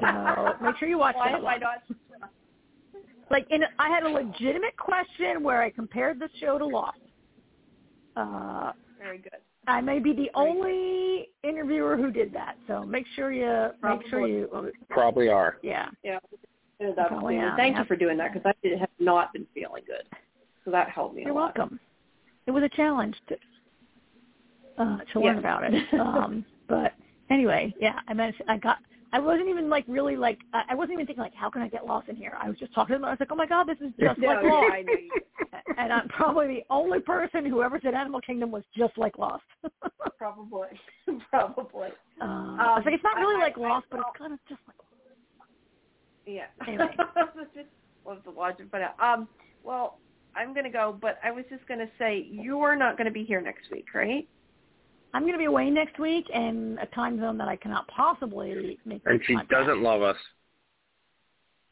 So make sure you watch Why that have I not? Like, in, I had a legitimate question where I compared the show to Lost. Uh, Very good. I may be the only interviewer who did that, so make sure you make sure you Probably are. yeah. Yeah. And Probably am, Thank yeah. you for doing that because I did- have not been feeling good. So that helped me You're a lot. welcome. It was a challenge to uh, to learn Yes. about it. Um, but anyway, yeah, I managed. I got. I wasn't even like really like. I I wasn't even thinking like, how can I get lost in here? I was just talking to them. I was like, oh my god, this is just No, like Lost. I and I'm probably the only person who ever said Animal Kingdom was just like Lost. Probably. Probably. Um, I was like, it's not really I- I- like Lost, I- but it's kind of just like. Yeah. Anyway. just love to watch it. But uh, um, well, I'm gonna go. But I was just gonna say you're not gonna be here next week, right? I'm going to be away next week in a time zone that I cannot possibly make. And she podcast. doesn't love us.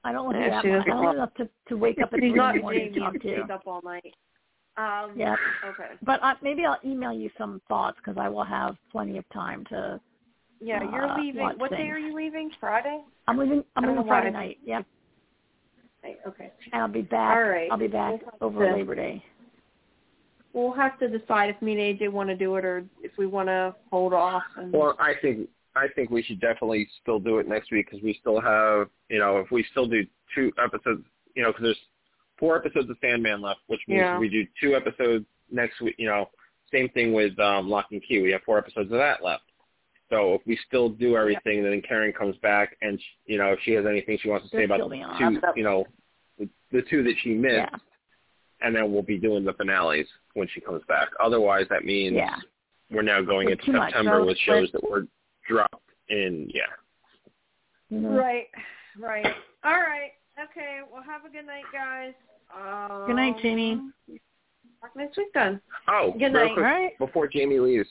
I don't love Yeah, you that she much. I doesn't don't love- enough to to wake up at She's three in not the morning Jamie to talk who to. stays up all night. Um, Yeah. Okay. But uh, maybe I'll email you some thoughts because I will have plenty of time to. Yeah, you're Uh, leaving. watch What day are you leaving? Friday. I'm leaving. I'm leaving know Friday night. Yeah, Okay. and I'll be back. All right. I'll be back We'll over to- Labor Day. We'll have to decide if me and AJ want to do it or if we want to hold off. And, Well, I think I think we should definitely still do it next week because we still have, you know, if we still do two episodes, you know, because there's four episodes of Sandman left, which means Yeah. we do two episodes next week. You know, same thing with um, Locke and Key. We have four episodes of that left. So if we still do everything, then Karen comes back and she, you know if she has anything she wants to say They're about the two, you know, the, the two that she missed, Yeah. And then we'll be doing the finales when she comes back. Otherwise, that means Yeah. we're now going It's into. September with it's shows that were dropped in yeah. Mhm. Right. Right. All right. Okay. Well, have a good night, guys. Um, Good night, Jamie. Talk next week then. Oh, Good night. quick, All right. before Jamie leaves.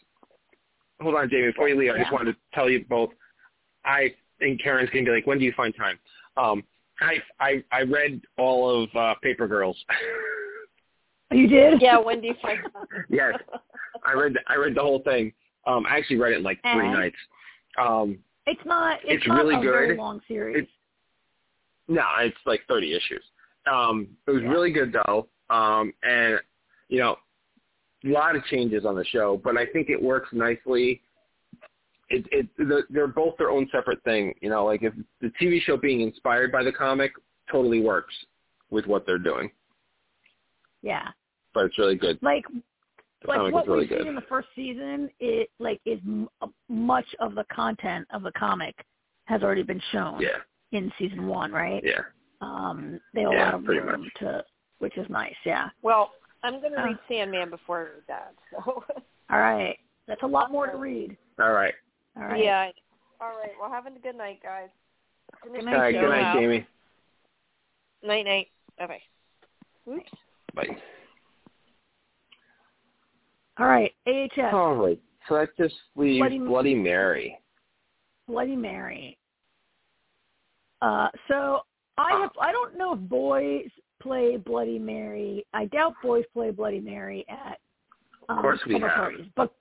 Hold on, Jamie. Before you leave, I just wanted to tell you both. I think Karen's gonna be like, "When do you find time?" Um, I I I read all of uh, Paper Girls. Oh, You did? Yeah. When do you find? yes, I read I read the whole thing. Um, I actually read it in like three And? nights. Um, It's not. It's, It's not really a very good. long series. It's- no, it's like thirty issues. Um, it was Yeah. really good though, um, and you know, a lot of changes on the show, but I think it works nicely. It it the, they're both their own separate thing. You know, like if the TV show being inspired by the comic totally works with what they're doing, yeah. but it's really good. Like The like comic what is really we've good. seen in the first season, it like is m- uh, much of the content of the comic has already been shown Yeah, in season one, right? yeah. Um, they have a Yeah, lot of room much. to, which is nice. Yeah. well, I'm gonna Uh. read Sandman before I read that. So. All right. That's a lot more to read. All right. All right. Yeah. All right. Well, have a good night, guys. Good All night, right. Good Joe. night, Jamie. Night, night. Bye. Oops. Bye. All right. AHS. All right. So that just leaves Bloody- Bloody Mary. Bloody Mary. Uh, so I have I don't know if boys play Bloody Mary. I doubt boys play Bloody Mary at um, Of course we have. parties. But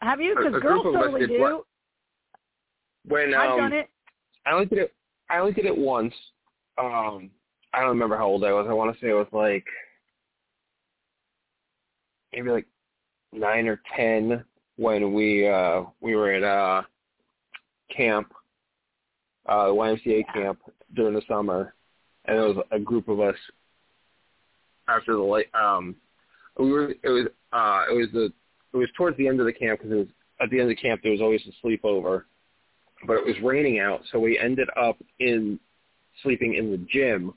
have you? A- a Because girls of totally do. Blo- When I've um, done it. I only did it. I only did it once. Um, I don't remember how old I was. I want to say it was like maybe like nine or ten when we uh we were at uh camp uh, the YMCA camp during the summer, and it was a group of us after the light. Um, we were it was uh, it was the it was towards the end of the camp because it was at the end of the camp there was always a sleepover, but it was raining out, so we ended up in sleeping in the gym,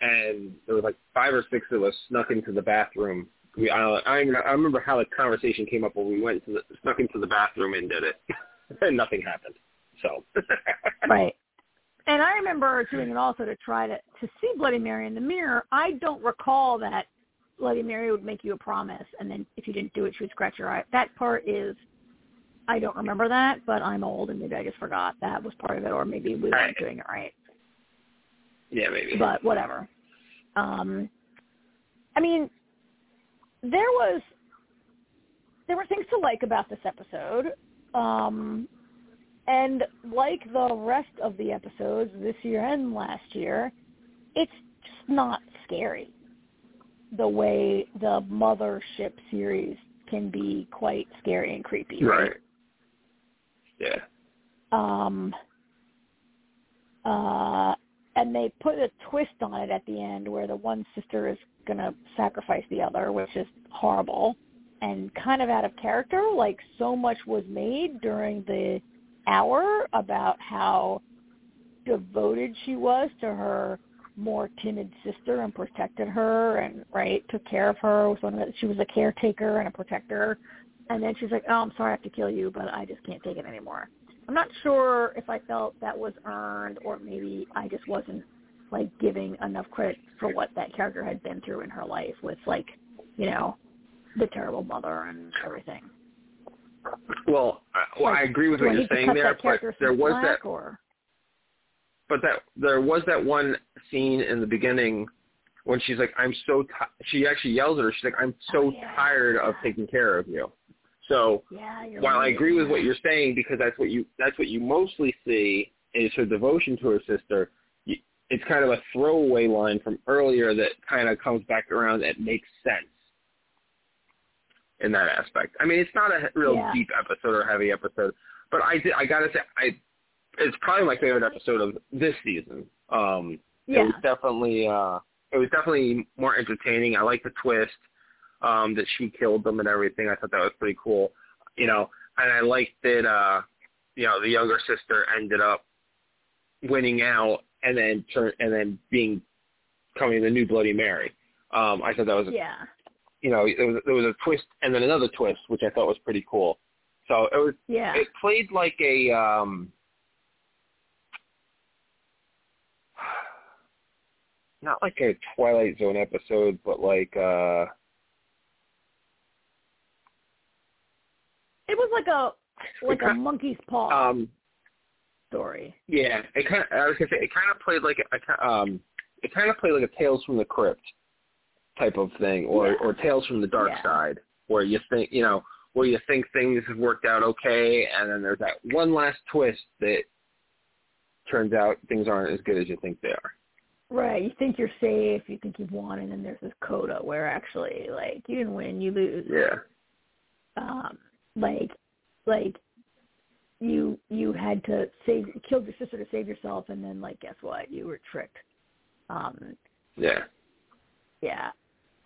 and there was like five or six of us snuck into the bathroom. We I I, I remember how the conversation came up when we went to the snuck into the bathroom and did it, and nothing happened. So Right. And I remember doing it also to try to to see Bloody Mary in the mirror. I don't recall that Bloody Mary would make you a promise, and then if you didn't do it, she would scratch your eye. That part is, I don't remember that, but I'm old and maybe I just forgot that was part of it, or maybe we weren't doing it right. yeah, maybe. But whatever. Um, I mean, there was there were things to like about this episode. Um, and like the rest of the episodes this year and last year, it's just not scary. The way the Mothership series can be quite scary and creepy. right. Yeah. Um, uh, and they put a twist on it at the end where the one sister is going to sacrifice the other, which is horrible and kind of out of character. Like so much was made during the hour about how devoted she was to her more timid sister and protected her and right took care of her was one of the, she was a caretaker and a protector and then she's like oh i'm sorry i have to kill you but i just can't take it anymore i'm not sure if i felt that was earned or maybe i just wasn't like giving enough credit for what that character had been through in her life with like you know the terrible mother and everything Well, I, well, I agree with what you're saying there, but there was that, or but that there was that one scene in the beginning when she's like, "I'm so," ti she actually yells at her. She's like, "I'm so Oh, yeah. tired of taking care of you." So yeah while I agree with what you're saying, because that's what you that's what you mostly see is her devotion to her sister. It's kind of a throwaway line from earlier that kind of comes back around that makes sense in that aspect. I mean, it's not a real Yeah. deep episode or heavy episode, but I did, I gotta say, I it's probably my favorite episode of this season. Um, It was definitely uh, it was definitely more entertaining. I like the twist um, that she killed them and everything. I thought that was pretty cool. You know, and I liked that uh, you know the younger sister ended up winning out and then turn and then being becoming the new Bloody Mary. Um, I thought that was yeah you know there was there was a twist and then another twist which I thought was pretty cool. So it was yeah it played like a um not like a Twilight Zone episode, but like uh it was like a like a monkey's paw um story yeah, it kind of, I was gonna say it kind of played like a, um it kind of played like a Tales from the Crypt type of thing, or Yeah. or Tales from the Dark Yeah. Side, where you think you know where you think things have worked out okay, and then there's that one last twist that turns out things aren't as good as you think they are. Right. You think you're safe, you think you've won, and then there's this coda where actually, like, you didn't win, you lose. Yeah. Um, like, like, you you had to save, killed your sister to save yourself, and then, like, guess what? You were tricked. Um, Yeah. yeah.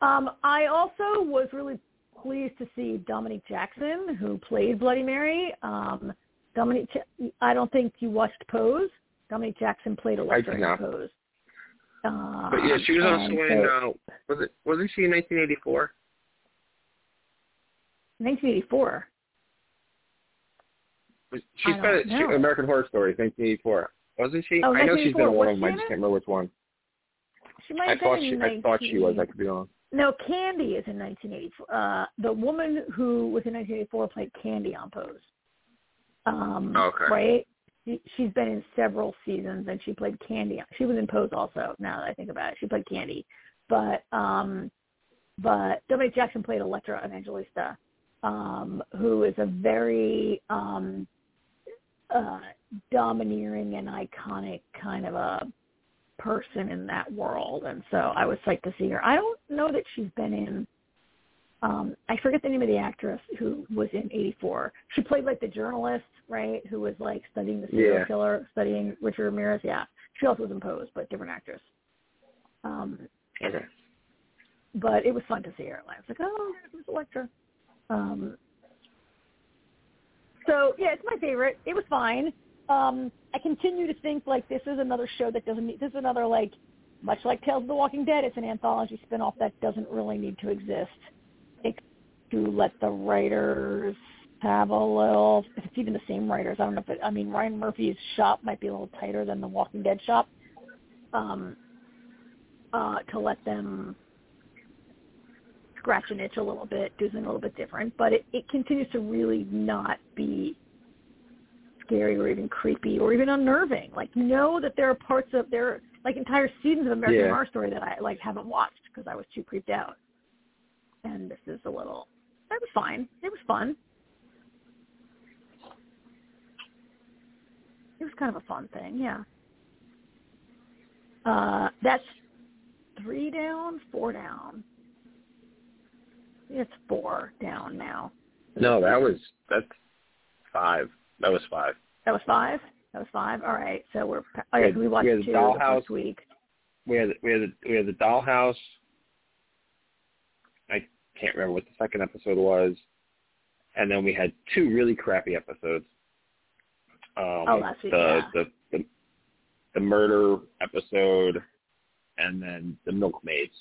Um, I also was really pleased to see Dominique Jackson, who played Bloody Mary. Um, Dominique, I don't think you watched Pose. Dominique Jackson played a Electra in. Pose. Um, But yeah, she was also and in so- uh was it wasn't she in nineteen eighty four? 1984. She's been she. American Horror Story, nineteen eighty four. Wasn't she? Oh, I know she's been in one of them, I just can't remember which one. She might I have been thought she in I thought she was, I could be wrong. No, Candy is in 1984. Uh, the woman who was in 1984 played Candy on Pose. Um, Okay. Right? She, she's been in several seasons, and she played Candy. She was in Pose also. Now that I think about it, she played Candy. But um, but Dominique Jackson played Electra Evangelista, um, who is a very um, uh, domineering and iconic kind of a person in that world, and so I was psyched to see her. I don't know that she's been in Um, I forget the name of the actress who was in '84. She played like the journalist, right? Who was like studying the serial Yeah. killer, studying Richard Ramirez. Yeah, she also was in Pose, but different actress. Um, Okay. but it was fun to see her. I was like, oh, it was Electra. Um, so yeah, it's my favorite. It was fine. Um, I continue to think like this is another show that doesn't need. This is another like, much like Tales of the Walking Dead. It's an anthology spinoff that doesn't really need to exist. It to let the writers have a little. If it's even the same writers, I don't know if it. I mean, Ryan Murphy's shop might be a little tighter than the Walking Dead shop. Um, uh, to let them scratch an itch a little bit, do something a little bit different, but it, it continues to really not be scary or even creepy or even unnerving. Like know that there are parts of there like entire seasons of American Yeah. Horror Story that I like haven't watched because I was too creeped out. And this is a little. It was fine. It was fun. It was kind of a fun thing, yeah. Uh, that's three down, four down. It's four down now. No, that was that's five. That was five. That was five. That was five. All right. So we're. Oh yeah, We watched we had two Dollhouse. week. We had we had the, we had the dollhouse. I can't remember what the second episode was, and then we had two really crappy episodes. Um, Oh, last week, the, yeah. the the the murder episode, and then the milkmaids.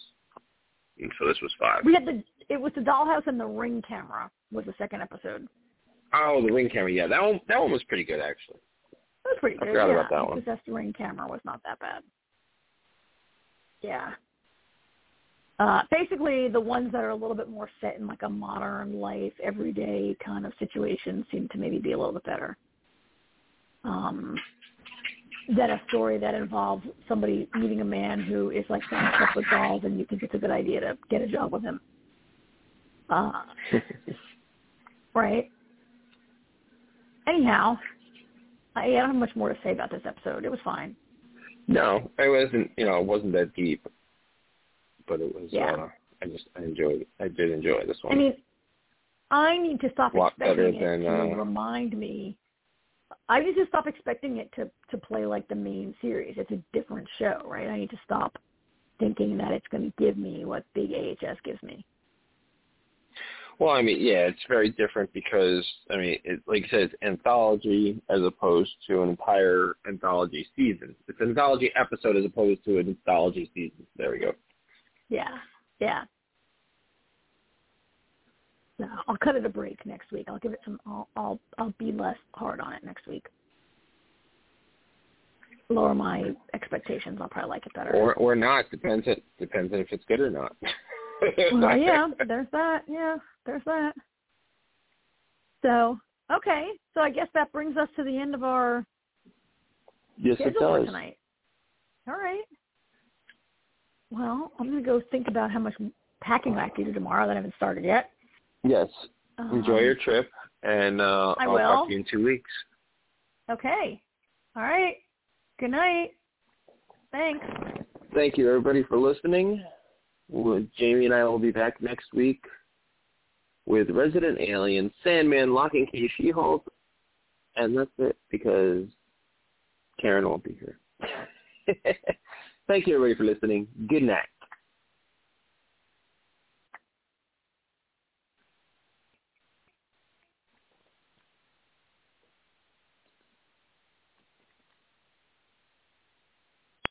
And so this was five. We had the. It was the dollhouse and the ring camera was the second episode. Oh, the ring camera. Yeah, that one that one was pretty good actually. It was pretty I good. forgot yeah. about that one. The possessed ring camera was not that bad. Yeah. Uh, basically, the ones that are a little bit more set in like a modern life, everyday kind of situation seem to maybe be a little bit better. Um, than a story that involves somebody meeting a man who is like stuff with dolls, and you think it's a good idea to get a job with him. Uh, right? Anyhow, I, I don't have much more to say about this episode. It was fine. no, it wasn't. You know, it wasn't that deep, but it was. Yeah. Uh, I just I enjoyed. I did enjoy this one. I mean, I need to stop A lot better expecting it to uh, remind me. I need to stop expecting it to to play like the main series. It's a different show, right? I need to stop thinking that it's going to give me what Big AHS gives me. Well, I mean, yeah, it's very different because I mean, it, like I said, it's anthology as opposed to an entire anthology season. It's an anthology episode as opposed to an anthology season. There we go. Yeah, yeah. No, I'll cut it a break next week. I'll give it some. I'll I'll I'll be less hard on it next week. Lower my expectations. I'll probably like it better. Or or not depends it depends on if it's good or not. well, yeah, there's that. Yeah, there's that. So, okay. So I guess that brings us to the end of our yes, schedule for tonight. All right. Well, I'm going to go think about how much packing I have to do tomorrow that I haven't started yet. Yes. Enjoy Um, your trip, and uh, I I'll will. talk to you in two weeks. Okay. All right. Good night. Thanks. Thank you, everybody, for listening. Jamie and I will be back next week with Resident Alien, Sandman, Locke and Key, She-Hulk, and that's it because Karen won't be here. Thank you, everybody, for listening. Good night.